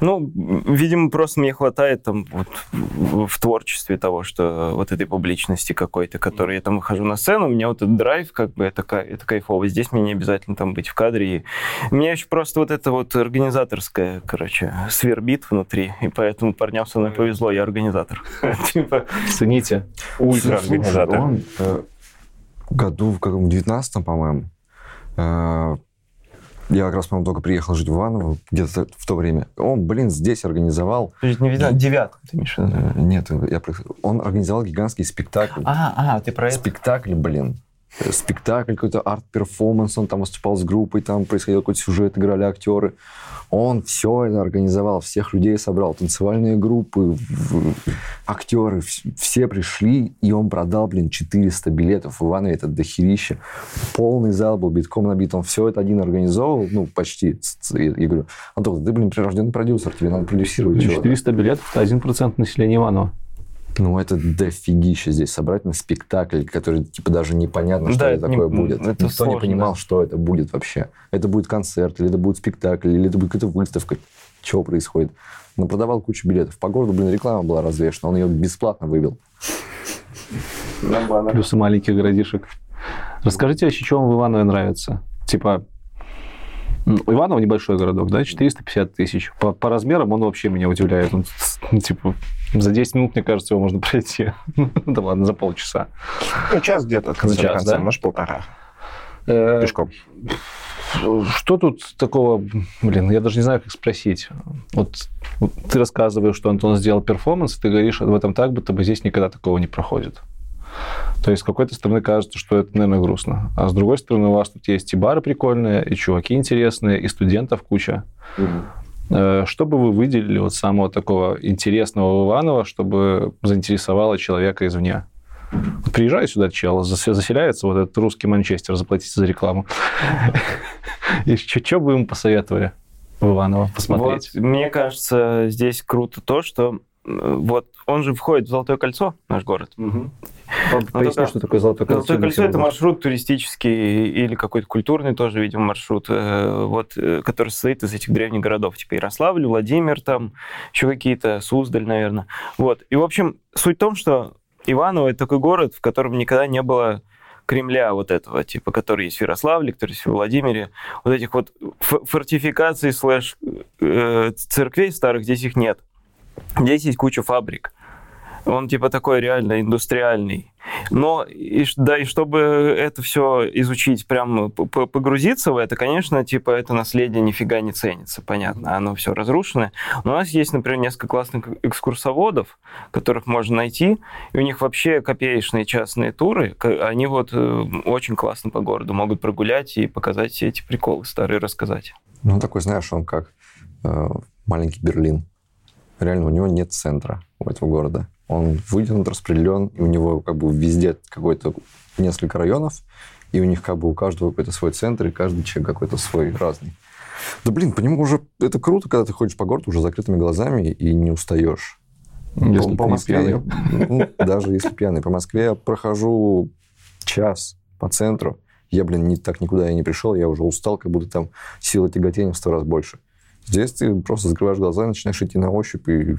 Speaker 5: Ну, видимо, просто мне хватает там вот в, творчестве того, что вот этой публичности какой-то, которой я там выхожу на сцену, у меня вот этот драйв, как бы, это, это кайфово. Здесь мне не обязательно там быть в кадре. И мне еще просто вот это вот организаторское, короче, свербит внутри, и поэтому парням со мной повезло, я организатор. Типа,
Speaker 8: Цените.
Speaker 3: Ультра-организатор.
Speaker 4: Э, году в каком 19 по-моему, я как раз, по-моему, только приехал жить в Иваново, где-то в то время. Он, блин, здесь организовал...
Speaker 5: не видно, девятка, ты имеешь в виду?
Speaker 4: э, Нет, я, он организовал гигантский спектакль.
Speaker 5: А, а, ты про это?
Speaker 4: Спектакль, блин. Э, Спектакль, какой-то арт-перформанс, он там выступал с группой, там происходил какой-то сюжет, играли актеры. Он все это организовал, всех людей собрал, танцевальные группы, актеры, вс- все пришли, и он продал, блин, 400 билетов в Иванове, это дохерище. Полный зал был битком набит, он все это один организовывал, ну, почти. Я говорю, Антон, ты, блин, прирожденный продюсер, тебе надо продюсировать чего-то.
Speaker 8: 400 билетов – это 1% населения Иванова.
Speaker 4: Ну, это дофигища здесь собрать на спектакль, который, типа, даже непонятно, что
Speaker 5: Да,
Speaker 4: это
Speaker 5: это не-
Speaker 4: такое будет.
Speaker 5: это
Speaker 4: Никто не
Speaker 5: сложно,
Speaker 4: понимал,
Speaker 5: да.
Speaker 4: что это будет вообще. Это будет концерт, или это будет спектакль, или это будет какая-то выставка. Чего происходит? Но продавал кучу билетов. По городу, блин, реклама была развешена, он ее бесплатно вывел.
Speaker 8: Плюсы маленьких городишек. Расскажите вообще, что вам в Иванове нравится? Типа, Иваново небольшой городок, да, 450 тысяч. По, по размерам он вообще меня удивляет. Он, ну, типа, за 10 минут, мне кажется, его можно пройти. Да ладно, за полчаса.
Speaker 3: Ну, час где-то конца
Speaker 8: Час,
Speaker 3: конца,
Speaker 8: да?
Speaker 3: может, полтора.
Speaker 8: Э,
Speaker 3: Пешком.
Speaker 8: Что тут такого, блин, я даже не знаю, как спросить. Вот, вот ты рассказываешь, что Антон сделал перформанс, и ты говоришь в этом так, будто бы здесь никогда такого не проходит. То есть, с какой-то стороны кажется, что это, наверное, грустно. А с другой стороны, у вас тут есть и бары прикольные, и чуваки интересные, и студентов куча. Э, Что бы вы выделили вот самого такого интересного в Иваново, чтобы заинтересовало человека извне? Вот приезжает сюда чел, зас- заселяется вот этот русский Манчестер, заплатите за рекламу. И что бы ему посоветовали в Иваново посмотреть?
Speaker 5: Вот, мне кажется, здесь круто то, что вот он же входит в Золотое кольцо, наш город.
Speaker 8: Поясни,
Speaker 5: только-
Speaker 8: что такое Золотое кольцо.
Speaker 5: Золотое кольцо это маршрут туристический или какой-то культурный тоже, видимо, маршрут, э, вот, э, который состоит из этих древних городов, типа Ярославль, Владимир, там еще какие-то, Суздаль, наверное. Вот. И, в общем, суть в том, что Иваново это такой город, в котором никогда не было Кремля вот этого, типа, который есть в Ярославле, который есть в Владимире, вот этих вот фортификаций слэш э, церквей старых здесь их нет. Здесь есть куча фабрик. Он типа такой реально индустриальный. Но и, да, и чтобы это все изучить, прям погрузиться в это, конечно, типа это наследие нифига не ценится, понятно, оно все разрушено. Но у нас есть, например, несколько классных экскурсоводов, которых можно найти, и у них вообще копеечные частные туры, они вот э, очень классно по городу могут прогулять и показать все эти приколы старые, рассказать.
Speaker 4: Ну, такой, знаешь, он как э, маленький Берлин. Реально, у него нет центра у этого города. Он вытянут, распределен, и у него как бы везде какой-то несколько районов, и у них как бы у каждого какой-то свой центр, и каждый человек какой-то свой разный. Да блин, по нему уже это круто, когда ты ходишь по городу уже закрытыми глазами и не устаешь.
Speaker 8: Если
Speaker 4: по, по Москве,
Speaker 8: пьяный.
Speaker 4: ну, даже если пьяный, по Москве я прохожу час по центру, я, блин, не, так никуда я не пришел, я уже устал, как будто там сила тяготения в сто раз больше. Здесь ты просто закрываешь глаза, начинаешь идти на ощупь, и.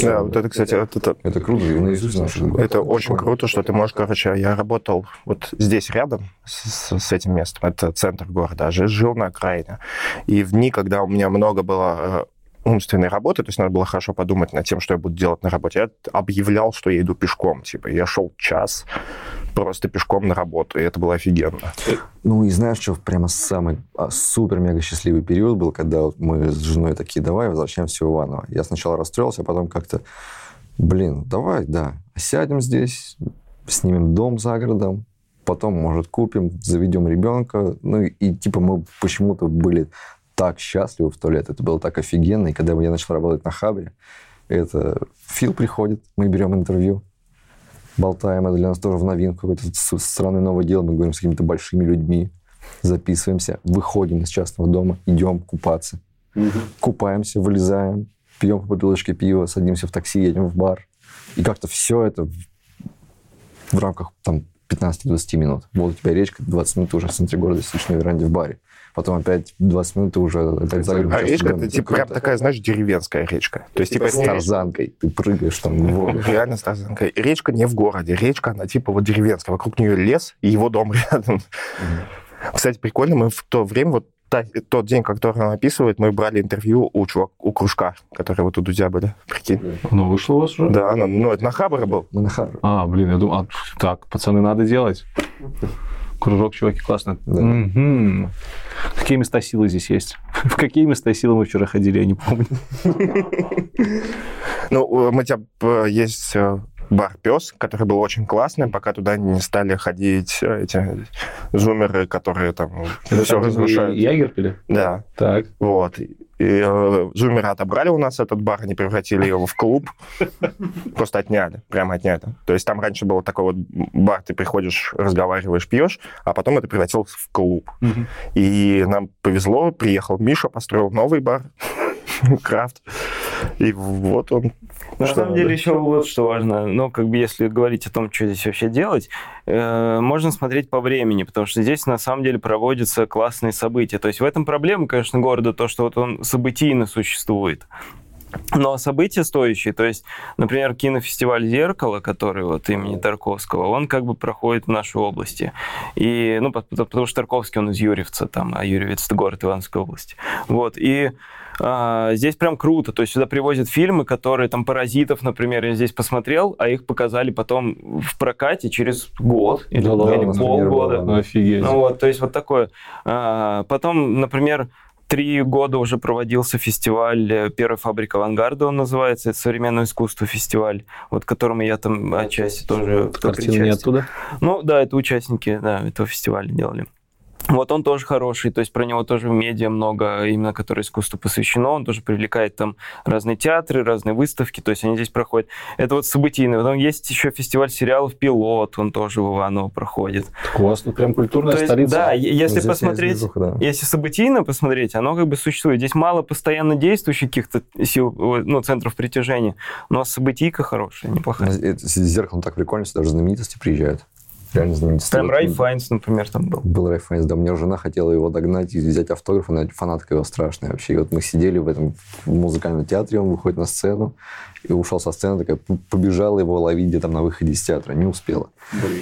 Speaker 3: Да, вот это, кстати, вот это,
Speaker 4: Это круто, и наизусть знаешь
Speaker 3: это очень круто, что ты можешь, короче, я работал вот здесь рядом с, с этим местом, это центр города, а жи- жил на окраине. И в дни, когда у меня много было э, умственной работы, то есть надо было хорошо подумать над тем, что я буду делать на работе, я объявлял, что я иду пешком, типа, я шел час просто пешком на работу, и это было офигенно.
Speaker 4: Ну и знаешь, что прямо самый а, супер-мега счастливый период был, когда вот мы с женой такие, давай возвращаемся в Иваново. Я сначала расстроился, а потом как-то, блин, давай, да, сядем здесь, снимем дом за городом, потом, может, купим, заведем ребенка. Ну и, типа мы почему-то были так счастливы в то лето, это было так офигенно. И когда я начал работать на Хабре, это Фил приходит, мы берем интервью, болтаем, это для нас тоже в новинку, какое-то с- странное новое дело, мы говорим с какими-то большими людьми, записываемся, выходим из частного дома, идем купаться, купаемся, вылезаем, пьем по бутылочке пива, садимся в такси, едем в бар. И как-то все это в, в рамках там 15-20 минут. Вот у тебя речка, 20 минут уже в центре города сидишь на веранде в баре. Потом опять 20 минут уже опять за городом,
Speaker 3: А речка, это типа прям такая, знаешь, деревенская речка. То есть, типа,
Speaker 4: с тарзанкой. Ты прыгаешь там в воду.
Speaker 3: Реально с тарзанкой. Речка не в городе. Речка, она типа вот деревенская. Вокруг нее лес и его дом рядом. Кстати, прикольно, мы в то время, вот та- тот день, который он описывает, мы брали интервью у чувак, у кружка, которые вот у Дудя были. Прикинь.
Speaker 8: Ну, вышло у вас уже?
Speaker 3: Да, ну, ну, это на Хабре был.
Speaker 4: Мы на Харвард.
Speaker 8: А, блин, я думал, а, так, пацаны, надо делать. Кружок, чуваки, классно.
Speaker 4: Да.
Speaker 8: Мгм. Какие места силы здесь есть? В какие места силы мы вчера ходили, я не помню.
Speaker 3: Ну, мы тебя э, есть э, бар Пес, который был очень классный, пока туда не стали ходить э, эти зумеры, которые там все разрушают.
Speaker 8: Ягер пили?
Speaker 3: Да,
Speaker 8: Так.
Speaker 3: вот. И э, зумеры отобрали у нас этот бар, они превратили его в клуб. Просто отняли, прямо отняли. То есть там раньше был такой вот бар, ты приходишь, разговариваешь, пьешь, а потом это превратилось в клуб. И нам повезло, приехал Миша, построил новый бар, Крафт. И вот он.
Speaker 5: На самом
Speaker 3: надо?
Speaker 5: деле еще вот что важно, ну, как бы если говорить о том, что здесь вообще делать, э, можно смотреть по времени, потому что здесь на самом деле проводятся классные события. То есть в этом проблема, конечно, города, то, что вот он событийно существует. Но события стоящие, то есть, например, кинофестиваль «Зеркало», который вот имени Тарковского, он как бы проходит в нашей области. И, ну, по- по- потому что Тарковский, он из Юрьевца, там, а Юрьевец – это город Ивановской области. Вот, и а, здесь прям круто, то есть сюда привозят фильмы, которые, там, «Паразитов», например, я здесь посмотрел, а их показали потом в прокате через год или,
Speaker 8: Да ладно,
Speaker 5: или полгода.
Speaker 4: да.
Speaker 8: Офигеть.
Speaker 5: Ну вот, то есть вот такое. А, Потом, например, три года уже проводился фестиваль э, «Первая фабрика авангарда», он называется, это современное искусство фестиваль, вот которому я там отчасти тоже
Speaker 8: Картины не оттуда?
Speaker 5: Ну да, это участники да, этого фестиваля делали. Вот он тоже хороший, то есть про него тоже в медиа много, именно которое искусству посвящено. Он тоже привлекает там разные театры, разные выставки, то есть они здесь проходят. Это вот событийный. Потом есть еще фестиваль сериалов «Пилот», он тоже в Иваново проходит.
Speaker 8: Классно, прям культурная
Speaker 5: То есть,
Speaker 8: столица.
Speaker 5: да, если
Speaker 4: Здесь
Speaker 5: посмотреть,
Speaker 4: движуха, да.
Speaker 5: если событийно посмотреть, оно как бы существует. Здесь мало постоянно действующих каких-то сил, э, ну, центров притяжения, но событийка хорошая, неплохая.
Speaker 4: Это С зеркалом так прикольно, что даже знаменитости приезжают. Реально знаменитости.
Speaker 5: Там Рай Файнс, например, там был.
Speaker 4: Был Рай Файнс, да, мне жена хотела его догнать и взять автограф, она фанатка его страшная вообще. И вот мы сидели в этом музыкальном театре, он выходит на сцену, и ушел со сцены, такая побежала его ловить где-то на выходе из театра, не успела.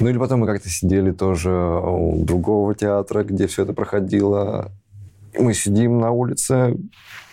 Speaker 4: Ну или потом мы как-то сидели тоже у другого театра, где все это проходило. Мы сидим на улице,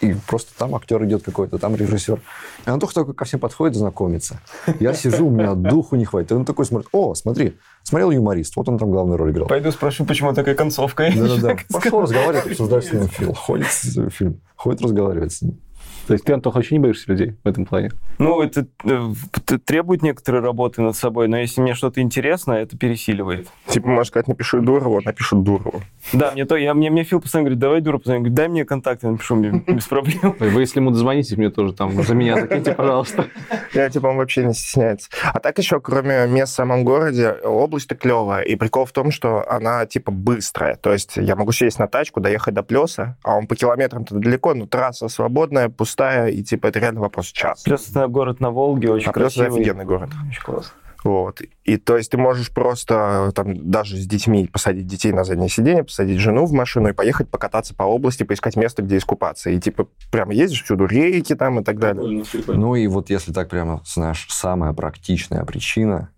Speaker 4: и просто там актер идет какой-то, там режиссер. И Антох только ко всем подходит знакомиться. Я сижу, у меня духу не хватит. И он такой смотрит, о, смотри, смотрел юморист, вот он там главную роль играл.
Speaker 5: Пойду спрошу, почему такая концовка.
Speaker 4: Да-да-да. Пошел разговаривать, обсуждать с ним фильм. Ходит фильм. Ходит разговаривать с ним.
Speaker 8: То есть ты, Антох, вообще не боишься людей в этом плане?
Speaker 5: Ну, это э, т- требует некоторой работы над собой, но если мне что-то интересно, это пересиливает.
Speaker 3: Типа, можно сказать, напишу Дурову, напишу Дурову.
Speaker 5: Да, мне то, я, мне, мне Фил постоянно говорит, давай, дура, постоянно говорит, дай мне контакт, я напишу, мне без проблем.
Speaker 8: Вы, если ему дозвонитесь, мне тоже там за меня закиньте, пожалуйста.
Speaker 3: Я, типа, он вообще не стесняется. А так еще, кроме мест в самом городе, область-то клевая. И прикол в том, что она, типа, быстрая. То есть я могу сесть на тачку, доехать до Плеса, а он по километрам-то далеко, но трасса свободная, пустая, и, типа, это реально вопрос часа.
Speaker 5: Плюс это город на Волге, очень
Speaker 3: А Плес это
Speaker 5: красивый.
Speaker 3: офигенный город.
Speaker 5: Очень классно.
Speaker 3: Вот. И то есть ты можешь просто там даже с детьми посадить детей на заднее сиденье, посадить жену в машину и поехать покататься по области, поискать место, где искупаться. И типа прямо ездишь всюду, реки там и так далее.
Speaker 4: Ну и вот если так прямо, знаешь, самая практичная причина,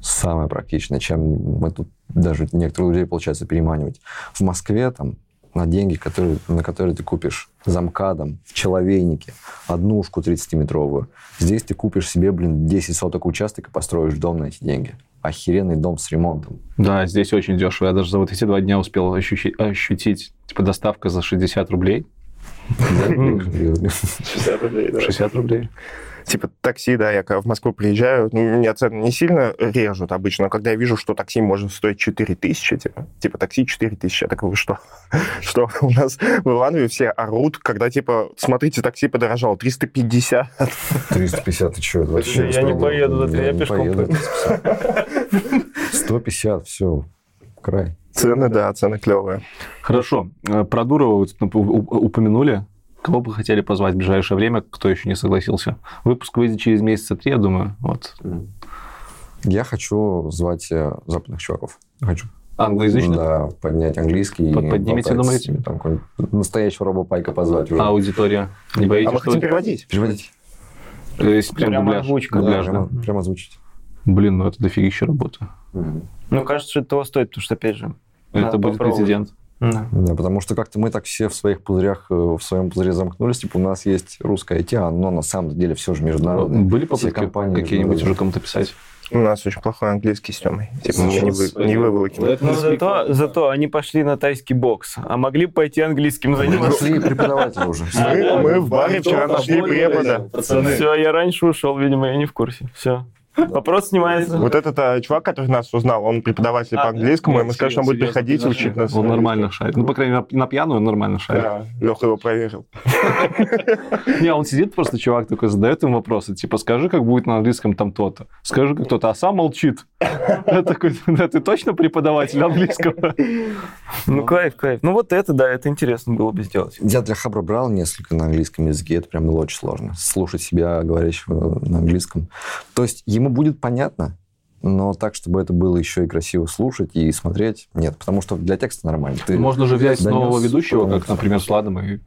Speaker 4: самая практичная, чем мы тут даже некоторых людей получается переманивать. В Москве там на деньги, которые, на которые ты купишь замкадом в человейнике однушку 30-метровую. Здесь ты купишь себе, блин, 10 соток участок и построишь дом на эти деньги. Охеренный дом с ремонтом.
Speaker 8: Да, здесь очень дешево. Я даже за вот эти два дня успел ощущи- ощутить, типа, доставка за 60 рублей. 60 рублей.
Speaker 3: Типа такси, да, я когда в Москву приезжаю, ну, меня цены не сильно режут обычно, но когда я вижу, что такси может стоить 4 тысячи, типа, типа такси 4 тысячи, я такой, вы что? Что у нас в Иванове все орут, когда, типа, смотрите, такси подорожало, 350.
Speaker 4: 350, ты что, вообще...
Speaker 5: Я не поеду, да, я пешком
Speaker 4: поеду. 150, все, край.
Speaker 3: Цены, да, цены клевые.
Speaker 8: Хорошо. Э, Про Дурова упомянули. Кого бы хотели позвать в ближайшее время, кто еще не согласился? Выпуск выйдет через месяца три, я думаю. Вот.
Speaker 4: Я хочу звать э, западных чуваков. Хочу
Speaker 8: Англоязычных?
Speaker 4: Да, поднять английский.
Speaker 8: Под-
Speaker 4: с
Speaker 8: думаете?
Speaker 4: Там настоящего робопайка позвать уже.
Speaker 8: А аудитория? Не
Speaker 3: А
Speaker 8: боитесь,
Speaker 3: мы
Speaker 8: что
Speaker 3: хотим переводить.
Speaker 4: Переводить.
Speaker 8: То есть прям
Speaker 5: Прям
Speaker 8: дубляж.
Speaker 5: озвучка,
Speaker 4: Да, прямо,
Speaker 8: да?
Speaker 4: прямо озвучить.
Speaker 8: Блин, ну это дофигища работа.
Speaker 5: Ну, кажется, что это того стоит, потому что, опять же,
Speaker 8: Это будет
Speaker 5: попробовать.
Speaker 8: прецедент.
Speaker 5: Да.
Speaker 4: Да, потому что как-то мы так все в своих пузырях, э, в своем пузыре замкнулись. Типа у нас есть русское IT, а оно на самом деле все же международное.
Speaker 8: Были попытки
Speaker 4: компании
Speaker 8: какие-нибудь
Speaker 4: международные.
Speaker 8: уже кому-то писать?
Speaker 3: У нас очень плохой английский с Тёмой. Типа,
Speaker 8: Ну,
Speaker 3: не, вы, не выволоким.
Speaker 5: Но зато, зато они пошли на тайский бокс, а могли бы пойти английским
Speaker 4: Мы
Speaker 5: заниматься.
Speaker 4: нашли преподавателя уже.
Speaker 3: Мы, мы в баре вчера нашли препода.
Speaker 5: Все, я раньше ушел, видимо, я не в курсе. Все. Вопрос снимается.
Speaker 3: Вот этот а, чувак, который нас узнал, он преподаватель по английскому, и мы сказали, что он будет приходить и учить нас.
Speaker 8: Он нормально шарит. Ну, по крайней мере, на- пьяную он нормально шарит.
Speaker 3: Да, Леха его проверил.
Speaker 8: Не, он сидит просто, чувак такой задает ему вопросы, типа, скажи, как будет на английском там то-то. Скажи, как то-то, а сам молчит. Я такой, да, ты точно преподаватель английского?
Speaker 5: Ну, кайф, кайф. Ну, вот это, да, это интересно было бы сделать.
Speaker 4: Я для Хабра брал несколько на английском языке, это прям было очень сложно. Слушать себя, говорящего на английском. То есть ему будет понятно, но так, чтобы это было еще и красиво слушать и смотреть, нет. Потому что для текста нормально. Ты
Speaker 8: Можно же взять
Speaker 4: донес
Speaker 8: нового ведущего, как, например, с Ладом, и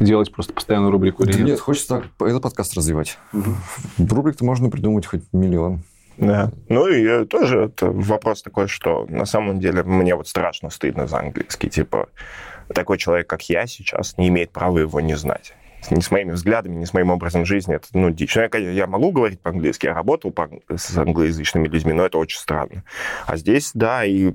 Speaker 8: делать просто постоянную рубрику. или
Speaker 4: Да
Speaker 8: нет?
Speaker 4: нет, хочется так этот подкаст развивать. Рубрик-то можно придумать хоть миллион.
Speaker 3: Да. Ну и тоже это вопрос такой, что на самом деле мне вот страшно стыдно за английский. Типа, такой человек, как я сейчас, не имеет права его не знать. Ни с моими взглядами, ни с моим образом жизни. Это, ну, дичь. Ну, я, я могу говорить по-английски, я работал по- с англоязычными людьми, но это очень странно. А здесь, да, и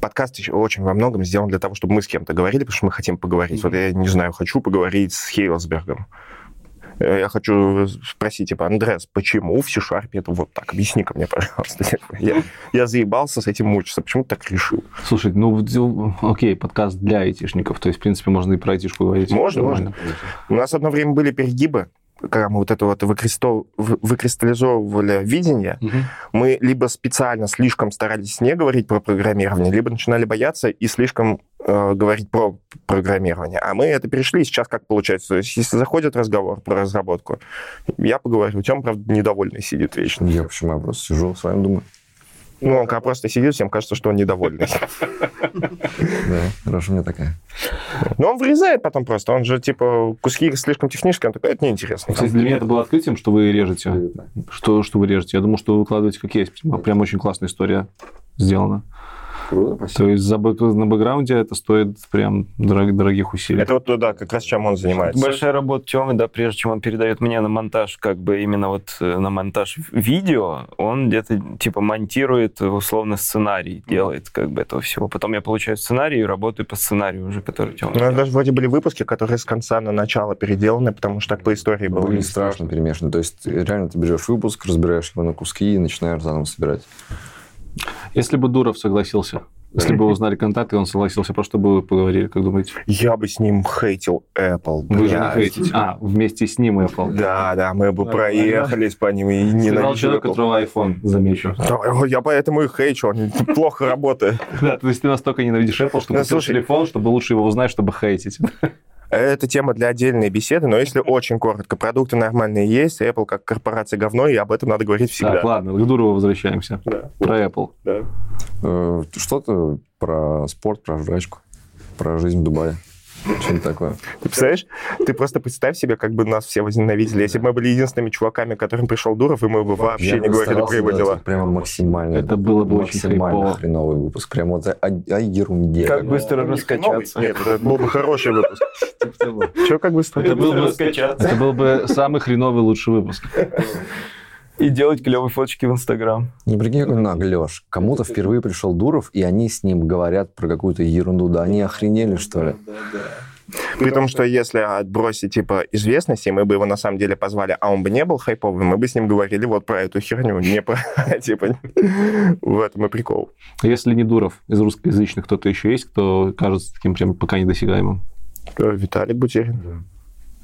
Speaker 3: подкаст еще очень во многом сделан для того, чтобы мы с кем-то говорили, потому что мы хотим поговорить. Вот я не знаю, хочу поговорить с Хейлсбергом. Э, Я хочу спросить, типа, Андрес, почему в C-Sharp это вот так? Объясни-ка мне, пожалуйста. Я, я заебался с этим мучиться. Почему ты так решил?
Speaker 8: Слушай, ну, окей, подкаст для айтишников, то есть, в принципе, можно и про айтишку говорить.
Speaker 3: Можно,
Speaker 8: Нормально.
Speaker 3: У нас одно время были перегибы, когда мы вот это вот выкристал- вы- выкристаллизовывали видение.
Speaker 8: Мгм.
Speaker 3: Мы либо специально слишком старались не говорить про программирование, либо начинали бояться и слишком э, говорить про программирование. А мы это перешли. Сейчас как получается? То есть, если заходит разговор про разработку, я поговорю. Тем, правда, недовольный сидит вечно.
Speaker 4: Я почему? Я просто сижу с вами думаю.
Speaker 3: Ну, он просто сидит, всем кажется, что он недовольный.
Speaker 4: Да, хорошо, у меня такая.
Speaker 3: Но он вырезает потом просто. Он же, типа, куски слишком технические, он такой, это неинтересно.
Speaker 8: Кстати, для меня это было открытием, что вы режете. Что, что вы режете? Я думал, что вы выкладываете как есть. Прям очень классная история сделана.
Speaker 4: Круто, спасибо.
Speaker 8: То есть за бэк- на бэкграунде это стоит прям дорог- дорогих усилий.
Speaker 3: Это вот туда, как раз чем он занимается.
Speaker 5: Большая работа Тёмы, да, прежде чем он передает мне на монтаж, как бы именно вот э, на монтаж видео, он где-то типа монтирует условно сценарий, делает как бы этого всего. Потом я получаю сценарий и работаю по сценарию уже, который Тёма
Speaker 3: У нас даже вроде были выпуски, которые с конца на начало переделаны, потому что так по истории было.
Speaker 4: Были страшно перемешаны. То есть реально ты берешь выпуск, разбираешь его на куски и начинаешь заново собирать.
Speaker 8: Если бы Дуров согласился, если бы вы узнали контакты, и он согласился, просто бы вы поговорили, как думаете?
Speaker 3: Я бы с ним хейтил Apple.
Speaker 8: Вы же не хейтите. А, вместе с ним Apple.
Speaker 3: Да, да, мы бы проехались по ним и
Speaker 8: Сказал
Speaker 3: ненавидели
Speaker 8: человек, которого iPhone, замечу.
Speaker 3: Я поэтому и хейчу, он плохо работает.
Speaker 8: Да, то есть ты настолько ненавидишь Apple, что купил телефон, чтобы лучше его узнать, чтобы хейтить.
Speaker 3: Это тема для отдельной беседы, но если очень коротко, продукты нормальные есть, Apple как корпорация говно, и об этом надо говорить всегда.
Speaker 8: Так, ладно, к Дурову возвращаемся.
Speaker 3: Да.
Speaker 8: Про Apple.
Speaker 3: Да.
Speaker 4: Э, Что-то про спорт, про жрачку, про жизнь в Дубае. Что-нибудь такое.
Speaker 3: Ты представляешь? Ты просто представь себе, как бы нас все возненавидели. Если бы мы были единственными чуваками, к которым пришел Дуров, и мы бы вообще не говорили про его дела.
Speaker 4: Прямо максимально.
Speaker 8: Это было бы очень
Speaker 4: максимально хреновый выпуск. Прям вот о, о ерунде.
Speaker 5: Как быстро раскачаться.
Speaker 3: Нет, это был бы хороший выпуск. Че как быстро?
Speaker 5: Раскачаться.
Speaker 8: это был бы самый хреновый лучший выпуск.
Speaker 5: И делать клевые фоточки в Инстаграм.
Speaker 4: Ну, прикинь, какой наглешь. Кому-то впервые пришел Дуров, и они с ним говорят про какую-то ерунду. Да они охренели, что ли?
Speaker 3: При том, что если отбросить, типа, известности, мы бы его на самом деле позвали, а он бы не был хайповым, мы бы с ним говорили вот про эту херню, не про, типа, в этом и прикол.
Speaker 8: Если не Дуров, из русскоязычных кто-то еще есть, кто кажется таким прям пока недосягаемым?
Speaker 3: Э, Виталий Бутерин.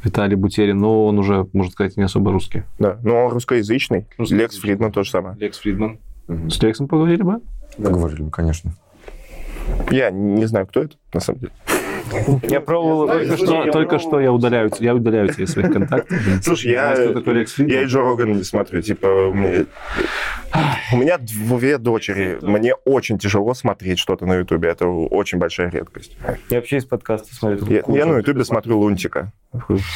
Speaker 8: Виталий Бутерин, но он уже, можно сказать, не особо русский.
Speaker 3: Да, но он русскоязычный.
Speaker 8: Русскоязычный.
Speaker 3: Лекс Фридман тоже самое.
Speaker 8: Лекс Фридман. С Лексом поговорили бы?
Speaker 4: Говорили бы, конечно.
Speaker 3: Я не знаю, кто это, на самом деле.
Speaker 5: Я пробовал...
Speaker 8: Только что, только что я удаляю, я удаляю тебя из своих контактов.
Speaker 3: Слушай, я, я и Джо Рогана не смотрю. Типа, меня, у меня две дочери. Мне очень тяжело смотреть что-то на Ютубе. Это очень большая редкость.
Speaker 5: Я вообще из подкаста смотрю.
Speaker 3: Я, я на Ютубе смотрю Лунтика.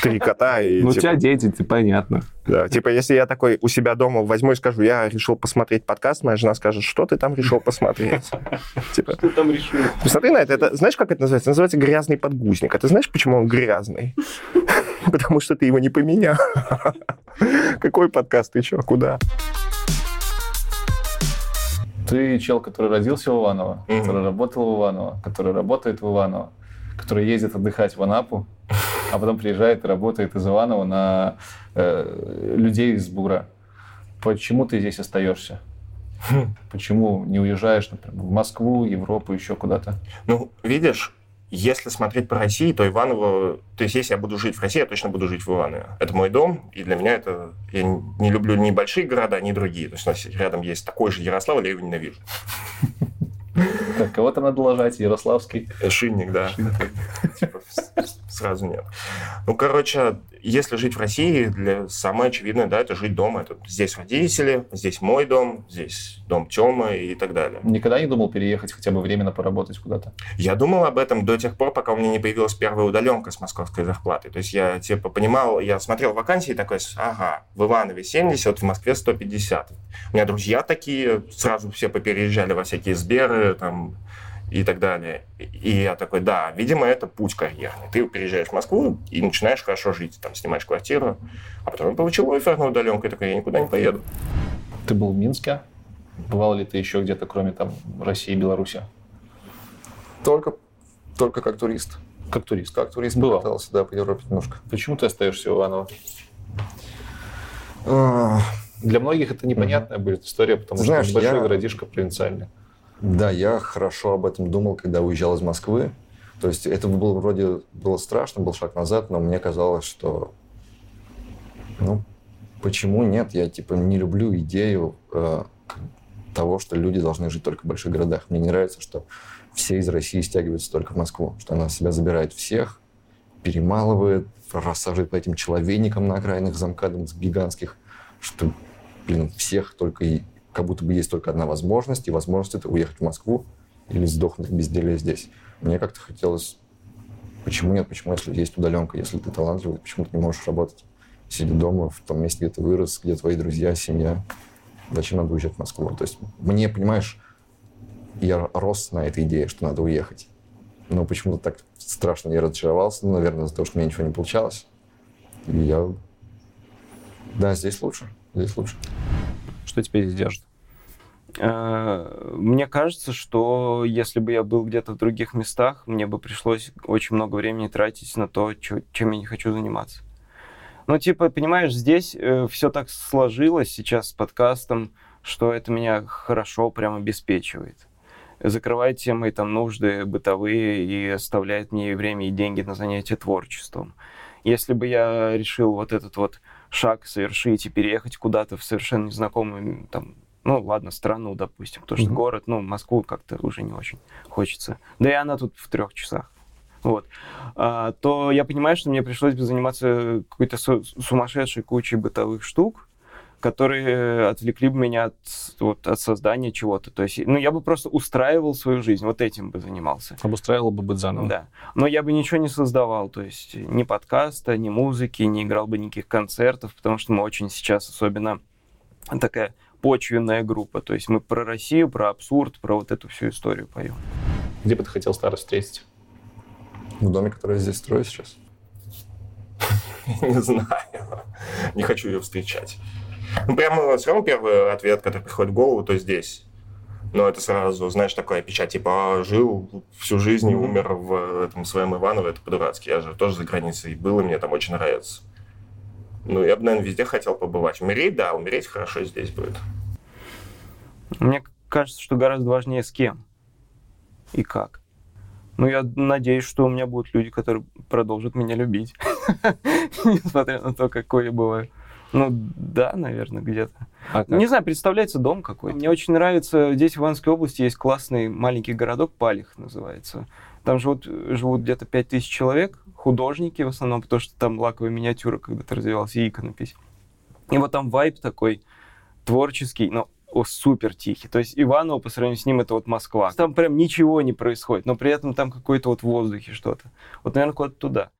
Speaker 3: Три кота и...
Speaker 8: Ну, у
Speaker 3: типа,
Speaker 8: тебя дети, ты понятно.
Speaker 3: да, типа, если я такой у себя дома возьму и скажу, я решил посмотреть подкаст, моя жена скажет, что ты там решил посмотреть? Типа,
Speaker 5: Ты там решил?
Speaker 3: Посмотри на это. это. Знаешь, как это называется? Называется грязный подгузник. А ты знаешь, почему он грязный? Потому что ты его не поменял. Какой подкаст? Ты что? Куда?
Speaker 2: Ты чел, который родился в Иваново,
Speaker 3: Мгм.
Speaker 2: который работал в Иваново, который работает в Иваново, который ездит отдыхать в Анапу, а потом приезжает и работает из Иванова на э, людей из Бура. Почему ты здесь остаешься? Почему не уезжаешь, например, в Москву, Европу, еще куда-то?
Speaker 3: Ну, видишь, если смотреть по России, то Иваново... То есть, если я буду жить в России, я точно буду жить в Иванове. Это мой дом, и для меня это... Я не люблю ни большие города, ни другие. То есть, у нас рядом есть такой же Ярославль, я его ненавижу.
Speaker 2: Так, кого-то надо ложать, Ярославский.
Speaker 3: Шинник, да. Типа, сразу нет. Ну, короче, если жить в России, для самое очевидное, да, это жить дома. Это здесь родители, здесь мой дом, здесь дом Тёмы и так далее.
Speaker 2: Никогда не думал переехать хотя бы временно поработать куда-то?
Speaker 3: Я думал об этом до тех пор, пока у меня не появилась первая удаленка с московской зарплатой. То есть я, типа, понимал, я смотрел вакансии такой, ага, в Иванове 70, в Москве 150. У меня друзья такие, сразу все попереезжали во всякие Сберы, там, и так далее. И я такой, да, видимо, это путь карьерный. Ты переезжаешь в Москву и начинаешь хорошо жить, там, снимаешь квартиру. А потом я получил офер на удаленку, и такой, я никуда не поеду.
Speaker 2: Ты был в Минске? Бывал ли ты еще где-то, кроме там России и Беларуси?
Speaker 4: Только, только как турист.
Speaker 2: Как турист?
Speaker 4: Как турист
Speaker 2: Бывал.
Speaker 4: катался, да, по Европе немножко.
Speaker 2: Почему ты остаешься в Иваново?
Speaker 4: А,
Speaker 2: Для многих это непонятная будет история, потому что
Speaker 4: Знаешь,
Speaker 2: небольшой
Speaker 4: я-
Speaker 2: городишко провинциальный.
Speaker 4: Да, я хорошо об этом думал, когда уезжал из Москвы. То есть это было вроде было страшно, был шаг назад, но мне казалось, что ну почему нет? Я типа не люблю идею э, того, что люди должны жить только в больших городах. Мне не нравится, что все из России стягиваются только в Москву, что она себя забирает всех, перемалывает, рассаживает по этим человейникам на окраинах замкадом гигантских, что, блин, всех только и как будто бы есть только одна возможность, и возможность это уехать в Москву или сдохнуть от безделия здесь. Мне как-то хотелось, почему нет, почему если есть удаленка, если ты талантливый, почему ты не можешь работать, сидя дома в том месте, где ты вырос, где твои друзья, семья. Зачем надо уезжать в Москву? То есть мне, понимаешь, я рос на этой идее, что надо уехать. Но почему-то так страшно я разочаровался, ну, наверное, из-за того, что у меня ничего не получалось. И я... Да, здесь лучше. Здесь лучше.
Speaker 8: Что тебя здесь держит?
Speaker 5: Э, Мне кажется, что если бы я был где-то в других местах, мне бы пришлось очень много времени тратить на то, чем я не хочу заниматься. Ну, типа, понимаешь, здесь все так сложилось сейчас с подкастом, что это меня хорошо прям обеспечивает. Закрывает все мои там нужды бытовые и оставляет мне время, и деньги на занятия творчеством. Если бы я решил вот этот вот шаг совершить и переехать куда-то в совершенно незнакомую, там, ну, ладно, страну, допустим, потому что
Speaker 8: Мгм.
Speaker 5: город, ну, Москву как-то уже не очень хочется. Да и она тут в трех часах. Вот. А, то я понимаю, что мне пришлось бы заниматься какой-то су- сумасшедшей кучей бытовых штук, которые отвлекли бы меня от, вот, от создания чего-то. То есть, ну, я бы просто устраивал свою жизнь, вот этим бы занимался.
Speaker 8: Обустраивал бы быть заново.
Speaker 5: Да. Но я бы ничего не создавал, то есть ни подкаста, ни музыки, не играл бы никаких концертов, потому что мы очень сейчас особенно такая почвенная группа. То есть мы про Россию, про абсурд, про вот эту всю историю поем.
Speaker 2: Где бы ты хотел старость встретить?
Speaker 4: В доме, который я здесь строю сейчас.
Speaker 3: Не знаю. Не хочу ее встречать. Ну, прямо все равно первый ответ, который приходит в голову, то здесь. Но это сразу, знаешь, такая печать, типа, а, жил всю жизнь и умер в этом своем Иваново, это по-дурацки. Я же тоже за границей был, и мне там очень нравится. Ну, я бы, наверное, везде хотел побывать. Умереть, да, умереть хорошо здесь будет.
Speaker 5: Мне кажется, что гораздо важнее с кем и как. Ну, я надеюсь, что у меня будут люди, которые продолжат меня любить. Несмотря на то, какой я бываю. Ну, да, наверное, где-то.
Speaker 8: А как?
Speaker 5: Не знаю, представляется дом какой-то. Мне очень нравится, здесь в Ивановской области есть классный маленький городок, Палих называется. Там живут, живут где-то 5000 человек, художники в основном, потому что там лаковая миниатюра когда-то развивалась, и иконопись. И вот там вайб такой творческий, но о, супер тихий. То есть Иваново по сравнению с ним это вот Москва. Там прям ничего не происходит, но при этом там какое-то вот в воздухе что-то. Вот, наверное, куда-то туда.